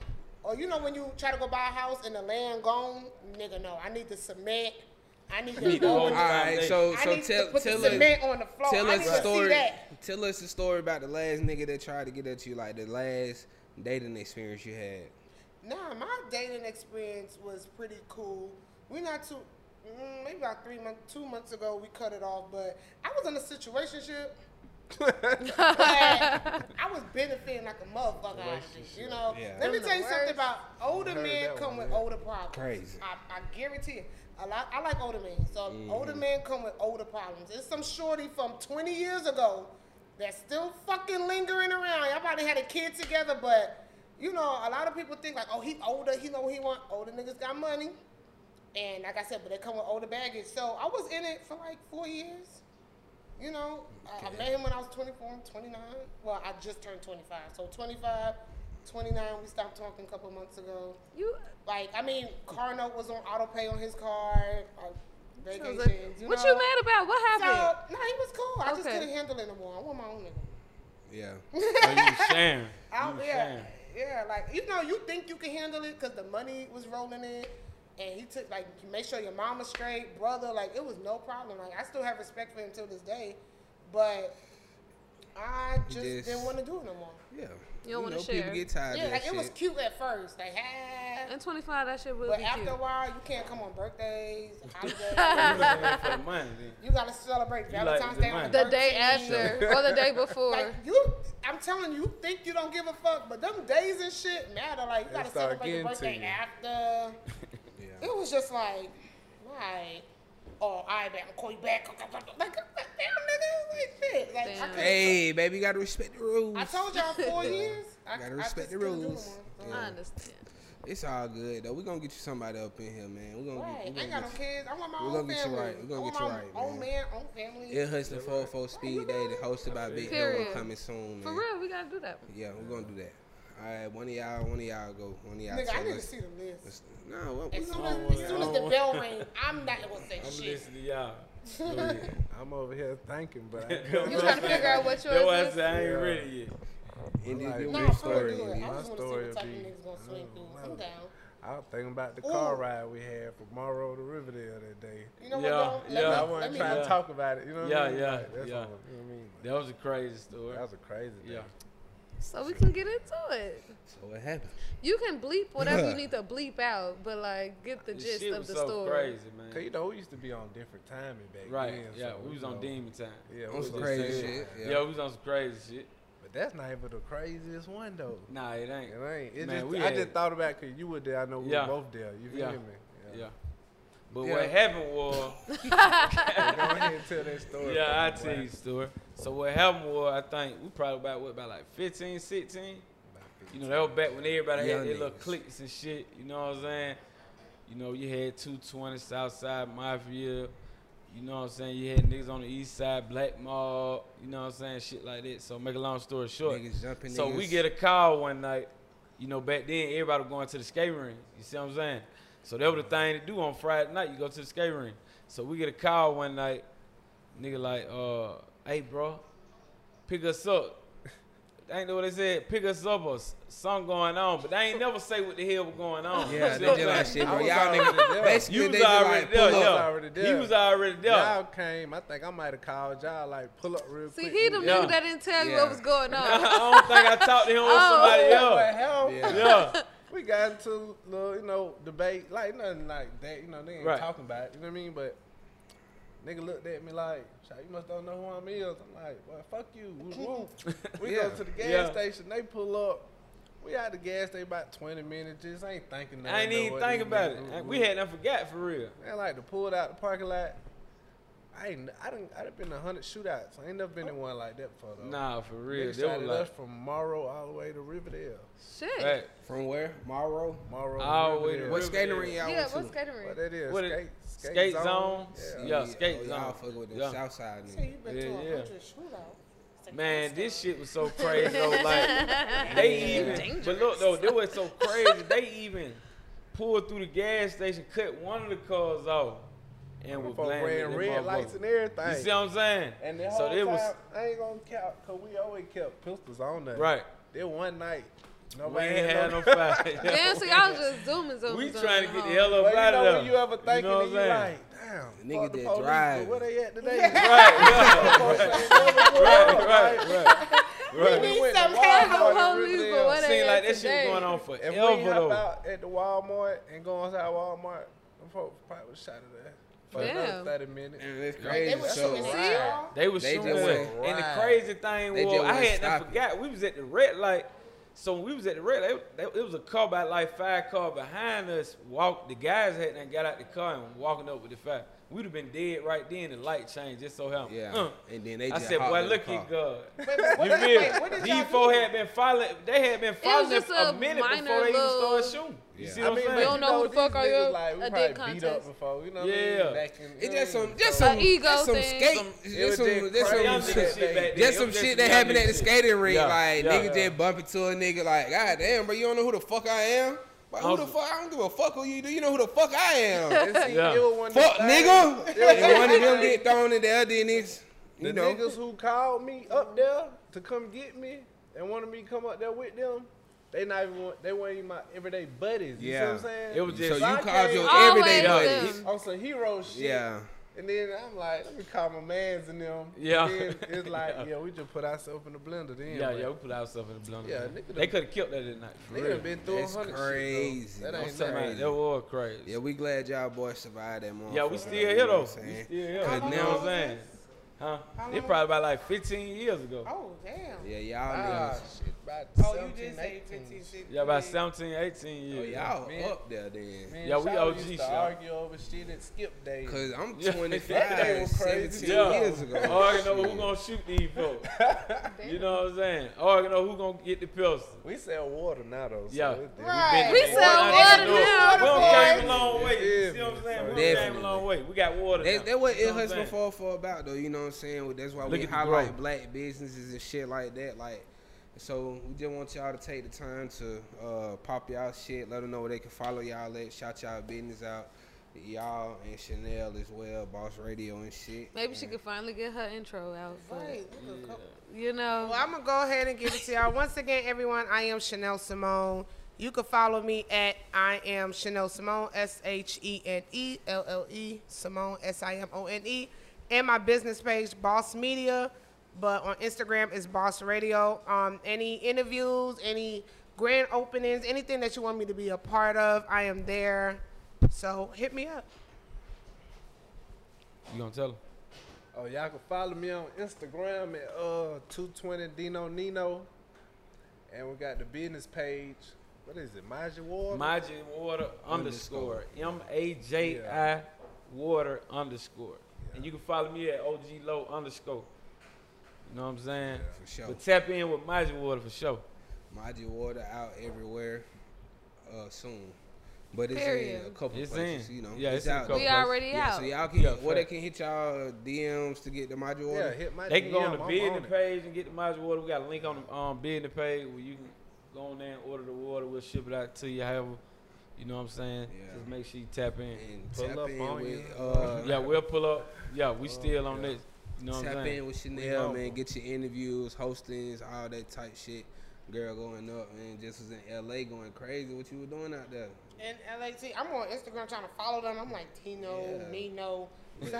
Or you know when you try to go buy a house and the land gone, nigga, no. I need the cement. I need the need the floor. whole All right, so I so need tell to tell us cement on the floor. tell I us need a to see story. that. Tell us a story about the last nigga that tried to get at you, like the last dating experience you had. Nah, my dating experience was pretty cool. We not too, mm, maybe about three months, two months ago, we cut it off. But I was in a situationship. but I was benefiting like a motherfucker out of this, you know. Yeah. Let me tell you the something about older men come one, with yeah. older problems. Crazy. I, I guarantee you. A lot, I like older men. So older men come with older problems. There's some shorty from 20 years ago that's still fucking lingering around. Y'all probably had a kid together, but you know, a lot of people think like, oh, he older, he know what he want. Older niggas got money. And like I said, but they come with older baggage. So I was in it for like four years. You know, I, I met him when I was 24, 29. Well, I just turned 25. So 25, 29, we stopped talking a couple months ago. You Like, I mean, car note was on auto pay on his car. Like, sounds vacations. like- you what know? you mad about? What happened? So, happened? no, he was cool. I just couldn't handle it no more. I want my own nigga. Yeah. Oh, you was sharing. I, You was yeah, sharing. yeah, like you know, you think you can handle it because the money was rolling in, and he took like you make sure your mama's straight, brother. Like it was no problem. Like I still have respect for him till this day, but I just, just- didn't want to do it no more. Yeah. You don't wanna know, People share. get tired Yeah, of that like it was cute at first, They had. And 25, that shit will But be after cute. a while, you can't come on birthdays, You holidays. looking at it for the money, then. you gotta celebrate You like Valentine's Day on the the day after or the day before. Like you, I'm telling you, you think you don't give a fuck, but them days and shit matter. Like you gotta celebrate your getting to birthday after. Yeah. It was just like, right. Oh, all right, man, I'm call you back. Like, damn, nigga, like shit. Like, I Damn. Hey, baby, you gotta respect the rules. I told y'all four years. I, Gotta I respect just the rules. no more. I understand. It's all good though. We're gonna get you somebody up in here, man. We're gonna Right, get, I we ain't gonna got no get you. kids. I want my We're own gonna get you right. We're gonna I want get you my right, Own man. man, own family. Ear Hustling 404 Speed Day, hosted by Big Noah, Period. coming soon, man. For real, we gotta do that. Yeah, we're gonna do that. All right, one of y'all, one of y'all go. One of y'all Nigga, I tell need to us. see the list. Let's- No, what, As we soon gonna- as, wanna- as, soon I as the don't bell ring, I'm not gonna say I'm shit. listening to y'all. I'm over here thinking, but I You trying to figure out what That's why I yours is? I ain't Yeah. ready yet. End Like- it, give me No, a for story. real, do it. I My just want to see story what type of be- niggas gonna swing through. I I'm don't down. I was thinking about the car Ooh. ride we had from Morrow to Riverdale that day. You know Yeah, what? though? Let yeah. I wasn't trying Yeah. to talk about it. You know what Yeah, I mean? yeah, Like, that's yeah. all, you know what I mean? That was a crazy story. That was a crazy day. Yeah. So we can get into it. So what happened? You can bleep whatever you need to bleep out, but like get the This gist shit of was the so story. crazy, Cause man. you know we used to be on different timing back Right. then. Yeah, so, we was you on demon time. Yeah, On we some was crazy just- shit. Yeah. Yeah. we was on some crazy shit. But that's not even the craziest one though. Nah, it ain't. It ain't. It Man, just, I had- just thought about cause you were there. I know we Yeah. were both there. You feel Yeah. me? Yeah. But Yeah. what happened was, Go ahead and tell that story. yeah, I for me, tell you the story. So what happened was, I think we probably about what about like 15, 16. You know, that was back when everybody had their little cliques and shit. You know what I'm saying? You know, you had 220 Southside Mafia. You know what I'm saying? You had niggas on the east side, Black Mob. You know what I'm saying? Shit like that. So make a long story short. Niggas jumping So we get a call one night. You know, back then everybody was going to the skate ring. You see what I'm saying? So that was the thing to do on Friday night. You go to the skate ring. So we get a call one night. Nigga like, uh, hey bro, pick us up. They ain't know what they said. Pick us up or something going on, but they ain't never say what the hell was going on. Yeah, You they did that saying? shit, bro. Was Y'all already niggas, basically, You they was just already like, there, pull yeah. up. already there. He was already there. Y'all came. I think I might have called y'all like pull up real See, quick. See, he the Yeah. nigga that didn't tell you what was going on. I don't think I talked to him with Oh. somebody What else. hell? Yeah. Yeah. we got into little, you know, debate, like nothing like that. You know, they ain't Right. talking about it. You know what I mean? But nigga looked at me like, you must don't know who I'm is. I'm like, well, fuck you. Woo, woo. we Yeah. go to the gas Yeah. station. They pull up. We at the gas station about 20 minutes. Just ain't thinking nothing. I ain't even what think about niggas it. do. We had done forgot for real. Man, like to pull it out the parking lot. I ain't, I done, I done been in a hundred shootouts. I ain't never been in one like that before though. Nah, for real. Niggas They shot was at like, us from Morrow all the way to Riverdale. Shit. fact. From where? Morrow? Morrow All to the way to Riverdale. What Riverdale. skating ring y'all Yeah, went what's to? catering? What that is? What it- skate, skate, skate zone. zone? Yeah. Yeah, oh, skate oh, zone. Y'all fuck with the Yeah. south side Say nigga. you been Yeah, to a yeah. hundred. Man, this shit was so crazy though. Like they even, but look though, they was so crazy. They even pulled through the gas station, cut one of the cars off, and was Motherfucker blaming wearing them red lights and everything. You see what I'm saying? And the so whole they time, was I ain't gonna count, cause we always kept pistols on us. right. Then one night, We nobody ain't had no no fight. Damn, so y'all just zooming, zooming. We zooming trying to get the uh-huh. hell up But you out of there. when you ever thinking, know what and you I'm saying? like, damn, Nigga the that police, drive. Where they at today? Right, right, right, right, right. We went to some Walmart hell in police, Riverdale. but what Seemed they like at that shit going on If we forever hop out at the Walmart and go inside Walmart, them folks probably was shot at there for Damn. another 30 minutes. Man, that's They crazy. was So, shooting See? y'all. They was They shooting just And the crazy thing They was, I had not forgot, we was at the red light. So when we was at the red light, it was a car by like five car behind us. Walked the guys had and got out the car and walking up with the fire. We'd have been dead right then. The light changed just so happened. yeah. Uh. And then they I said, boy, look at God. Wait, but what You did- feel wait, what did These four had been following. They had been following just a a minute before they even little- started shooting. You Yeah. see I what I'm saying? but You don't know who the fuck are you? Like, we A probably dick beat up contest. before, you know what Yeah. I mean? Back in, It's just some, just some, ego just some thing. skate, Some- just was some, just just some, shit shit back back then. then. just some was shit that happened at the skating rink. Like yeah. niggas just bump into a nigga. Like, God damn, bro, you don't know who the fuck I am. But who the fuck? I don't give a fuck who you do. You know who the fuck I am. See, Yeah. it was one of fuck, them nigga. things- And one of them get thrown in there, then it's, The know. niggas who called me up there to come get me and wanted me to come up there with them, they not even want, they weren't even my everyday buddies. You see what I'm saying? It was just So you I called your everyday them. buddies. on some hero shit. Yeah. And then I'm like, let me call my mans and them. Yeah. And then it's like, Yeah. yeah, we just put ourselves in the blender then. Yeah, yeah, we put ourselves in the blender. Yeah, nigga they could have killed that at night. for They real. done been through That's a hundred crazy. shit. That ain't crazy. nothing. that was crazy. Yeah, we glad y'all boys survived that moment. Yeah, we still here though. We still here. Cause You now- know what I'm saying? Huh? How It probably about like 15 years ago. Oh, damn. Yeah, y'all Ah, niggas. Shit, about Oh, you 17, did say 18. 15, 16. Yeah, about 17, 18 Oh, years. y'all Man. up there then. Man, Yeah, we Shaw OG used to shit. argue over shit and skip days. Cause I'm 25, They was crazy. 17 Yeah. years ago. Oh, you know who gonna shoot these folks. you know what I'm saying? Oh, you know who gonna get the pistol. We sell water now though. So Yeah. Right. We Boy, sell I water now. We done Water came a long way. You Yeah, see what I'm saying? We done Definitely. came a long way. We got water That, now. that what You know it what I'm hustling for for about though. You know what I'm saying? That's why Look we highlight black businesses and shit like that. Like, so we just want y'all to take the time to uh, pop y'all shit. Let them know where they can follow y'all at. Shout y'all business out. Y'all and Shenelle as well, Bauce Radio and shit. Maybe she could finally get her intro out. But, Right. you know, Well, I'm gonna go ahead and give it to y'all. Once again, everyone, I am Shenelle Simone. You can follow me at I am Shenelle Simone, S H E N E L L E, Simone, S I M O N E, and my business page, Bauce Media. But on Instagram is Bauce Radio. Um, any interviews, any grand openings, anything that you want me to be a part of, I am there. So hit me up. You gonna tell them? Oh, y'all can follow me on Instagram at uh 220 Dino Nino. And we got the business page. What is it? Maji Water? Maji Water underscore M A J I Water underscore, and you can follow me at OG Low underscore. You know what I'm saying? For sure. But tap in with Maji Water for sure. Maji Water out everywhere uh, soon. But it's Period. in a couple It's places, in. you know. Yeah, it's in a out. we already Yeah, out. so y'all can Yeah, where they can hit y'all DMs to get the Maji Yeah, Water. hit my They can go on the I'm business on page and get the Maji Water. We got a link on the um, business page where you can go on there and order the water. We'll ship it out to you. However, you know what I'm saying? Yeah. Just make sure you tap in. and Pull tap up in on with you. uh, yeah, we'll pull up. Yeah, we still on yeah. this. You know what I'm tap saying? in with Shenelle, know. man. Get your interviews, hostings, all that type shit. Girl going up, and just was in LA going crazy. What you were doing out there? And see, I'm on Instagram trying to follow them. I'm like Tino, Yeah. Nino. Let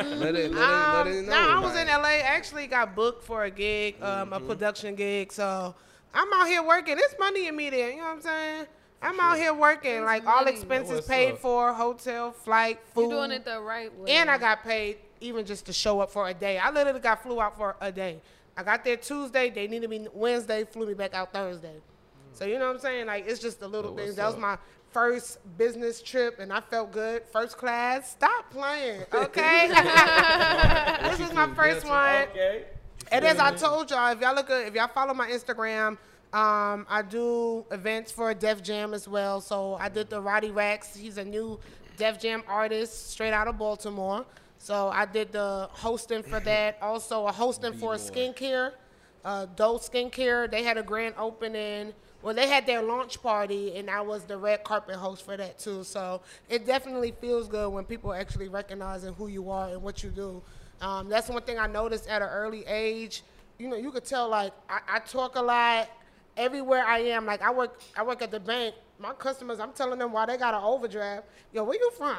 it, let it, let Um, it know. nah, I was in LA. Actually, got booked for a gig, um, Mm-hmm. a production gig. So I'm out here working. It's money in me there. You know what I'm saying? I'm out here working, like all expenses paid for, hotel, flight, food, You're doing it the right way. and I got paid even just to show up for a day. I literally got flew out for a day. I got there Tuesday. They needed me Wednesday. Flew me back out Thursday. So you know what I'm saying? Like it's just the little So things. That was my first business trip, and I felt good. First class. Stop playing, okay? this is my first one. Okay. And as I told y'all, if y'all look, at, if y'all follow my Instagram, um, I do events for Def Jam as well. So I did the Roddy Rex. He's a new Def Jam artist, straight out of Baltimore. So I did the hosting for that. Also a hosting for a skincare Uh, Doe Skincare, they had a grand opening. Well, they had their launch party, and I was the red carpet host for that too. So it definitely feels good when people actually recognizing who you are and what you do. Um, that's one thing I noticed at an early age. You know, you could tell like I, I talk a lot everywhere I am. Like I work, I work at the bank. My customers, I'm telling them why they got an overdraft. Yo, where you from?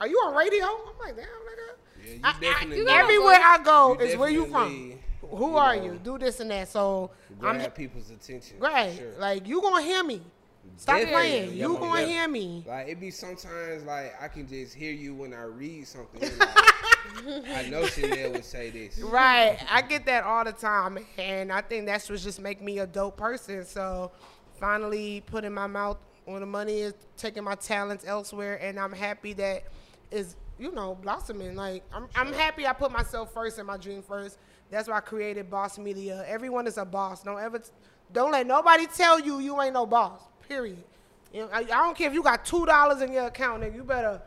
Are you on radio? I'm like, damn, nigga. Yeah, you I- I- definitely. everywhere I go you is where you from. Who you are know, you? Do this and that. So I'm Grab people's attention. right. Sure. Like you gonna hear me. Stop Definitely. playing. Yeah, You yeah. gonna hear me. Like it be sometimes like I can just hear you when I read something. Like, I know Shenelle would say this. Right. I get that all the time, and I think that's what just make me a dope person. So finally putting my mouth on the money is, taking my talents elsewhere, and I'm happy that is you know blossoming. Like I'm, I'm happy I put myself first and my dream first. That's why I created Bauce Media. Everyone is a boss. Don't ever, don't let nobody tell you you ain't no boss. Period. You know, I, I don't care if you got two dollars in your account, nigga. You better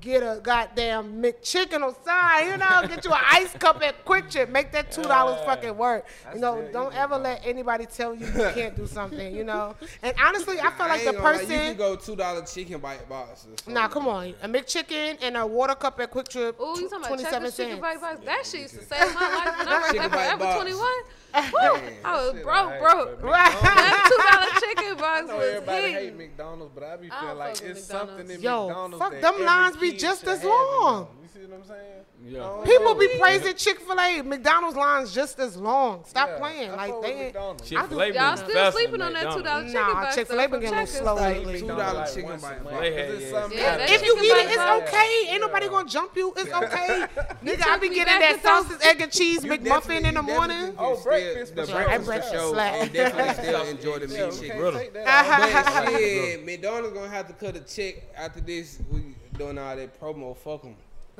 get a goddamn McChicken or side. You know, get you an ice cup at QuikTrip. Make that two dollars fucking work. You know, don't ever let anybody tell you you can't do something. You know. And honestly, I feel like ain't the gonna lie, person. you can go two dollar chicken bite boxes. Or. Nah, come on. A McChicken and a water cup at QuikTrip. Ooh, you talking about 27 checkers chicken bite box? That shit used to save my life when I worked Chicken at Forever 21. Woo, Man, I was shit broke, I hate, broke. but That two dollar chicken box know was everybody hate. McDonald's, but I be I feeling like it's McDonald's. something in Yo, McDonald's. fuck, that them lines be just as long. them. You see what I'm saying? Yeah. People be praising Chick Fil A. McDonald's lines just as long. Stop Yeah, playing. I like fuck they ain't. McDonald's. Chick-fil-A I do- been Y'all still sleeping on that two dollar McDonald's. chicken Nah. Chick-fil-A been getting a slow Like lately. Two McDonald's dollar like chicken once a bite month. box. They had- Cause it's yeah. something Yeah, about that If you eat it, it's okay. Ain't nobody gonna jump you. It's okay. Nigga, I took be getting that to those- sausage, egg, and cheese McMuffin in the morning. Oh, can breakfast still, the breakfast Breakfast for sure, slap. and definitely still enjoy the meat we chicken. can't Brother. take that But shit, McDonald's gonna have to cut a check after this. We doing all that promo. Fuck them.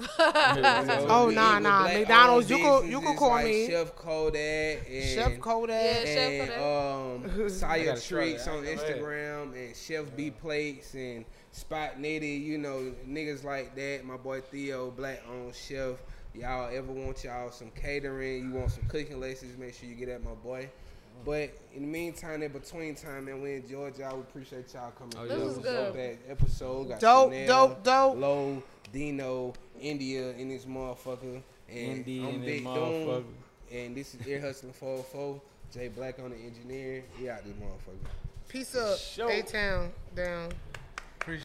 Oh, nah, nah. McDonald's, you could- you could call like me. Chef Kodak and Chef Kodak. Yeah, Chef and Kodak. um, Saya gotta Treats on ain't never had it. Instagram and Chef B Plates and Spot Nitty, you know, niggas like that. My boy Theo, black on chef. Y'all ever want y'all some catering? You want some cooking lessons? Make sure you get at my boy. But in the meantime, in between time, man, we enjoyed y'all. We appreciate y'all coming. Oh, yeah. This was It a good. bad episode. Got Dope, Shenelle, dope, dope. Low, Dino, India in this motherfucker. And India I'm Big this Doom. And this is Ear Hustling 404. Jay Black on the engineer. We out this motherfucker. Peace up. Show. A Town down.